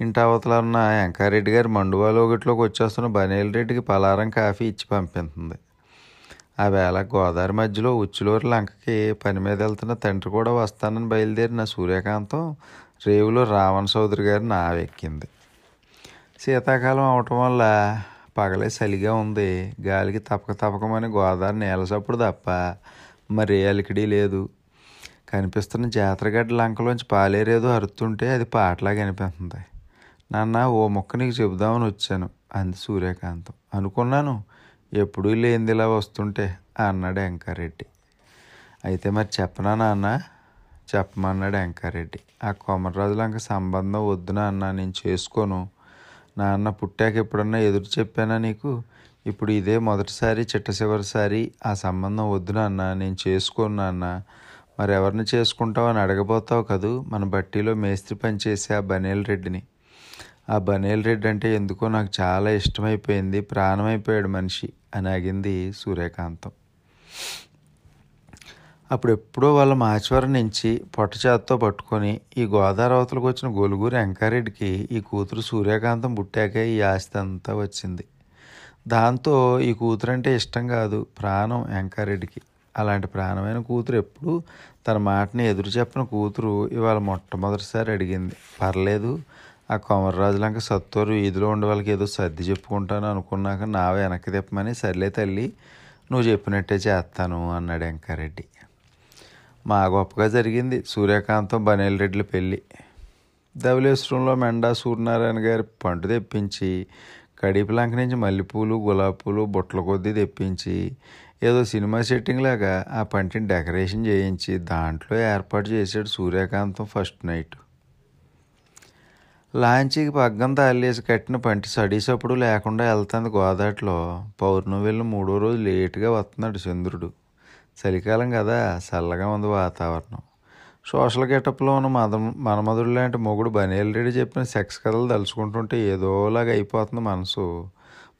ఇంటి అవతల ఉన్న వెంకారెడ్డి గారి మండువాలో ఒకటిలోకి వచ్చేస్తున్న బనేల్ రెడ్డికి పలారం కాఫీ ఇచ్చి పంపిస్తుంది ఆ వేళ గోదావరి మధ్యలో ఉచ్చులూరు లంకకి పని మీద వెళ్తున్న తండ్రి కూడా వస్తానని బయలుదేరిన సూర్యకాంతం రేవులో రావణ చౌదరి గారి నావెక్కింది శీతాకాలం అవటం వల్ల పగలే చలిగా ఉంది. గాలికి తపక తపకమని గోదావరి నేలసప్పుడు తప్ప మరి అలికిడి లేదు. కనిపిస్తున్న జాతరగడ్డ లంకలోంచి పాలేరేదో అరుతుంటే అది పాటలాగా అనిపిస్తుంది నాన్న ఓ మొక్క నీకు చెబుదామని వచ్చాను అంది సూర్యకాంతం. అనుకున్నాను ఎప్పుడూ లేనిది ఇలా వస్తుంటే అన్నాడు వెంకారెడ్డి అయితే మరి చెప్పనా నాన్న? చెప్పమన్నాడు వెంకారెడ్డి ఆ కొమర్రాజులంక సంబంధం వద్దునా అన్న నేను చేసుకోను. నాన్న పుట్టాక ఎప్పుడన్నా ఎదురు చెప్పానా నీకు? ఇప్పుడు ఇదే మొదటిసారి చిట్ట చివరిసారి ఆ సంబంధం వద్దునా అన్న నేను చేసుకోను నాన్న. మరి ఎవరిని చేసుకుంటావు అని అడగబోతావు కదూ? మన బట్టీలో మేస్త్రి పని చేసే ఆ బనేల్ రెడ్డిని. ఆ బనేల్ రెడ్డి అంటే ఎందుకో నాకు చాలా ఇష్టమైపోయింది ప్రాణమైపోయాడు మనిషి అని ఆగింది సూర్యకాంతం. అప్పుడు ఎప్పుడో వాళ్ళ మాచివరం నుంచి పొట్టచేత్తో పట్టుకొని ఈ గోదావరి వచ్చిన గొలుగురు వెంకారెడ్డికి ఈ కూతురు సూర్యకాంతం పుట్టాకే ఈ ఆస్తి అంతా వచ్చింది. దాంతో ఈ కూతురు అంటే ఇష్టం కాదు ప్రాణం వెంకారెడ్డికి అలాంటి ప్రాణమైన కూతురు ఎప్పుడు తన మాటని ఎదురు చెప్పిన కూతురు ఇవాళ మొట్టమొదటిసారి అడిగింది పర్లేదు ఆ కొమర్రాజులంక సత్తూరు వీధిలో ఉండే వాళ్ళకి ఏదో సర్ది చెప్పుకుంటాను అనుకున్నాక నా వెనక్కి తిప్పమని సర్లే తల్లి నువ్వు చెప్పినట్టే చేస్తాను అన్నాడు వెంకారెడ్డి. మా గొప్పగా జరిగింది. సూర్యకాంతం బనేల్ రెడ్డిల పెళ్ళి. ధవలేశ్వరంలో మెండా సూర్యనారాయణ గారి పంటు తెప్పించి కడిపిలంక నుంచి మల్లెపూలు గులాబీ పూలు బుట్టల కొద్దీ తెప్పించి ఏదో సినిమా సెట్టింగ్ లాగా ఆ పంటిని డెకరేషన్ చేయించి దాంట్లో ఏర్పాటు చేశాడు సూర్యకాంతం ఫస్ట్ నైట్. లాంచీకి పగ్గం తాళేసి కట్టిన పంటి సడీసప్పుడు లేకుండా వెళ్తుంది గోదాట్లో పౌర్ణమి వెళ్ళి మూడో రోజు లేటుగా వస్తున్నాడు చంద్రుడు. చలికాలం కదా చల్లగా ఉంది వాతావరణం. సోషల్ గెటప్లో ఉన్న మద మనమధుడు లాంటి మొగుడు బనేల్ రెడ్డి చెప్పిన సెక్స్ కథలు తలుచుకుంటుంటే ఏదోలాగా అయిపోతుంది మనసు.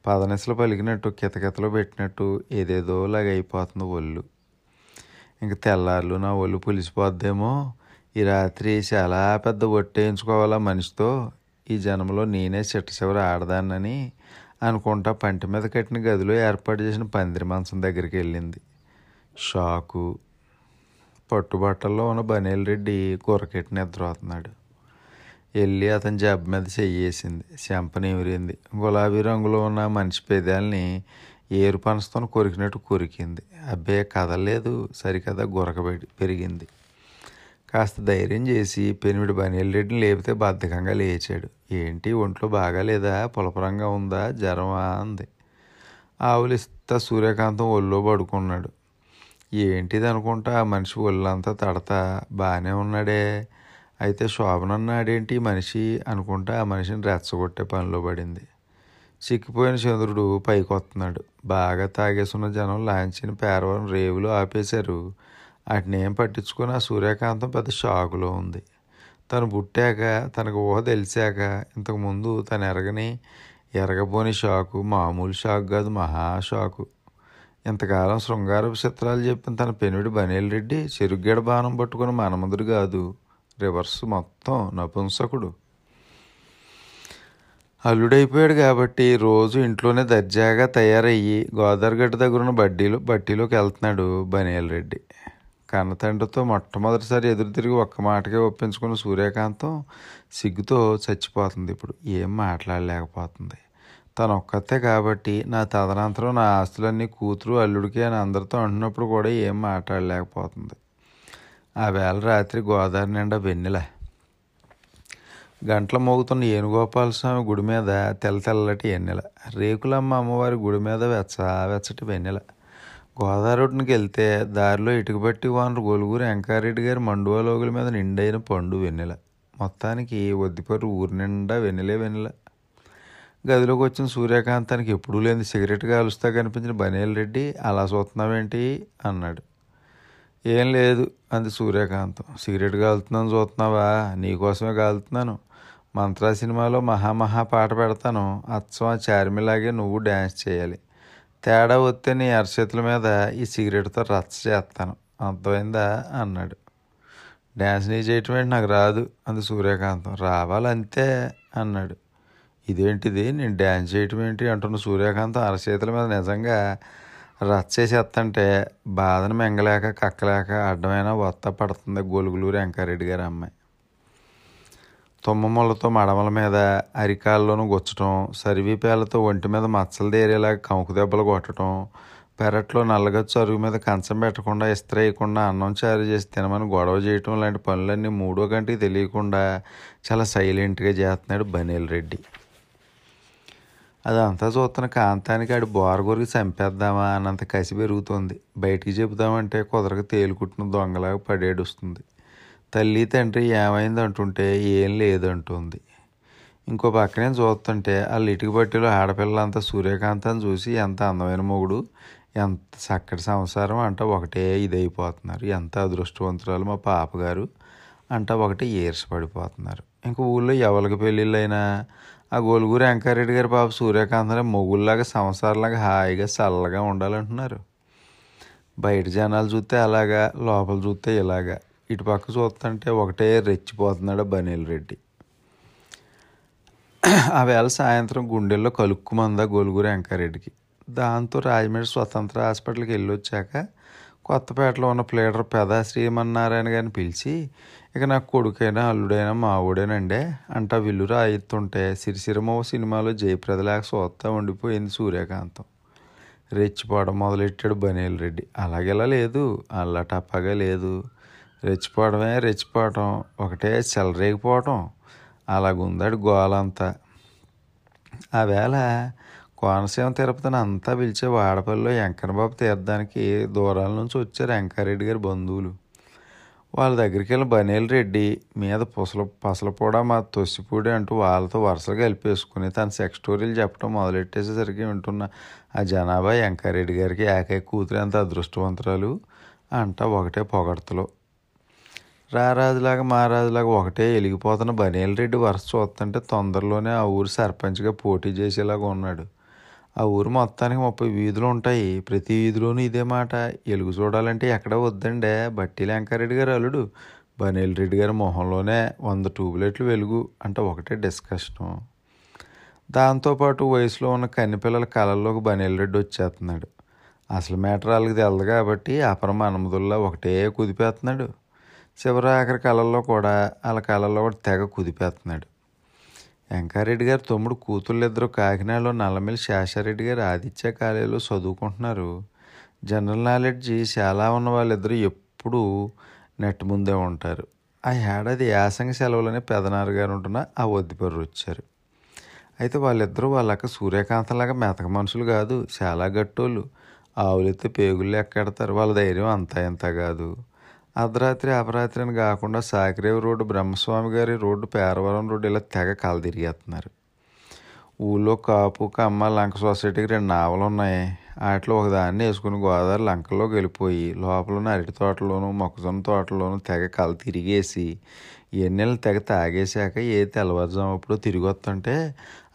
పదనిసలు పలికినట్టు కితకితలు పెట్టినట్టు ఏదేదోలాగా అయిపోతుంది ఒళ్ళు. ఇంక తెల్లార్లు నా ఒళ్ళు పులిసిపోద్దేమో. ఈ రాత్రి చాలా పెద్ద ఒట్టేయించుకోవాలా మనిషితో? ఈ జన్మలో నేనే చిట్ట చివరి ఆడదానని అనుకుంటా పంటి మీద కట్టిన గదిలో ఏర్పాటు చేసిన పందిరి మంచం దగ్గరికి వెళ్ళింది. షాకు పట్టుబట్టల్లో ఉన్న బనేల్ రెడ్డి కూరకెట్టి నిద్రపోతున్నాడు. వెళ్ళి అతని జబ్బ మీద చెయ్యేసింది చెంపనీమిరింది గులాబీ రంగులో ఉన్న మనిషి పెదాల్ని ఏరు పనసుతో కొరికినట్టు కొరికింది. అబ్బే కదలేదు సరికదా గురక పెరిగింది. కాస్త ధైర్యం చేసి పెనిమిడి బనీల్ రెడ్డిని లేపితే బద్ధకంగా లేచాడు. ఏంటి ఒంట్లో బాగాలేదా పులపరంగా ఉందా? జ్వరమా? అంది. ఆవులిస్తా సూర్యకాంతం ఒళ్ళో పడుకున్నాడు. ఏంటిది అనుకుంటా? ఆ మనిషి ఒళ్ళంతా తడతా బాగానే ఉన్నాడే. అయితే శోభనన్నాడేంటి మనిషి? అనుకుంటా ఆ మనిషిని రెచ్చగొట్టే పనిలో పడింది. చిక్కిపోయిన చంద్రుడు పైకి వస్తున్నాడు బాగా తాగేసున్న జనం లాంచిన పేరవరం రేవులు ఆపేశారు. వాటిని ఏం పట్టించుకుని ఆ సూర్యకాంతం పెద్ద షాకులో ఉంది. తను పుట్టాక తనకు ఊహ తెలిసాక ఇంతకుముందు తను ఎరగని ఎరగబోని షాకు మామూలు షాక్ కాదు మహా షాకు. ఇంతకాలం శృంగారపు చిత్రాలు చెప్పిన తన పెనుడి బనేల్ రెడ్డి చెరుగ్గడ బాణం పట్టుకుని మనమదుడు కాదు రివర్స్ మొత్తం నపుంసకుడు. అల్లుడైపోయాడు కాబట్టి రోజు ఇంట్లోనే దర్జాగా తయారయ్యి గోదావరిగడ్డ దగ్గర ఉన్న బడ్డీలో బట్టీలోకి వెళ్తున్నాడు బనేల్ రెడ్డి కన్నతండ్రితో మొట్టమొదటిసారి ఎదురు తిరిగి ఒక్క మాటకే ఒప్పించుకున్న సూర్యకాంతం సిగ్గుతో చచ్చిపోతుంది ఇప్పుడు. ఏం మాట్లాడలేకపోతుంది. తను ఒక్కతే కాబట్టి నా తదనంతరం నా ఆస్తులన్నీ కూతురు అల్లుడికి అని అందరితో అంటున్నప్పుడు కూడా ఏం మాట్లాడలేకపోతుంది. ఆ వేళ రాత్రి గోదావరి నిండా వెన్నెల. గంటల మోగుతున్న ఏనుగోపాల స్వామి గుడి మీద తెల్ల తెల్లటి ఎన్నెల. రేకులమ్మ అమ్మవారి గుడి మీద వెచ్చ వెచ్చటి వెన్నెల. గోదావరికి వెళ్తే దారిలో ఇటుకబట్టి వానరు గొలుగురు వెంకారెడ్డి గారి మండువాలోగుల మీద నిండైన పండు వెన్నెల. మొత్తానికి వద్దిపరు ఊరి నిండా వెన్నెలే వెన్నెల. గదిలోకి వచ్చిన సూర్యకాంతానికి ఎప్పుడూ లేని సిగరెట్ కాలుస్తా కనిపించిన బనేల్ రెడ్డి అలా చూస్తున్నావేంటి? అన్నాడు. ఏం లేదు అంది సూర్యకాంతం. సిగరెట్ కాలుతున్నాను చూస్తున్నావా? నీకోసమే కాలుతున్నాను. మంత్రా సినిమాలో మహామహా పాట పెడతాను. అచ్చం ఆ చార్మిలాగే నువ్వు డ్యాన్స్ చేయాలి. తేడా వస్తే నీ అరచేతుల మీద ఈ సిగరెట్తో రచ్చ చేస్తాను. అర్థమైందా? అన్నాడు. డ్యాన్స్ నీ చేయటం ఏంటి? నాకు రాదు. అంది సూర్యకాంతం. రావాలంతే అన్నాడు. ఇదేంటిది? నేను డ్యాన్స్ చేయటం ఏంటి? అంటున్న సూర్యకాంతం అరచేతుల మీద నిజంగా రచ్చేసేస్తంటే బాధను మెంగలేక కక్కలేక అడ్డమైన వత్త పడుతుంది గొలుగులూరు వెంకారెడ్డి గారి అమ్మాయి. తుమ్మములతో మడమల మీద అరికాల్లోనూ గుచ్చటం సరివీపేలతో ఒంటి మీద మచ్చలు దేరేలాగా కంకు దెబ్బలు కొట్టడం పెరట్లో నల్లగచ్చు అరుగు మీద కంచం పెట్టకుండా ఇస్త్రేయకుండా అన్నం చారు చేసి తినమని గొడవ చేయటం లాంటి పనులన్నీ మూడో గంటకి తెలియకుండా చాలా సైలెంట్గా చేస్తున్నాడు బనేల్ రెడ్డి. అదంతా చూస్తున్న కాంతానికి ఆడి బోరగొరికి చంపేద్దామా అన్నంత కసి పెరుగుతుంది. బయటికి చెబుదామంటే కుదరక తేలుకుంటున్న దొంగలాగా పడేడుస్తుంది. తల్లి తండ్రి ఏమైంది అంటుంటే ఏం లేదంటుంది ఇంకో పక్కనే చూస్తుంటే వాళ్ళ ఇటుక బట్టిలో ఆడపిల్లంతా సూర్యకాంతం చూసి ఎంత అందమైన మొగుడు ఎంత చక్కటి సంసారం అంట ఒకటే ఇదైపోతున్నారు. ఎంత అదృష్టవంతురాలు మా పాపగారు అంట ఒకటే ఈర్ష పడిపోతున్నారు ఇంక ఊళ్ళో ఎవరికి పెళ్ళిళ్ళైనా ఆ గోలుగురు వెంకారెడ్డి గారి పాప సూర్యకాంతనే మొగుల్లాగా సంసారంలాగా హాయిగా చల్లగా ఉండాలంటున్నారు. బయట జనాలు చూస్తే అలాగా లోపల చూస్తే ఇలాగా. ఇటు పక్క చూస్తుంటే ఒకటే రెచ్చిపోతున్నాడు బనీల్ రెడ్డి. ఆ వేళ సాయంత్రం గుండెల్లో కలుక్కుమందా గోలుగురు వెంకారెడ్డికి. దాంతో రాజమండ్రి స్వతంత్ర హాస్పిటల్కి వెళ్ళి వచ్చాక కొత్తపేటలో ఉన్న ప్లేడర్ పెద శ్రీమన్నారాయణ గారిని పిలిచి ఇక నాకు కొడుకైనా అల్లుడైనా మావుడేనండే అంటా విల్లు రాయిస్తుంటే సిరిసిరమో సినిమాలో జయప్రదలాగ సోత్తా ఉండిపోయింది సూర్యకాంతం. రెచ్చిపోవడం మొదలెట్టాడు బనేల్ రెడ్డి. అలాగెలా లేదు అల్లా టప్పగా లేదు. రెచ్చిపోవడమే రెచ్చిపోవటం. ఒకటే చెలరేగిపోవటం అలాగుందాడు గోలంతా. ఆ వేళ కోనసీమ తిరుపతిని అంతా పిలిచే వాడపల్లిలో వెంకన్నబాబు తీర్థానికి దూరాల నుంచి వచ్చారు వెంకారెడ్డి గారి బంధువులు. వాళ్ళ దగ్గరికి వెళ్ళి బనేలు రెడ్డి మీద పుసల పసలపూడ మా తొసిపూడి అంటూ వాళ్ళతో వరుసలు కలిపేసుకుని తన సెక్స్ స్టోరీలు చెప్పడం మొదలెట్టేసేసరికి వింటున్న ఆ జనాభా వెంకారెడ్డి గారికి ఏకైక కూతురు ఎంత అదృష్టవంతురాలు అంట ఒకటే పొగడతలు. రారాజులాగా మహారాజులాగా ఒకటే వెలిగిపోతున్న బనేల్ రెడ్డి వరుస చూస్తుంటే తొందరలోనే ఆ ఊరు సర్పంచ్గా పోటీ చేసేలాగా ఉన్నాడు. ఆ ఊరు మొత్తానికి ముప్పై వీధులు ఉంటాయి. ప్రతి వీధిలోనూ ఇదే మాట. ఎలుగు చూడాలంటే ఎక్కడ వద్దండే? బట్టి వెంకారెడ్డి గారు అల్లుడు. బనేల్ రెడ్డి గారి మొహంలోనే వంద ట్యూబ్లైట్లు వెలుగు అంటే ఒకటే డిస్కషను. దాంతోపాటు వయసులో ఉన్న కన్నెపిల్లల కళల్లోకి బనేల్ రెడ్డి వచ్చేస్తున్నాడు. అసలు మ్యాటర్ వాళ్ళకి తెలదు కాబట్టి అపరం అనమదుల్లా ఒకటే కుదిపేస్తున్నాడు. చివరి ఆఖరి కళల్లో కూడా వాళ్ళ కళల్లో కూడా తెగ కుదిపేస్తున్నాడు. వెంకారెడ్డి గారు తమ్ముడు కూతుళ్ళిద్దరూ కాకినాడలో నల్లమిల్లి శేషారెడ్డి గారు ఆదిత్య కాలేజీలో చదువుకుంటున్నారు. జనరల్ నాలెడ్జ్ చాలా ఉన్న వాళ్ళిద్దరూ ఎప్పుడూ నెట్ ముందే ఉంటారు. ఆ ఏడాది యాసంగ సెలవులని పెదనారు గారు ఉంటున్న ఆ వద్దిపర్రు వచ్చారు. అయితే వాళ్ళిద్దరూ వాళ్ళక్క సూర్యకాంతలాగా మెతక మనుషులు కాదు చాలా గట్టోళ్ళు. ఆవులెత్తి పేగుళ్ళు ఎక్కెడతారు. వాళ్ళ ధైర్యం అంతా ఇంత కాదు. అర్ధరాత్రి అపరాత్రి అని కాకుండా సాకిరేవి రోడ్డు బ్రహ్మస్వామి గారి రోడ్డు పేరవరం రోడ్డు ఇలా తెగ కలదిరిగేస్తున్నారు తిరిగేస్తున్నారు. ఊళ్ళో కాపు కమ్మ లంక సొసైటీకి రెండు నావలు ఉన్నాయి. వాటిలో ఒకదాన్ని వేసుకుని గోదావరి లంకల్లోకి వెళ్ళిపోయి లోపల ఉన్న అరటి తోటలోను మొక్కజొన్న తోటలోను తెగ కల తిరిగేసి ఎన్నెళ్ళు తెగ తాగేశాక ఏ తెల్లవారుజాము అప్పుడు తిరిగి వస్తుంటే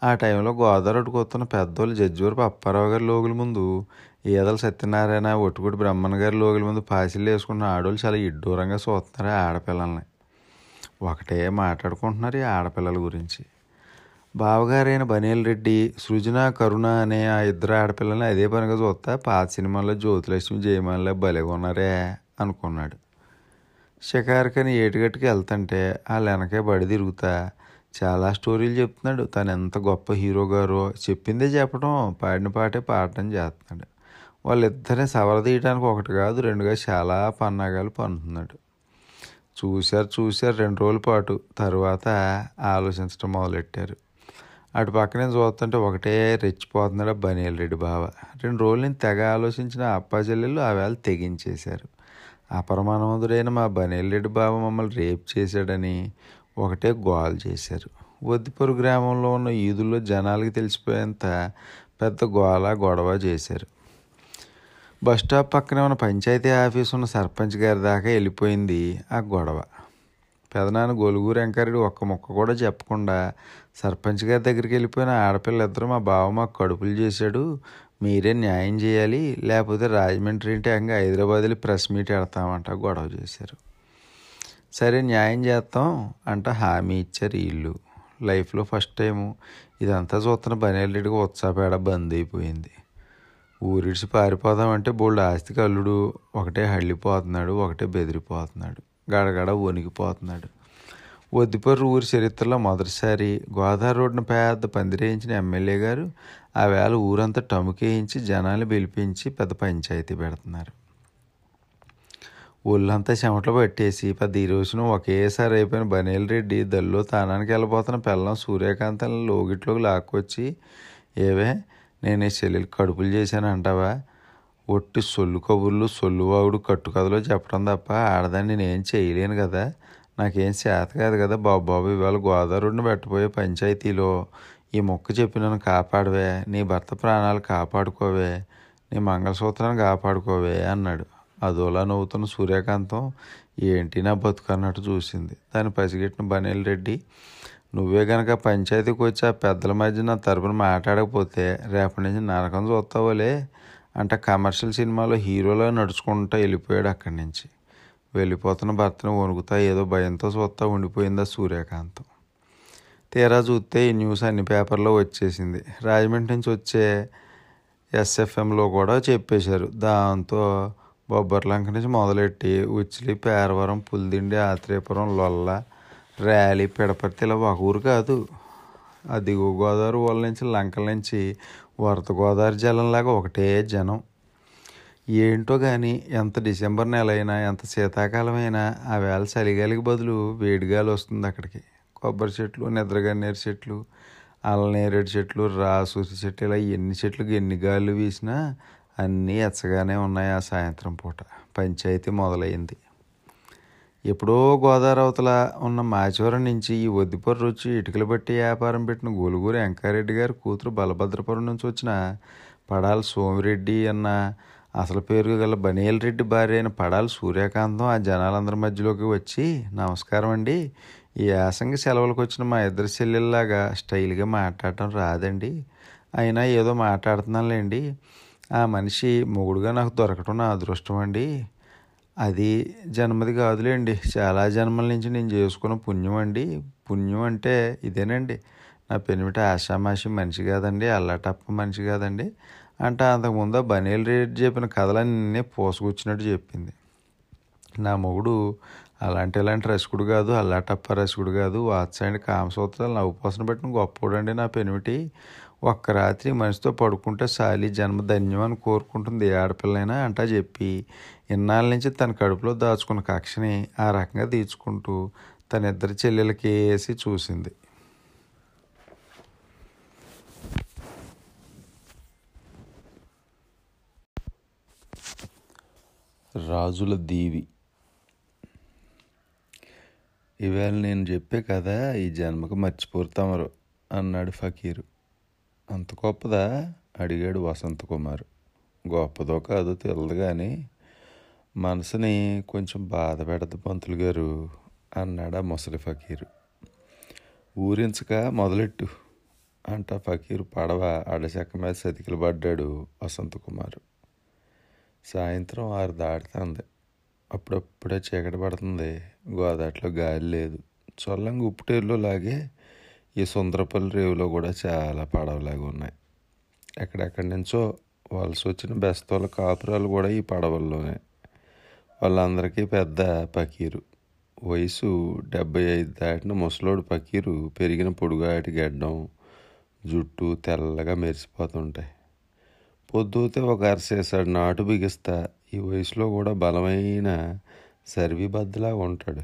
ఆ టైంలో గోదావరి అడుగుతున్న పెద్దోళ్ళు జడ్జివరపు అప్పారావు గారి లోగుల ముందు ఈదల సత్యనారాయణ ఒట్టుకుడి బ్రహ్మణ గారి లోగుల ముందు పాసిళ్ళు వేసుకున్న ఆడవాళ్ళు చాలా ఇడ్డూరంగా చూస్తున్నారు ఆడపిల్లల్ని. ఒకటే మాట్లాడుకుంటున్నారు ఈ ఆడపిల్లల గురించి. బావగారైన బనేల్ రెడ్డి సృజన కరుణ అనే ఆ ఇద్దరు ఆడపిల్లల్ని అదే పనిగా చూస్తా పాత సినిమాల్లో జ్యోతిలక్ష్మి జయమాన్లా భలేగా ఉన్నారే అనుకున్నాడు. షికారుకని ఏటుగట్టుకు వెళ్తుంటే వాళ్ళ వెనకే బడి తిరుగుతా చాలా స్టోరీలు చెప్తున్నాడు. తను ఎంత గొప్ప హీరో గారో చెప్పిందే చెప్పడం పాడిన పాటే పాడటం చేస్తున్నాడు. వాళ్ళిద్దరిని సవరదీయడానికి ఒకటి కాదు రెండుగా చాలా పన్నాగాలు పన్నుతున్నాడు. చూశారు చూశారు రెండు రోజుల పాటు తర్వాత ఆలోచించడం మొదలెట్టారు. అటు పక్కనే చూస్తుంటే ఒకటే రెచ్చిపోతున్నాడు బనీల్ రెడ్డి బావ. రెండు రోజుల నుంచి తెగ ఆలోచించిన అప్పా చెల్లెళ్ళు ఆ వేళ తెగించేశారు. అపరమానవంతుడైన మా బనీల్ రెడ్డి బావ మమ్మల్ని రేప్ చేశాడని ఒకటే గోల్ చేశారు. వద్దిపొరు గ్రామంలో ఉన్న ఈదుల్లో జనాలకి తెలిసిపోయేంత పెద్ద గోల గొడవ చేశారు. బస్ స్టాప్ పక్కనే ఉన్న పంచాయతీ ఆఫీస్ ఉన్న సర్పంచ్ గారి దాకా వెళ్ళిపోయింది ఆ గొడవ. పెదనాన్న గొలుగురు వెంకరెడ్డి ఒక్క ముక్క కూడా చెప్పకుండా సర్పంచ్ గారి దగ్గరికి వెళ్ళిపోయిన ఆడపిల్ల ఇద్దరు మా బావ మాకు కడుపులు చేశాడు మీరే న్యాయం చేయాలి లేకపోతే రాజమండ్రి ఏంటి అంగా హైదరాబాద్ వెళ్ళి ప్రెస్ మీట్ పెడతామంట గొడవ చేశారు. సరే న్యాయం చేస్తాం అంట హామీ ఇచ్చారు వీళ్ళు. లైఫ్లో ఫస్ట్ టైము ఇదంతా చూస్తున్న బనేల్ రెడ్డికి ఉత్సాహపేడ బంద్ అయిపోయింది. ఊరిడిచి పారిపోదామంటే బోల్డ్ ఆస్తికి అల్లుడు ఒకటే హళ్ళిపోతున్నాడు ఒకటే బెదిరిపోతున్నాడు గడగడ వణికిపోతున్నాడు. వద్దిపర్రు ఊరి చరిత్రలో మొదటిసారి గోదావరి రోడ్డున పెద్ద పందిరేయించిన ఎమ్మెల్యే గారు ఆ వేళ ఊరంతా టముకేయించి జనాలు పిలిపించి పెద్ద పంచాయతీ పెడుతున్నారు. ఒళ్ళంతా చెమటలు పట్టేసి పెద్ద ఈ రోజున ఒకేసారి అయిపోయిన బనేల్ రెడ్డి దల్లో తానానికి వెళ్ళిపోతున్న పిల్లం సూర్యకాంతం లోగిట్లోకి లాక్కొచ్చి ఏవే నేను చెల్లెలు కడుపులు చేశాను అంటావా? ఒట్టి సొల్లు కబుర్లు సొల్లువాగుడు కట్టుకథలో చెప్పడం తప్ప ఆడదాన్ని నేనేం చేయలేను కదా. నాకేం చేత కాదు కదా బాబాబు ఇవాళ గోదావరిని పెట్టబోయే పంచాయతీలో. ఈ మొక్క చెప్పి నన్ను కాపాడవే నీ భర్త ప్రాణాలు కాపాడుకోవే నీ మంగళసూత్రాన్ని కాపాడుకోవే అన్నాడు. అదోలా నవ్వుతున్న సూర్యకాంతం ఏంటి నా బతుకు అన్నట్టు చూసింది. దాన్ని పసిగట్టిన బనేల్ రెడ్డి నువ్వే గనక పంచాయతీకి వచ్చి ఆ పెద్దల మధ్య నా తరపున మాట్లాడకపోతే రేపటి నుంచి నరకం చూస్తావులే అంటే కమర్షియల్ సినిమాలో హీరోలో నడుచుకుంటా వెళ్ళిపోయాడు అక్కడి నుంచి. వెళ్ళిపోతున్న భర్తను వణుకుతా ఏదో భయంతో చూస్తా ఉండిపోయిందా సూర్యకాంతం. తీరా చూస్తే ఈ న్యూస్ అన్ని పేపర్లో వచ్చేసింది. రాజమండ్రి నుంచి వచ్చే ఎస్ఎఫ్ఎంలో కూడా చెప్పేశారు. దాంతో బొబ్బర్లంక నుంచి మొదలెట్టి ఉచ్చిలి పేరవరం పులిదిండి ఆత్రేయపురం లొల్ల ర్యాలీ పిడపర్తిలో ఇలా ఒక ఊరు కాదు. ఆ దిగువ గోదావరి ఊళ్ళ నుంచి లంకల నుంచి వరత గోదావరి జలంలాగా ఒకటే జనం. ఏంటో కానీ ఎంత డిసెంబర్ నెల అయినా ఎంత శీతాకాలమైనా ఆ వేళ చలిగాలికి బదులు వేడిగాలి వస్తుంది అక్కడికి. కొబ్బరి చెట్లు నిద్రగన్నేరు చెట్లు అల్లనేరేడు చెట్లు రాసూరి చెట్లు ఇలా ఎన్ని చెట్లకు ఎన్ని గాలు వీసినా అన్నీ ఎచ్చగానే ఉన్నాయి ఆ సాయంత్రం పూట. పంచాయతీ మొదలైంది. ఎప్పుడో గోదావరి అవతల ఉన్న మాచవరం నుంచి ఈ వద్దిపర్రు వచ్చి ఇటుకలు బట్టి వ్యాపారం పెట్టిన గోలుగూరు వెంకారెడ్డి గారి కూతురు బలభద్రపురం నుంచి వచ్చిన పడాల సోమిరెడ్డి అన్న అసలు పేరు గల బనేల్ రెడ్డి భార్య అయిన పడాల సూర్యకాంతం ఆ జనాలందరి మధ్యలోకి వచ్చి నమస్కారం అండి. ఈ యాసంగి సెలవులకు వచ్చిన మా ఇద్దరు చెల్లెల్లాగా స్టైల్గా మాట్లాడటం రాదండి. అయినా ఏదో మాట్లాడుతున్నానులేండి. ఆ మనిషి మొగుడుగా నాకు దొరకటం నా అదృష్టం అండి. అది జన్మది కాదులేండి. చాలా జన్మల నుంచి నేను చేసుకున్న పుణ్యం అండి. పుణ్యం అంటే ఇదేనండి. నా పెనిమిట ఆషామాషి మనిషి కాదండి. అల్లాటప్ప మనిషి కాదండి. అంటే అంతకుముందు బనీల్ రెడ్డి చెప్పిన కథలన్నీ పోసుకొచ్చినట్టు చెప్పింది. నా మొగుడు అలాంటి ఇలాంటి రసికుడు కాదు అల్లాటప్ప రసికుడు కాదు. వాత్సాయని కామసూత్రాలు నవ్వుపోసన పెట్టిన గొప్పోడండి నా పెనిమిటి. ఒక్క రాత్రి మనిషితో పడుకుంటే సాలి జన్మ ధన్యం అని కోరుకుంటుంది ఆడపిల్లైనా అంటా చెప్పి ఇన్నాళ్ళ నుంచి తన కడుపులో దాచుకున్న కక్షని ఆ రకంగా తీర్చుకుంటూ తన ఇద్దరు చెల్లెలకి వేసి చూసింది. రాజుల దీవి. ఈవేళ నేను చెప్పే కదా ఈ జన్మకు మర్చిపోతామరు అన్నాడు ఫకీరు. అంత గొప్పదా? అడిగాడు వసంత కుమార్ గొప్పదో కాదో తెలియదు కానీ మనసుని కొంచెం బాధ పెడదు పంతులు గారు అన్నాడు ఆ ముసలి ఫకీరు. ఊరించక మొదలెట్టు అంట ఫకీరు పడవ అడచెక్క మీద సతికిలు పడ్డాడు వసంత కుమారు. సాయంత్రం ఆరు దాటుతుంది. అప్పుడప్పుడే చీకటి పడుతుంది. గోదాట్లో గాలి లేదు. చొల్లంగా ఉప్పుటేరులో లాగే ఈ సుందరపల్లి రేవులో కూడా చాలా పడవలాగా ఉన్నాయి. ఎక్కడెక్కడి నుంచో వలస వచ్చిన బెస్తోళ్ళ కాపురాలు కూడా ఈ పడవల్లోనే. వాళ్ళందరికీ పెద్ద పకీరు. వయసు డెబ్బై ఐదు దాటిన ముసలోడు పకీరు పెరిగిన పొడుగాటి గడ్డం జుట్టు తెల్లగా మెరిసిపోతుంటాయి. పొద్దుతే ఒక అరసేసాడు నాటు బిగిస్తా. ఈ వయసులో కూడా బలమైన సర్వీబద్దలా ఉంటాడు.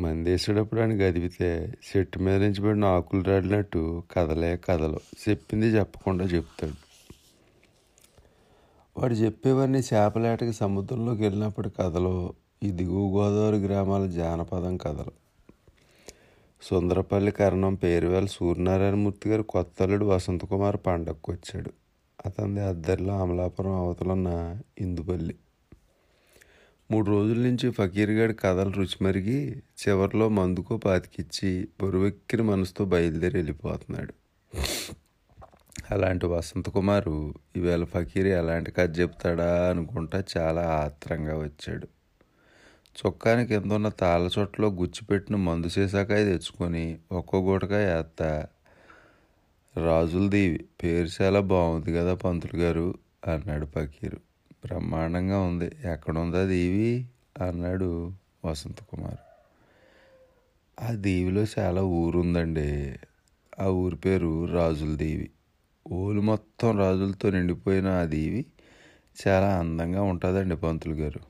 మందేసేటప్పుడు అని గదిపితే చెట్టు మీద నుంచి పడిన ఆకులు రాడినట్టు కథలే కథలు చెప్పింది చెప్పకుండా చెప్తాడు. వాడు చెప్పేవన్నీ చేపలేటకి సముద్రంలోకి వెళ్ళినప్పుడు కథలు ఈ దిగువ గోదావరి గ్రామాల జానపదం కథలు. సుందరపల్లి కరణం పేరువేల సూర్యనారాయణమూర్తి గారు కొత్త అల్లుడు వసంతకుమార్ పండగకు వచ్చాడు. అతనిది అద్దరిలో అమలాపురం అవతలున్న ఇందుపల్లి. మూడు రోజుల నుంచి ఫకీర్గాడి కథలు రుచి మరిగి చివరిలో మందుకో పాతికిచ్చి బరువెక్కిన మనసుతో బయలుదేరి వెళ్ళిపోతున్నాడు. అలాంటి వసంత కుమారు ఈవేళ ఫకీర్ ఎలాంటి కథ చెప్తాడా అనుకుంటా చాలా ఆత్రంగా వచ్చాడు. చొక్కాని కింద ఉన్న తాళ్ళ చొట్టలో గుచ్చిపెట్టిన మందు సీసాకాయ తెచ్చుకొని ఒక్కో గుటకాయ వేస్తా రాజులదీవి పేరు చాలా బాగుంది కదా పంతులు గారు అన్నాడు ఫకీరు. బ్రహ్మాండంగా ఉంది. ఎక్కడుందా దేవి? అన్నాడు వసంత కుమార్. ఆ దేవిలో చాలా ఊరుందండి. ఆ ఊరి పేరు రాజుల దేవి. ఊరు మొత్తం రాజులతో నిండిపోయిన ఆ దీవి చాలా అందంగా ఉంటుందండి పంతులు గారు.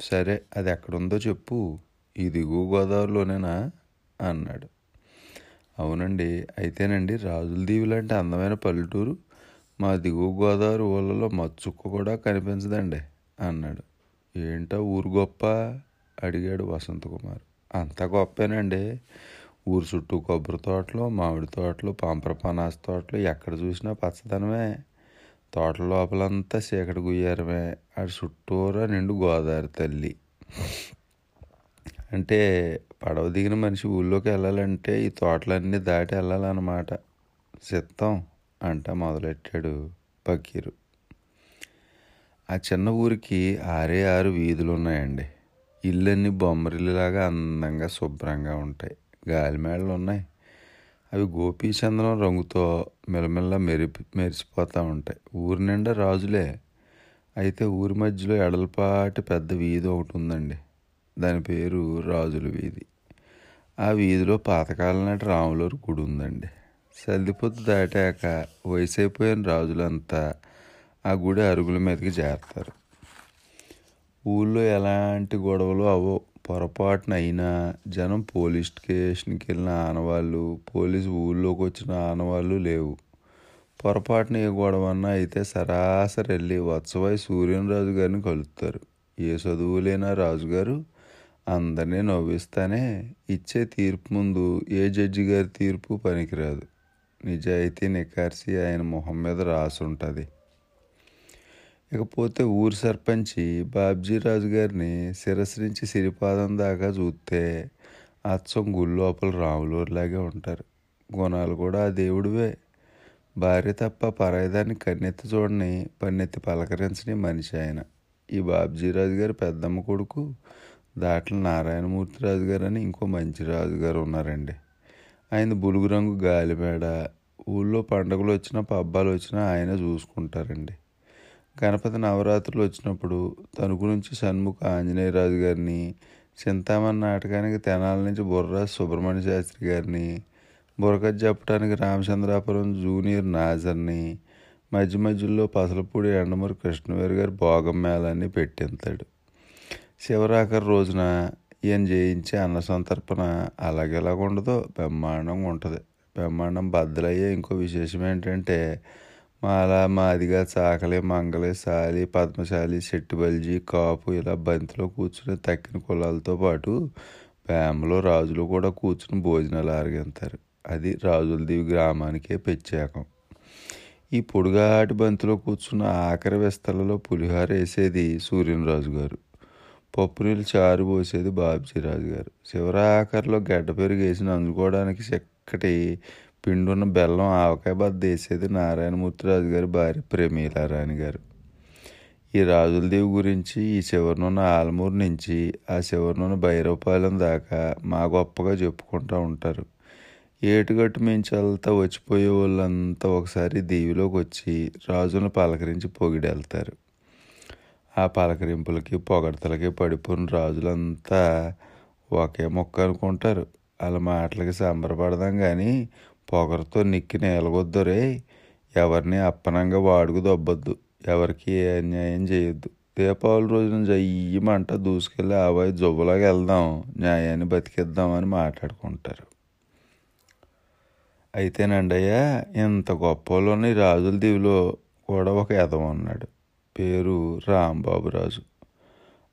సరే అది ఎక్కడుందో చెప్పు. ఈ దిగువ గోదావరిలోనేనా? అన్నాడు. అవునండి అయితేనండి రాజుల దీవి లాంటి అందమైన పల్లెటూరు మా దిగువ గోదావరి ఊళ్ళలో మచ్చుక్క కూడా కనిపించదండి అన్నాడు. ఏంటో ఊరు గొప్ప? అడిగాడు వసంత కుమార్ గొప్పేనండి. ఊరు చుట్టూ కొబ్బరి తోటలు మామిడి తోటలు పాంప్రపానాస తోటలు ఎక్కడ చూసినా పచ్చదనమే. తోటల లోపలంతా చీకటి గుయ్యారమే. అటు చుట్టూరా నిండు గోదావరి తల్లి. అంటే పడవ దిగిన మనిషి ఊళ్ళోకి వెళ్ళాలంటే ఈ తోటలన్నీ దాటి వెళ్ళాలన్నమాట. సిద్ధం అంట మొదలెట్టాడు పకీరు. ఆ చిన్న ఊరికి ఆరే ఆరు వీధులు ఉన్నాయండి ఇల్లన్నీ బొమ్మరిల్లులాగా అందంగా శుభ్రంగా ఉంటాయి. గాలిమేళలు ఉన్నాయి అవి గోపీచంద్రం రంగుతో మెలమెల్ల మెరిపి మెరిసిపోతూ ఉంటాయి. ఊరి నిండా రాజులే. అయితే ఊరి మధ్యలో ఎడలపాటి పెద్ద వీధి ఒకటి ఉందండి. దాని పేరు రాజుల వీధి. ఆ వీధిలో పాతకాలం నాటి రాములూరు గుడి ఉందండి. సర్దిపొద్దు దాటాక వయసు అయిపోయిన రాజులంతా ఆ గుడి అరుగుల మీదకి చేరతారు. ఊళ్ళో ఎలాంటి గొడవలు అవో పొరపాటున అయినా జనం పోలీస్ స్టేషన్కి వెళ్ళిన ఆనవాళ్ళు పోలీసు ఊళ్ళోకి వచ్చిన ఆనవాళ్ళు లేవు. పొరపాటున ఏ గొడవన్నా అయితే సరాసరి వెళ్ళి వత్సవై సూర్యనరాజు గారిని కలుస్తారు ఏ చదువులేనా రాజుగారు? అందరినీ నవ్విస్తానే ఇచ్చే తీర్పు ముందు ఏ జడ్జి గారి తీర్పు పనికిరాదు. నిజాయితీ నికార్సి ఆయన మొహం మీద రాసుంటుంది. ఇకపోతే ఊరి సర్పంచి బాబ్జీరాజు గారిని శిరస్సు నుంచి సిరిపాదం దాకా చూస్తే అచ్చం గుళ్ళోపల లోపల రాములూరులాగే ఉంటారు. గుణాలు కూడా ఆ దేవుడివే. భార్య తప్ప పరాయిదాన్ని కన్నెత్తి చూడని పన్నెత్తి పలకరించని మనిషి ఆయన. ఈ బాబ్జీరాజు గారు పెద్దమ్మ కొడుకు దాట్ల నారాయణమూర్తి రాజు గారు అని ఇంకో మంచి రాజుగారు ఉన్నారండి. ఆయన బులుగు రంగు గాలిమేడ ఊళ్ళో పండుగలు వచ్చినా పబ్బాలు వచ్చినా ఆయన చూసుకుంటారండి. గణపతి నవరాత్రులు వచ్చినప్పుడు తణుకు నుంచి షణ్ముఖ ఆంజనేయరాజు గారిని చింతామణి నాటకానికి తెనాల నుంచి బుర్రా సుబ్రహ్మణ్య శాస్త్రి గారిని బురక చెప్పడానికి రామచంద్రాపురం జూనియర్ నాజర్ని మధ్య మధ్యలో పసలపూడి ఎండమూరి కృష్ణవేరు గారి భోగం మేళాన్ని పెట్టింతాడు శివరాఖరి రోజున ఈయన జయించే అన్న సంతర్పణ అలాగెలాగ ఉండదో బ్రహ్మాండంగా ఉంటుంది. బ్రహ్మాండం బద్దలయ్యే ఇంకో విశేషం ఏంటంటే మాల మాదిగా చాకలి మంగళి సాలి పద్మశాలి శెట్టిబల్జీ కాపు ఇలా బంతిలో కూర్చుని తక్కిన కులాలతో పాటు ప్రేమలో రాజులు కూడా కూర్చుని భోజనాలు ఆరగింతారు. అది రాజులదేవి గ్రామానికే ప్రత్యేకం. ఈ పొడుగాటి బంతిలో కూర్చున్న ఆఖరి విస్తలలో పులిహోర వేసేది సూర్యనరాజు గారు. పప్పు నీళ్ళు చారు పోసేది బాబ్జీరాజు గారు. శివరాఖరిలో గడ్డ పెరుగు వేసి నంచుకోవడానికి చక్కటి పిండున్న బెల్లం ఆవకాయ బద్ద వేసేది నారాయణమూర్తిరాజు గారి భార్య ప్రేమీలారాణి గారు. ఈ రాజులదేవి గురించి ఈ చివరినున్న ఆలమూరు నుంచి ఆ చివరినున్న భైరవపాలెం దాకా మా గొప్పగా చెప్పుకుంటూ ఉంటారు. ఏటుగట్టు మించాలతో వచ్చిపోయే వాళ్ళంతా ఒకసారి దీవిలోకి వచ్చి రాజును పలకరించి పొగిడెళ్తారు. ఆ పలకరింపులకి పొగడతలకి పడిపోయిన రాజులంతా ఒకే మొక్క అనుకుంటారు. వాళ్ళ మాటలకి సంబరపడదాం కానీ పొగరతో నిక్కి నేలగొద్దురే ఎవరిని అప్పనంగా వాడుకు దొబ్బద్దు. ఎవరికి ఏ అన్యాయం చేయొద్దు. దీపావళి రోజున జయ్యమంట దూసుకెళ్ళి ఆవాయి జబ్బులాగా వెళ్దాం. న్యాయాన్ని బతికిద్దామని మాట్లాడుకుంటారు. అయితేనండయ్యా ఇంత గొప్పలోని రాజుల దీవిలో కూడా ఒక ఎదవ ఉన్నాడు. పేరు రాంబాబు రాజు.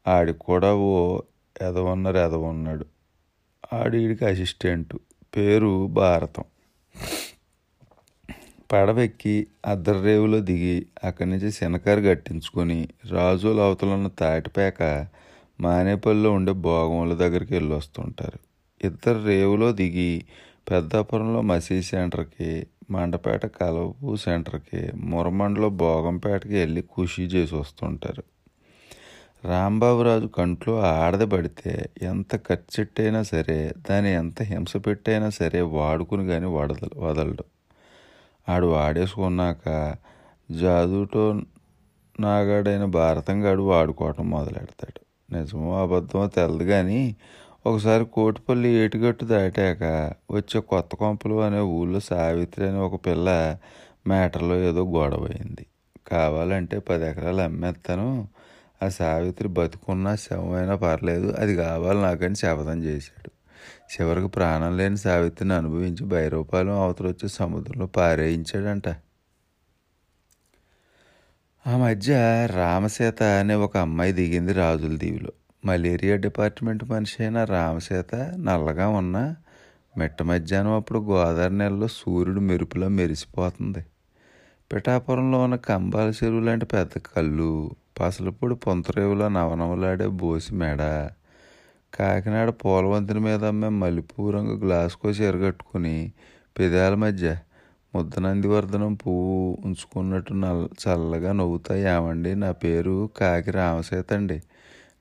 ఆడికి కూడా ఓ ఎదవన్నారు ఎదవ ఉన్నాడు. ఆడికి అసిస్టెంట్. పేరు భారతం. పడవెక్కి అద్దర్రేవులో దిగి అక్కడి నుంచి శనకారు కట్టించుకొని రాజుల అవతలున్న తాటిపేక మానేపల్లిలో ఉండే భోగముల దగ్గరికి వెళ్ళి వస్తుంటారు. ఇద్దరు రేవులో దిగి పెద్దాపురంలో మసీద్ సెంటర్కి మండపేట కలవపు సెంటర్కి మురమండలో భోగంపేటకి వెళ్ళి ఖుషి చేసి వస్తుంటారు. రాంబాబురాజు కంట్లో ఆడదబడితే ఎంత ఖర్చెట్టైనా సరే దాన్ని ఎంత హింస పెట్టైనా సరే వాడుకుని కానీ వదల వదలడు. ఆడు వాడేసుకున్నాక జాదుటో నాగాడైన భారతంగాడు వాడుకోవటం మొదలెడతాడు. నిజమో అబద్ధమో తెలదు కానీ ఒకసారి కోటిపల్లి ఏటుగట్టు దాటాక వచ్చే కొత్త కొంపలు అనే ఊళ్ళో సావిత్రి అనే ఒక పిల్ల మ్యాటర్లో ఏదో గొడవ అయింది కావాలంటే పది ఎకరాలు అమ్మేస్తాను ఆ సావిత్రి బతుకున్నా శవమైనా పర్లేదు అది కావాలి నాకని శపథం చేశాడు. చివరికి ప్రాణం లేని సావిత్రిని అనుభవించి భైరవపాలెం అవతల వచ్చి సముద్రంలో పారేయించాడంట. ఆ మధ్య రామసీత అనే ఒక అమ్మాయి దిగింది రాజుల దీవిలో. మలేరియా డిపార్ట్మెంట్ మనిషి అయిన రామసీత నల్లగా ఉన్న మిట్ట మధ్యాహ్నం అప్పుడు గోదావరి నెలలో సూర్యుడు మెరుపులా మెరిసిపోతుంది. పిఠాపురంలో ఉన్న కంబాల చెరువు లాంటి పెద్ద కళ్ళు పసలపొడి పొంతరేవులో నవనవలాడే బోసి మెడ. కాకినాడ పూలవంతిని మీద అమ్మే మల్లెపూ రంగు గ్లాస్కో చీరగట్టుకుని పెదాల మధ్య ముద్దనందివర్ధనం పువ్వు ఉంచుకున్నట్టు నల్ చల్లగా నవ్వుతాయి. ఏమండి? నా పేరు కాకి రామసేత అండి.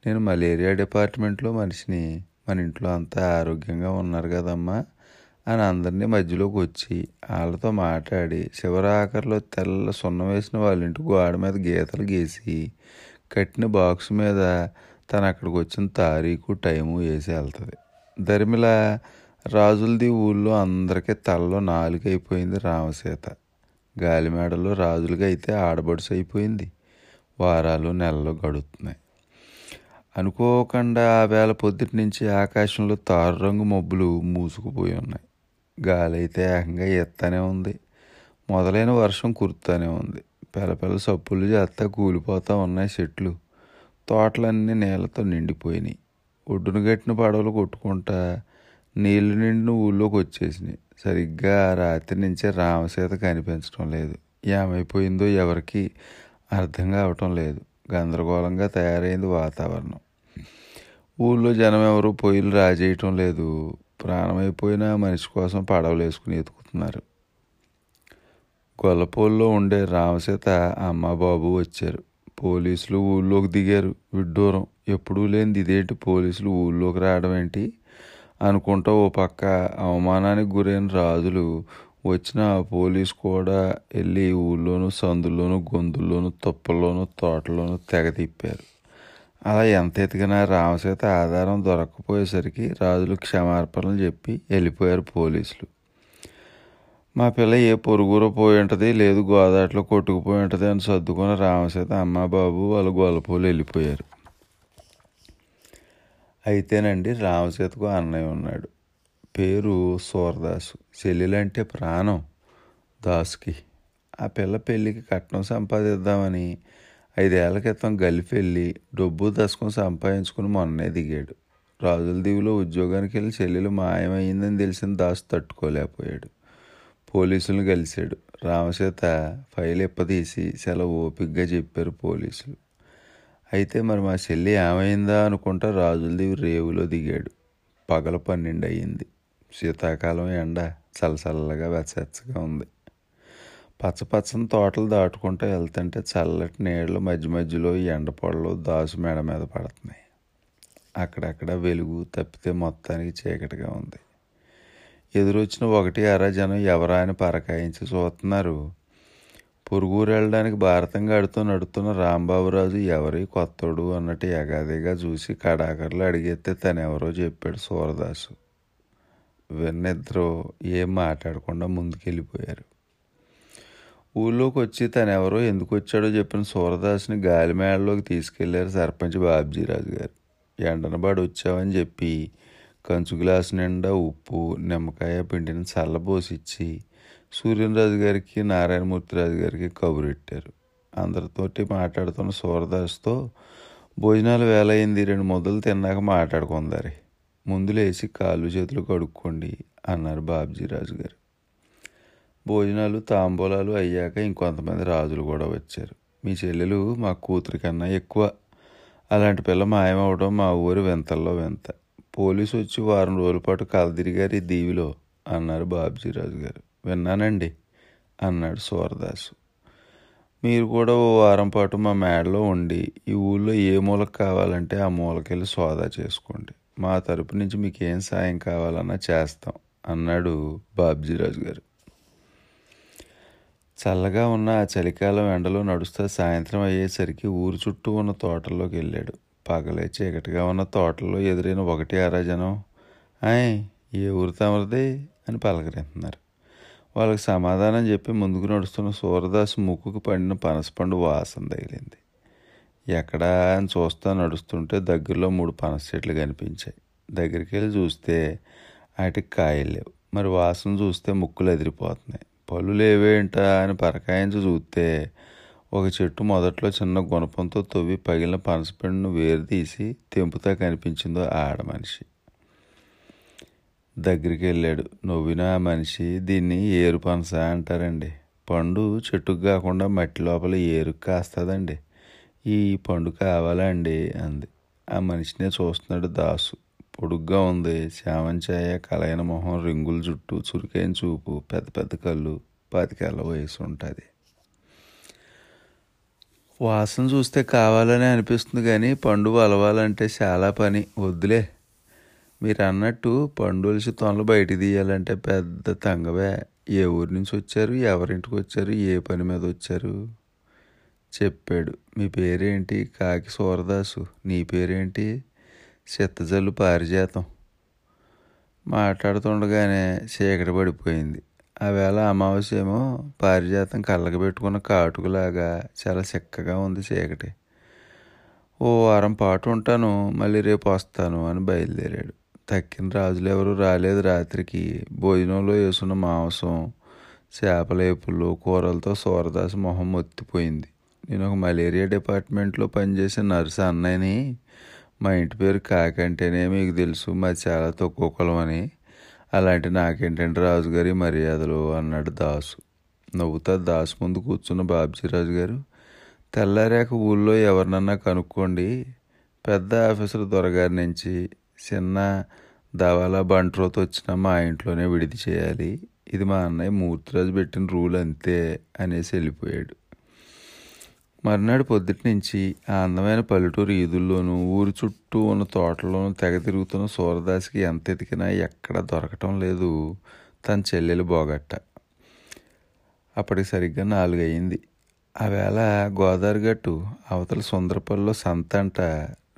నేను మలేరియా డిపార్ట్మెంట్లో మనిషిని. మన ఇంట్లో అంతా ఆరోగ్యంగా ఉన్నారు కదమ్మా. అని అందరినీ మధ్యలోకి వచ్చి వాళ్ళతో మాట్లాడి శివరాకర్లో తెల్ల సున్నం వేసిన వాళ్ళ ఇంటి గోడ మీద గీతలు గీసి కట్టిన బాక్స్ మీద తను అక్కడికి వచ్చిన తారీఖు టైము వేసి వెళ్తుంది. ధర్మిల రాజులది ఊళ్ళో అందరికీ తలలో నాలుగైపోయింది రామసీత. గాలిమేడలో రాజులకి అయితే ఆడబడుసు అయిపోయింది. వారాలు నెలలు గడుతున్నాయి. అనుకోకుండా ఆ వేళ పొద్దుటి నుంచి ఆకాశంలో తారు రంగు మబ్బులు మూసుకుపోయి ఉన్నాయి. గాలి అయితే ఏకంగా ఎత్తనే ఉంది. మొదలైన వర్షం కురుతానే ఉంది. పిల్ల సప్పులు చేస్తా కూలిపోతూ ఉన్నాయి చెట్లు. తోటలన్నీ నీళ్ళతో నిండిపోయినాయి. ఒడ్డున కట్టిన పడవలు కొట్టుకుంటా నీళ్ళు నిండిన ఊళ్ళోకి వచ్చేసినాయి. సరిగ్గా ఆ రాత్రి నుంచే రామసీత కనిపించడం లేదు. ఏమైపోయిందో ఎవరికి అర్థం కావటం లేదు. గందరగోళంగా తయారైంది వాతావరణం. ఊళ్ళో జనం ఎవరు పొయ్యిలు రాజేయటం లేదు. ప్రాణమైపోయిన మనిషి కోసం పడవలు వేసుకుని ఎతుకుతున్నారు. గొల్లపోల్లో ఉండే రామసీత అమ్మ బాబు వచ్చారు. పోలీసులు ఊళ్ళోకి దిగారు. విడ్డూరం ఎప్పుడూ లేనిది ఇదేంటి? పోలీసులు ఊళ్ళోకి రావడం ఏంటి? అనుకుంటా ఓ పక్క అవమానానికి గురైన రాజులు వచ్చిన పోలీసు కూడా వెళ్ళి ఊళ్ళోనూ సందుల్లోనూ గొంతుల్లోనూ తొప్పల్లోనూ తోటలోనూ తెగ తిప్పారు. అలా ఎంత ఎతికినా రామసీత ఆధారం దొరకకపోయేసరికి రాజులు క్షమార్పణలు చెప్పి వెళ్ళిపోయారు పోలీసులు. మా పిల్ల ఏ పొరుగురో పోయి ఉంటుంది లేదు గోదాట్లో కొట్టుకుపోయి ఉంటుంది అని సర్దుకున్న రామసీత అమ్మ బాబు వాళ్ళు గొల్లపోలు వెళ్ళిపోయారు. అయితేనండి రామసీతకు అన్నయ్య ఉన్నాడు. పేరు సూరదాసు. చెల్లెలంటే ప్రాణం దాసుకి. ఆ పిల్ల పెళ్ళికి కట్నం సంపాదిద్దామని ఐదేళ్ళ క్రితం గల్ఫ్ వెళ్ళి డబ్బు దశకం సంపాదించుకుని మొన్నే దిగాడు. రాజుల దీవిలో ఉద్యోగానికి వెళ్ళి చెల్లెలు మాయమైందని తెలిసిన దాసు తట్టుకోలేకపోయాడు. పోలీసులను కలిశాడు. రామసీత ఫైల్ ఇప్పదీసి చాలా ఓపికగా చెప్పారు పోలీసులు. అయితే మరి మా చెల్లి ఏమైందా అనుకుంటా రాజులదేవి రేవులో దిగాడు. పగల పన్నెండు అయ్యింది శీతాకాలం ఎండ చల్లచల్లగా వెచ్చగా ఉంది. పచ్చ పచ్చని తోటలు దాటుకుంటూ వెళ్తుంటే చల్లటి నీళ్ళు మధ్య మధ్యలో ఎండపళ్ళు దాసు మేడ మీద పడుతున్నాయి. అక్కడక్కడ వెలుగు తప్పితే మొత్తానికి చీకటిగా ఉంది. ఎదురొచ్చిన ఒకటి అర జనం ఎవరా అని పరకాయించి చూస్తున్నారు. పొరుగురు వెళ్ళడానికి భారతం గడుతూ నడుతున్న రాంబాబురాజు ఎవరి కొత్తడు అన్నట్టు ఎగాదిగా చూసి కడాకర్లు అడిగేస్తే తనెవరో చెప్పాడు సూరదాసు. విన్నిద్దరూ ఏం మాట్లాడకుండా ముందుకెళ్ళిపోయారు. ఊళ్ళోకి వచ్చి తనెవరో ఎందుకు వచ్చాడో చెప్పిన సూరదాస్ని గాలిమేళలోకి తీసుకెళ్ళారు సర్పంచ్ బాబ్జీరాజు గారు. ఎండనబాడు వచ్చావని చెప్పి కంచు గ్లాసు నిండా ఉప్పు నిమ్మకాయ పిండిని చల్లబోసిచ్చి సూర్యరాజు గారికి నారాయణమూర్తిరాజు గారికి కబురెట్టారు. అందరితోటి మాట్లాడుతున్న సూరదాస్తో భోజనాలు వేల అయింది రెండు ముద్దలు తిన్నాక మాట్లాడుకుందారే. ముందు లేచి కాళ్ళు చేతులు కడుక్కోండి అన్నారు బాబ్జీరాజు గారు. భోజనాలు తాంబూలాలు అయ్యాక ఇంకొంతమంది రాజులు కూడా వచ్చారు. మీ చెల్లెలు మా కూతురి కన్నా ఎక్కువ. అలాంటి పిల్ల మాయమవడం మా ఊరి వింతల్లో వింత. పోలీసు వచ్చి వారం రోజుల పాటు కలదిరిగారు ఈ దీవిలో అన్నారు బాబ్జీరాజు గారు. విన్నానండి అన్నాడు సూరదాసు. మీరు కూడా ఓ వారం పాటు మా మేడలో ఉండి ఈ ఊళ్ళో ఏ మూలకు కావాలంటే ఆ మూలకెళ్ళి సోదా చేసుకోండి. మా తరపు నుంచి మీకు ఏం సాయం కావాలన్నా చేస్తాం అన్నాడు బాబ్జీరాజు గారు. చల్లగా ఉన్న ఆ చలికాలం ఎండలో నడుస్తూ సాయంత్రం అయ్యేసరికి ఊరు చుట్టూ ఉన్న తోటల్లోకి వెళ్ళాడు. పగలే చీకటిగా ఉన్న తోటల్లో ఎదురైన ఒకటి అరాజనం ఆయ్ ఏ ఊరు తమరిది? అని పలకరింటున్నారు వాళ్ళకి సమాధానం చెప్పి ముందుకు నడుస్తున్న సూర్యదాస్ ముక్కుకు పడిన పనసపండు వాసన తగిలింది. ఎక్కడా? అని చూస్తా నడుస్తుంటే దగ్గరలో మూడు పనస చెట్లు కనిపించాయి. దగ్గరికి వెళ్ళి చూస్తే వాటికి కాయలు లేవు. మరి వాసన చూస్తే ముక్కులు ఎదిరిపోతున్నాయి. పళ్ళు లేవేంట అని పరకాయించి చూస్తే ఒక చెట్టు మొదట్లో చిన్న గుణపంతో తవ్వి పగిలిన పనసపండును వేరు తీసి తెంపుతా కనిపించిందో ఆడ మనిషి. దగ్గరికి వెళ్ళాడు నవ్విన ఆ మనిషి దీన్ని ఏరు పనస అంటారండి. పండు చెట్టుకు కాకుండా మట్టి లోపల ఏరుకు కాస్తుందండి. ఈ పండు కావాలండి అంది. ఆ మనిషినే చూస్తున్నాడు దాసు. పొడుగ్గా ఉంది. చామంచాయ కలైన మొహం రింగుల జుట్టు చురుకైన చూపు పెద్ద పెద్ద కళ్ళు పాతికేళ్ళ వయసు ఉంటుంది. వాసన చూస్తే కావాలనే అనిపిస్తుంది కానీ పండు వలవాలంటే చాలా పని. వద్దులే. మీరు అన్నట్టు పండులిసి తొనలు బయటికి తీయాలంటే పెద్ద తంగవే. ఏ ఊరి నుంచి వచ్చారు? ఎవరింటికి వచ్చారు? ఏ పని మీద వచ్చారు? చెప్పాడు. మీ పేరేంటి? కాకి సూరదాసు. నీ పేరేంటి? చిత్తజల్లు పారిజాతం. మాట్లాడుతుండగానే చీకటి పడిపోయింది. ఆవేళ అమావాస్య ఏమో పారిజాతం కళ్ళకి పెట్టుకున్న కాటుకులాగా చాలా చిక్కగా ఉంది చీకటి. ఓ వారం పాటు ఉంటాను మళ్ళీ రేపు వస్తాను అని బయలుదేరాడు. తక్కిన రాజులు ఎవరు రాలేదు రాత్రికి. భోజనంలో వేసున్న మాంసం చేపలేపులు కూరలతో సూరదాసు మొహం మొత్తిపోయింది. నేను ఒక మలేరియా డిపార్ట్మెంట్లో పనిచేసే నర్సు అన్నయ్యని మా ఇంటి పేరు కాకంటేనే మీకు తెలుసు మాది చాలా తక్కువ కులం అని. అలాంటి నాకేంటంటే రాజుగారి మర్యాదలు అన్నాడు దాసు. నవ్వుతా దాసు ముందు కూర్చున్న బాబ్జీరాజు గారు తెల్లారాక ఊళ్ళో ఎవరినన్నా కనుక్కోండి పెద్ద ఆఫీసర్ దొరగారి నుంచి చిన్న దవాలా బంట్రోతో వచ్చిన మా ఇంట్లోనే విడిది చేయాలి. ఇది మా అన్నయ్య మూర్తిరాజు పెట్టిన రూల్ అంతే అనేసి వెళ్ళిపోయాడు. మర్నాడు పొద్దుటి నుంచి ఆ అందమైన పల్లెటూరు ఈదుల్లోనూ ఊరి చుట్టూ ఉన్న తోటలోనూ తెగ తిరుగుతున్న సూరదాసికి ఎంత ఎతికినా ఎక్కడ దొరకటం లేదు. తన చెల్లెలు బోగట్ట. అప్పటికి సరిగ్గా నాలుగు అయింది గోదావరి గట్టు అవతల సుందరపల్లిలో సంత అంట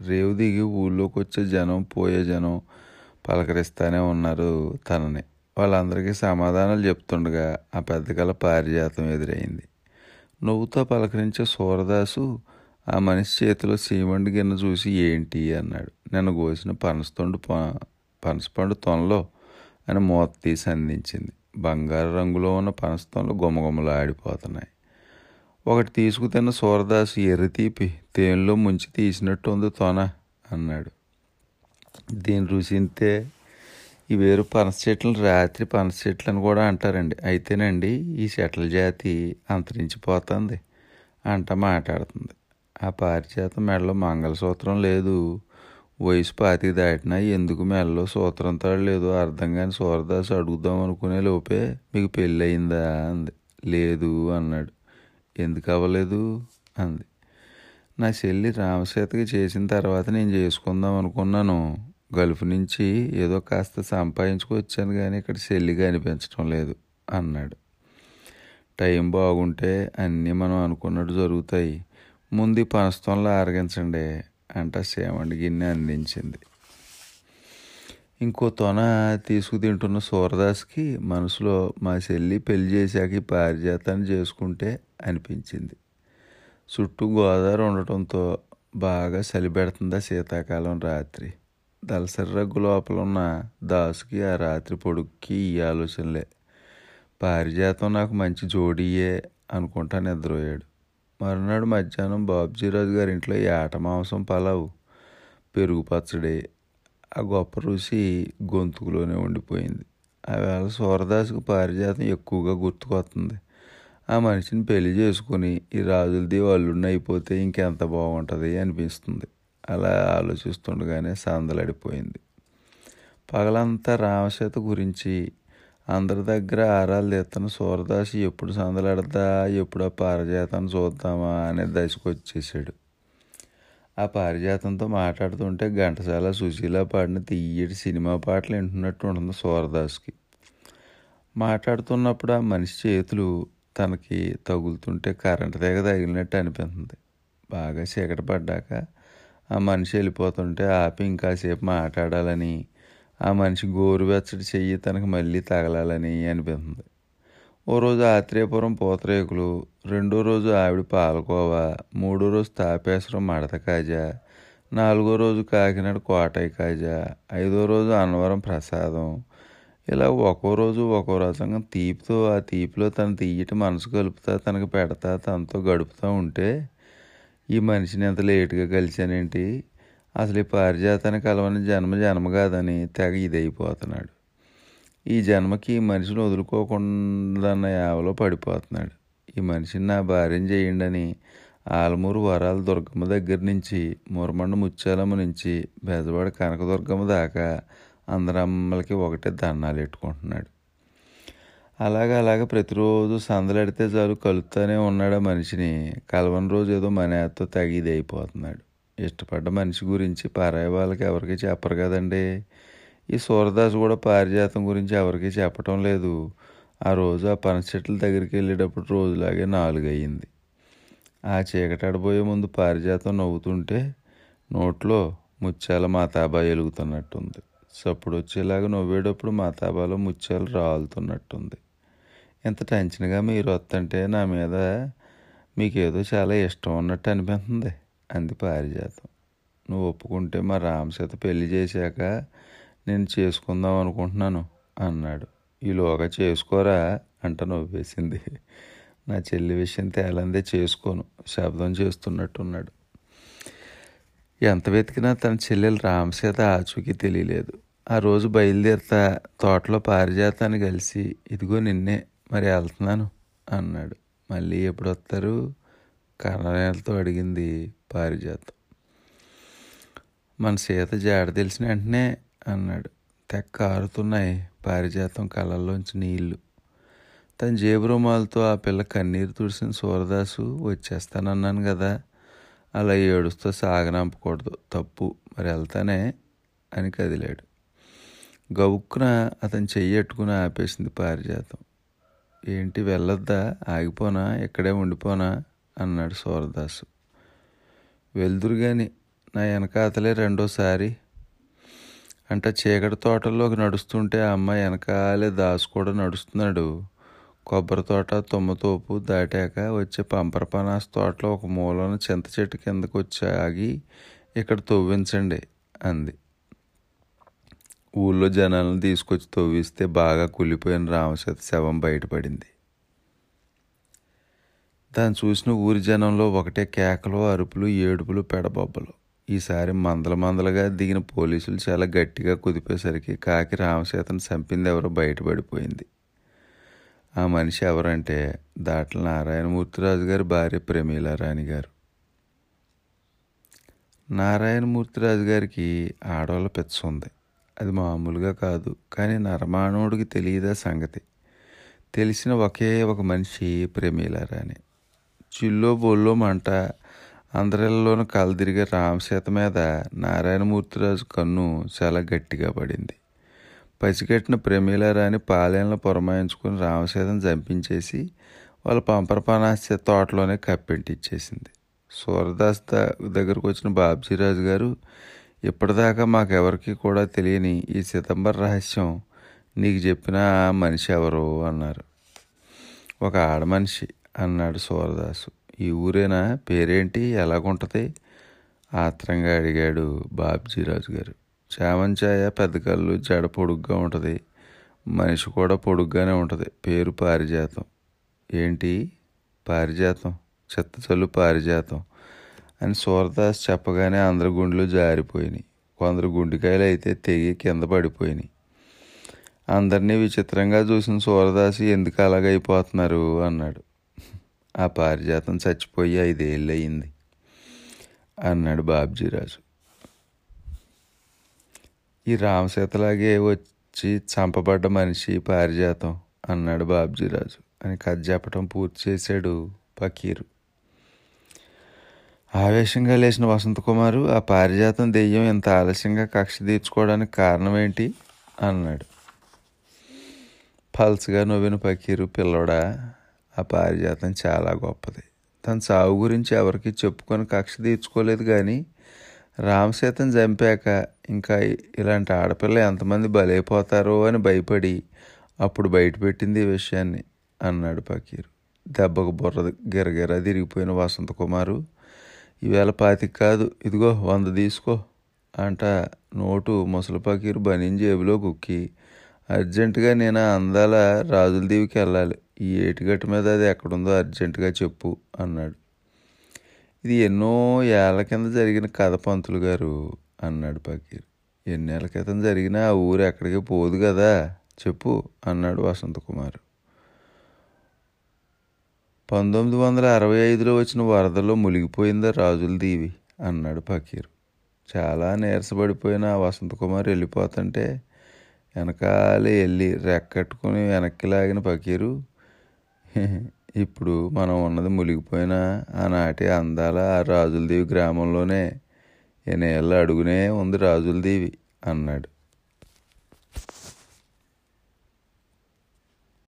రేవు దిగి ఊళ్ళోకి వచ్చే జనం పోయే జనం పలకరిస్తానే ఉన్నారు తనని. వాళ్ళందరికీ సమాధానాలు చెప్తుండగా ఆ పెద్దగల పారిజాతం ఎదురైంది. నువ్వుతో పలకరించే సూరదాసు ఆ మనిషి చేతిలో సీమండి గిన్నె చూసి ఏంటి అన్నాడు. నేను కోసిన పనసతొండు పనసపండు తొనలో అని మూత తీసి అందించింది. బంగారు రంగులో ఉన్న పనసతొనలు గుమగుమలు ఆడిపోతున్నాయి. ఒకటి తీసుకుతిన్న సూరదాసు ఎర్రి తీపి తేనెలో ముంచి తీసినట్టు ఉంది తొన అన్నాడు. దీని రుచింతే ఈ వేరు పనస చెట్లను రాత్రి పనస చెట్లు అని కూడా అంటారండి. అయితేనండి ఈ చెట్ల జాతి అంతరించిపోతుంది అంట మాట్లాడుతుంది. ఆ పారిజాతం మెడలో మంగళసూత్రం లేదు. వయసు పాతికి దాటినా ఎందుకు మెడలో సూత్రం తాడు లేదు అర్థం కాని సూరదాసు అడుగుదాం అనుకునే లోపే మీకు పెళ్ళి అయిందా అంది. లేదు అన్నాడు. ఎందుకు అవ్వలేదు అంది. నా చెల్లి రామసేతకి చేసిన తర్వాత నేను చేసుకుందాం అనుకున్నాను. గల్ఫ్ నుంచి ఏదో కాస్త సంపాదించుకొచ్చాను కానీ ఇక్కడ చెల్లిగా అనిపించడం లేదు అన్నాడు. టైం బాగుంటే అన్నీ మనం అనుకున్నట్టు జరుగుతాయి. ముందు పనస్తంలో ఆరగించండి అంట సేవండి గిన్నె అందించింది. ఇంకో తొన తీసుకు తింటున్న సూరదాస్కి మనసులో మా చెల్లి పెళ్ళి చేశాక పారిజాతాన్ని చేసుకుంటే అనిపించింది. చుట్టూ గోదావరి ఉండటంతో బాగా చలి పెడుతుందా శీతాకాలం రాత్రి. దలసరి రగ్గు లోపల ఉన్న దాసుకి ఆ రాత్రి పొడుక్కి ఈ ఆలోచనలే. పారిజాతం నాకు మంచి జోడీయే అనుకుంటా నిద్రపోయాడు. మరునాడు మధ్యాహ్నం బాబ్జీరాజు గారి ఇంట్లో ఏట మాంసం పలావు పెరుగు పచ్చడి ఆ గొప్ప రుచి గొంతుకులోనే ఉండిపోయింది. ఆవేళ సూరదాసుకు పారిజాతం ఎక్కువగా గుర్తుకొస్తుంది. ఆ మనిషిని పెళ్ళి చేసుకుని ఈ రాజులది వాళ్ళున్న అయిపోతే ఇంకెంత బాగుంటుంది అనిపిస్తుంది. అలా ఆలోచిస్తుండగానే సందలడిపోయింది. పగలంతా రామసేత గురించి అందరి దగ్గర ఆరాలు తెస్తున్న సూరదాసి ఎప్పుడు సందలాడదా ఎప్పుడు ఆ పారిజాతాన్ని చూద్దామా అనే దశకు వచ్చేసాడు ఆ పారిజాతంతో మాట్లాడుతుంటే ఘంటసాల సుశీల పాడిన తీయటి సినిమా పాటలు వింటున్నట్టు ఉంటుంది సూరదాస్కి. మాట్లాడుతున్నప్పుడు ఆ మనిషి చేతులు తనకి తగులుతుంటే కరెంట్ తెగ తగిలినట్టు అనిపిస్తుంది. బాగా చీకటి పడ్డాక ఆ మనిషి వెళ్ళిపోతుంటే ఆపి ఇంకాసేపు మాట్లాడాలని ఆ మనిషి గోరువెచ్చటి చెయ్యి తనకు మళ్ళీ తగలాలని అనిపిస్తుంది. ఓ రోజు ఆత్రేయపురం పూతరేకులు రెండో రోజు ఆవిడ పాలకోవా మూడో రోజు తాపేశ్వరం మడత కాజా నాలుగో రోజు కాకినాడ కోటయ్య కాజా ఐదో రోజు అన్నవరం ప్రసాదం. ఇలా ఒక్కో రోజు ఒక్కో రకంగా తీపితో ఆ తీపిలో తను తీయటి మనసు కలుపుతా తనకు పెడతా తనతో గడుపుతూ ఉంటే ఈ మనిషిని ఎంత లేటుగా కలిశానేంటి? అసలు ఈ పారిజాతాన్ని కలవని జన్మ జన్మ కాదని తెగ ఇదైపోతున్నాడు. ఈ జన్మకి ఈ మనిషిని వదులుకోకుండా యావలో పడిపోతున్నాడు. ఈ మనిషిని నా భార్యం చేయండి అని ఆలమూరు వరాల దుర్గమ్మ దగ్గర నుంచి మురమండ ముత్యాలమ్మ నుంచి బెజవాడ కనకదుర్గమ్మ దాకా అందరమ్మలకి ఒకటే దండాలు పెట్టుకుంటున్నాడు. అలాగ అలాగ ప్రతిరోజు సందలెడితే చాలు కలుపుతానే ఉన్నాడు ఆ మనిషిని. కలవని రోజు ఏదో మనేతో తగిది అయిపోతున్నాడు. ఇష్టపడ్డ మనిషి గురించి పరాయి వాళ్ళకి ఎవరికి చెప్పరు కదండి. ఈ సూరదాస్ కూడా పారిజాతం గురించి ఎవరికి చెప్పటం లేదు. ఆ రోజు ఆ పనస చెట్ల దగ్గరికి వెళ్ళేటప్పుడు రోజులాగే నాలుగు అయ్యింది ఆ చీకటాడబోయే ముందు పారిజాతం నవ్వుతుంటే నోట్లో ముత్యాల మాతాబా ఎలుగుతున్నట్టుంది. సప్పుడు వచ్చేలాగా నవ్వేటప్పుడు మాతాబాలో ముత్యాలు రాలుతున్నట్టుంది. ఇంత టెన్షన్గా మీరు వస్తుంటే నా మీద మీకేదో చాలా ఇష్టం ఉన్నట్టు అనిపిస్తుంది. అంది పారిజాతం. నువ్వు ఒప్పుకుంటే మా రామసీత పెళ్ళి చేశాక నేను చేసుకుందాం అనుకుంటున్నాను అన్నాడు. ఈలోగా చేసుకోరా అంట నవ్వేసింది. నా చెల్లి విషయం తేలందే చేసుకోను శబ్దం చేస్తున్నట్టున్నాడు. ఎంత వెతికినా తన చెల్లెలు రామసీత ఆచూకీ తెలియలేదు. ఆ రోజు బయలుదేరుతా తోటలో పారిజాతాన్ని కలిసి ఇదిగో నిన్నే మరి వెళ్తున్నాను అన్నాడు. మళ్ళీ ఎప్పుడు వస్తారు? కర్ణనేలతో అడిగింది పారిజాతం. మన సీత జాడ తెలిసిన వెంటనే అన్నాడు. తెక్క ఆరుతున్నాయి పారిజాతం కళ్ళల్లోంచి నీళ్ళు. తన జేబు రుమాలతో ఆ పిల్ల కన్నీరు తుడిసిన సూరదాసు వచ్చేస్తానన్నాను కదా. అలా ఏడుస్తూ సాగనంపకూడదు. తప్పు. మరి వెళ్తానే అని కదిలాడు. గబుక్కున అతను చెయ్యట్టుకుని ఆపేసింది పారిజాతం. ఏంటి వెళ్ళొద్దా? ఆగిపోనా? ఇక్కడే ఉండిపోనా? అన్నాడు సూరదాసు. వెళ్దురు గాని నా వెనకాతలే రెండోసారి. అంట చీకటి తోటల్లోకి నడుస్తుంటే ఆ అమ్మాయి వెనకాలే దాసు కూడా నడుస్తున్నాడు. కొబ్బరి తోట తుమ్మతోపు దాటాక వచ్చే పంపరపనాస్ తోటలో ఒక మూలన చింత చెట్టు కిందకు వచ్చి ఆగి ఇక్కడ తవ్వించండి అంది. ఊళ్ళో జనాలను తీసుకొచ్చి తవ్విస్తే బాగా కుళ్ళిపోయిన రామశత శవం బయటపడింది. దాన్ని చూసిన ఊరి జనంలో ఒకటే కేకలు అరుపులు ఏడుపులు పెడబొబ్బలు. ఈసారి మందల మందలుగా దిగిన పోలీసులు చాలా గట్టిగా కుదిపేసరికి కాకి రామసీతను చంపింది ఎవరో బయటపడిపోయింది. ఆ మనిషి ఎవరంటే దాట్ల నారాయణమూర్తిరాజు గారి భార్య ప్రమీలారాణి గారు. నారాయణమూర్తిరాజు గారికి ఆడవాళ్ళ పెచ్చ ఉంది. అది మామూలుగా కాదు. కానీ నరమానవుడికి తెలియదా సంగతి? తెలిసిన ఒకే ఒక మనిషి ప్రమీలారాణి చిల్లో బొల్లో మంట అందరిలోనూ కలదిరిగే రామసీత మీద నారాయణమూర్తిరాజు కన్ను చాలా గట్టిగా పడింది. పసిగట్టిన ప్రమీలారాని పాలెంలో పురమాయించుకుని రామసీతను చంపించేసి వాళ్ళ పంపరపనాస్య తోటలోనే కప్పెంటిచ్చేసింది. సూరదాస్ దగ్గరకు వచ్చిన బాబ్జీరాజు గారు ఇప్పటిదాకా మాకెవరికి కూడా తెలియని ఈ సితంబర్ రహస్యం నీకు చెప్పిన ఆ మనిషి ఎవరు అన్నారు. ఒక ఆడమనిషి అన్నాడు సూరదాసు. ఈ ఊరేనా? పేరేంటి? ఎలాగుంటుంది? ఆత్రంగా అడిగాడు బాబ్జీరాజు గారు. చామంచాయ పెద్ద కళ్ళు జడ పొడుగ్గా ఉంటుంది. మనిషి కూడా పొడుగ్గానే ఉంటుంది. పేరు పారిజాతం. ఏంటి? పారిజాతం. చెత్తచల్లు పారిజాతం. అని సూరదాస్ చెప్పగానే అందరి గుండెలు జారిపోయినాయి. కొందరు గుండెకాయలు అయితే తెగి కింద పడిపోయినాయి. అందరినీ విచిత్రంగా చూసిన సూరదాసు ఎందుకు అలాగైపోతున్నారు అన్నాడు. ఆ పారిజాతం చచ్చిపోయి ఐదేళ్ళు అయింది అన్నాడు బాబ్జీరాజు. ఈ రామసీతలాగే వచ్చి చంపబడ్డ మనిషి పారిజాతం అన్నాడు బాబ్జీరాజు. అని కథ చెప్పటం పూర్తి చేశాడు పకీరు ఆవేశంగా లేచిన వసంతకుమారు ఆ పారిజాతం దెయ్యం ఇంత ఆలస్యంగా కక్ష తీర్చుకోవడానికి కారణం ఏంటి? అన్నాడు. పల్స్గా నవ్విన పకీరు పిల్లోడా ఆ పారిజాతం చాలా గొప్పది. తన చావు గురించి ఎవరికి చెప్పుకొని కక్ష తీర్చుకోలేదు కానీ రామసీతను చంపాక ఇంకా ఇలాంటి ఆడపిల్ల ఎంతమంది బలైపోతారో అని భయపడి అప్పుడు బయటపెట్టింది ఈ విషయాన్ని అన్నాడు పకీరు. దెబ్బకు బుర్ర గిరగిర తిరిగిపోయిన వసంతకుమారు ఈవేళ పాతికి కాదు. ఇదిగో వంద తీసుకో అంట నోటు ముసలి పకీరు బనీన్ జేబులో కుక్కి. అర్జెంటుగా నేను అందాల రాజుల దీవికి వెళ్ళాలి. ఈ ఏటిగట్టు మీద అది ఎక్కడుందో అర్జెంటుగా చెప్పు అన్నాడు. ఇది ఎన్నో ఏళ్ళ కింద జరిగిన కథ పంతులు గారు అన్నాడు పకీర్. ఎన్నేళ్ళ క్రితం జరిగినా ఆ ఊరు ఎక్కడికి పోదు కదా చెప్పు అన్నాడు వసంతకుమార్. పంతొమ్మిది వందల అరవై ఐదులో వచ్చిన వరదలో మునిగిపోయిందా రాజుల దీవి అన్నాడు పకీర్ చాలా నీరసపడిపోయిన వసంతకుమార్ వెళ్ళిపోతుంటే వెనకాలే వెళ్ళి రెక్కట్టుకుని వెనక్కి లాగిన పకీరు ఇప్పుడు మనం ఉన్నది మునిగిపోయిన ఆనాటి అందాల ఆ రాజులదేవి గ్రామంలోనే ఎనేళ్ళ అడుగునే ఉంది రాజులదేవి అన్నాడు.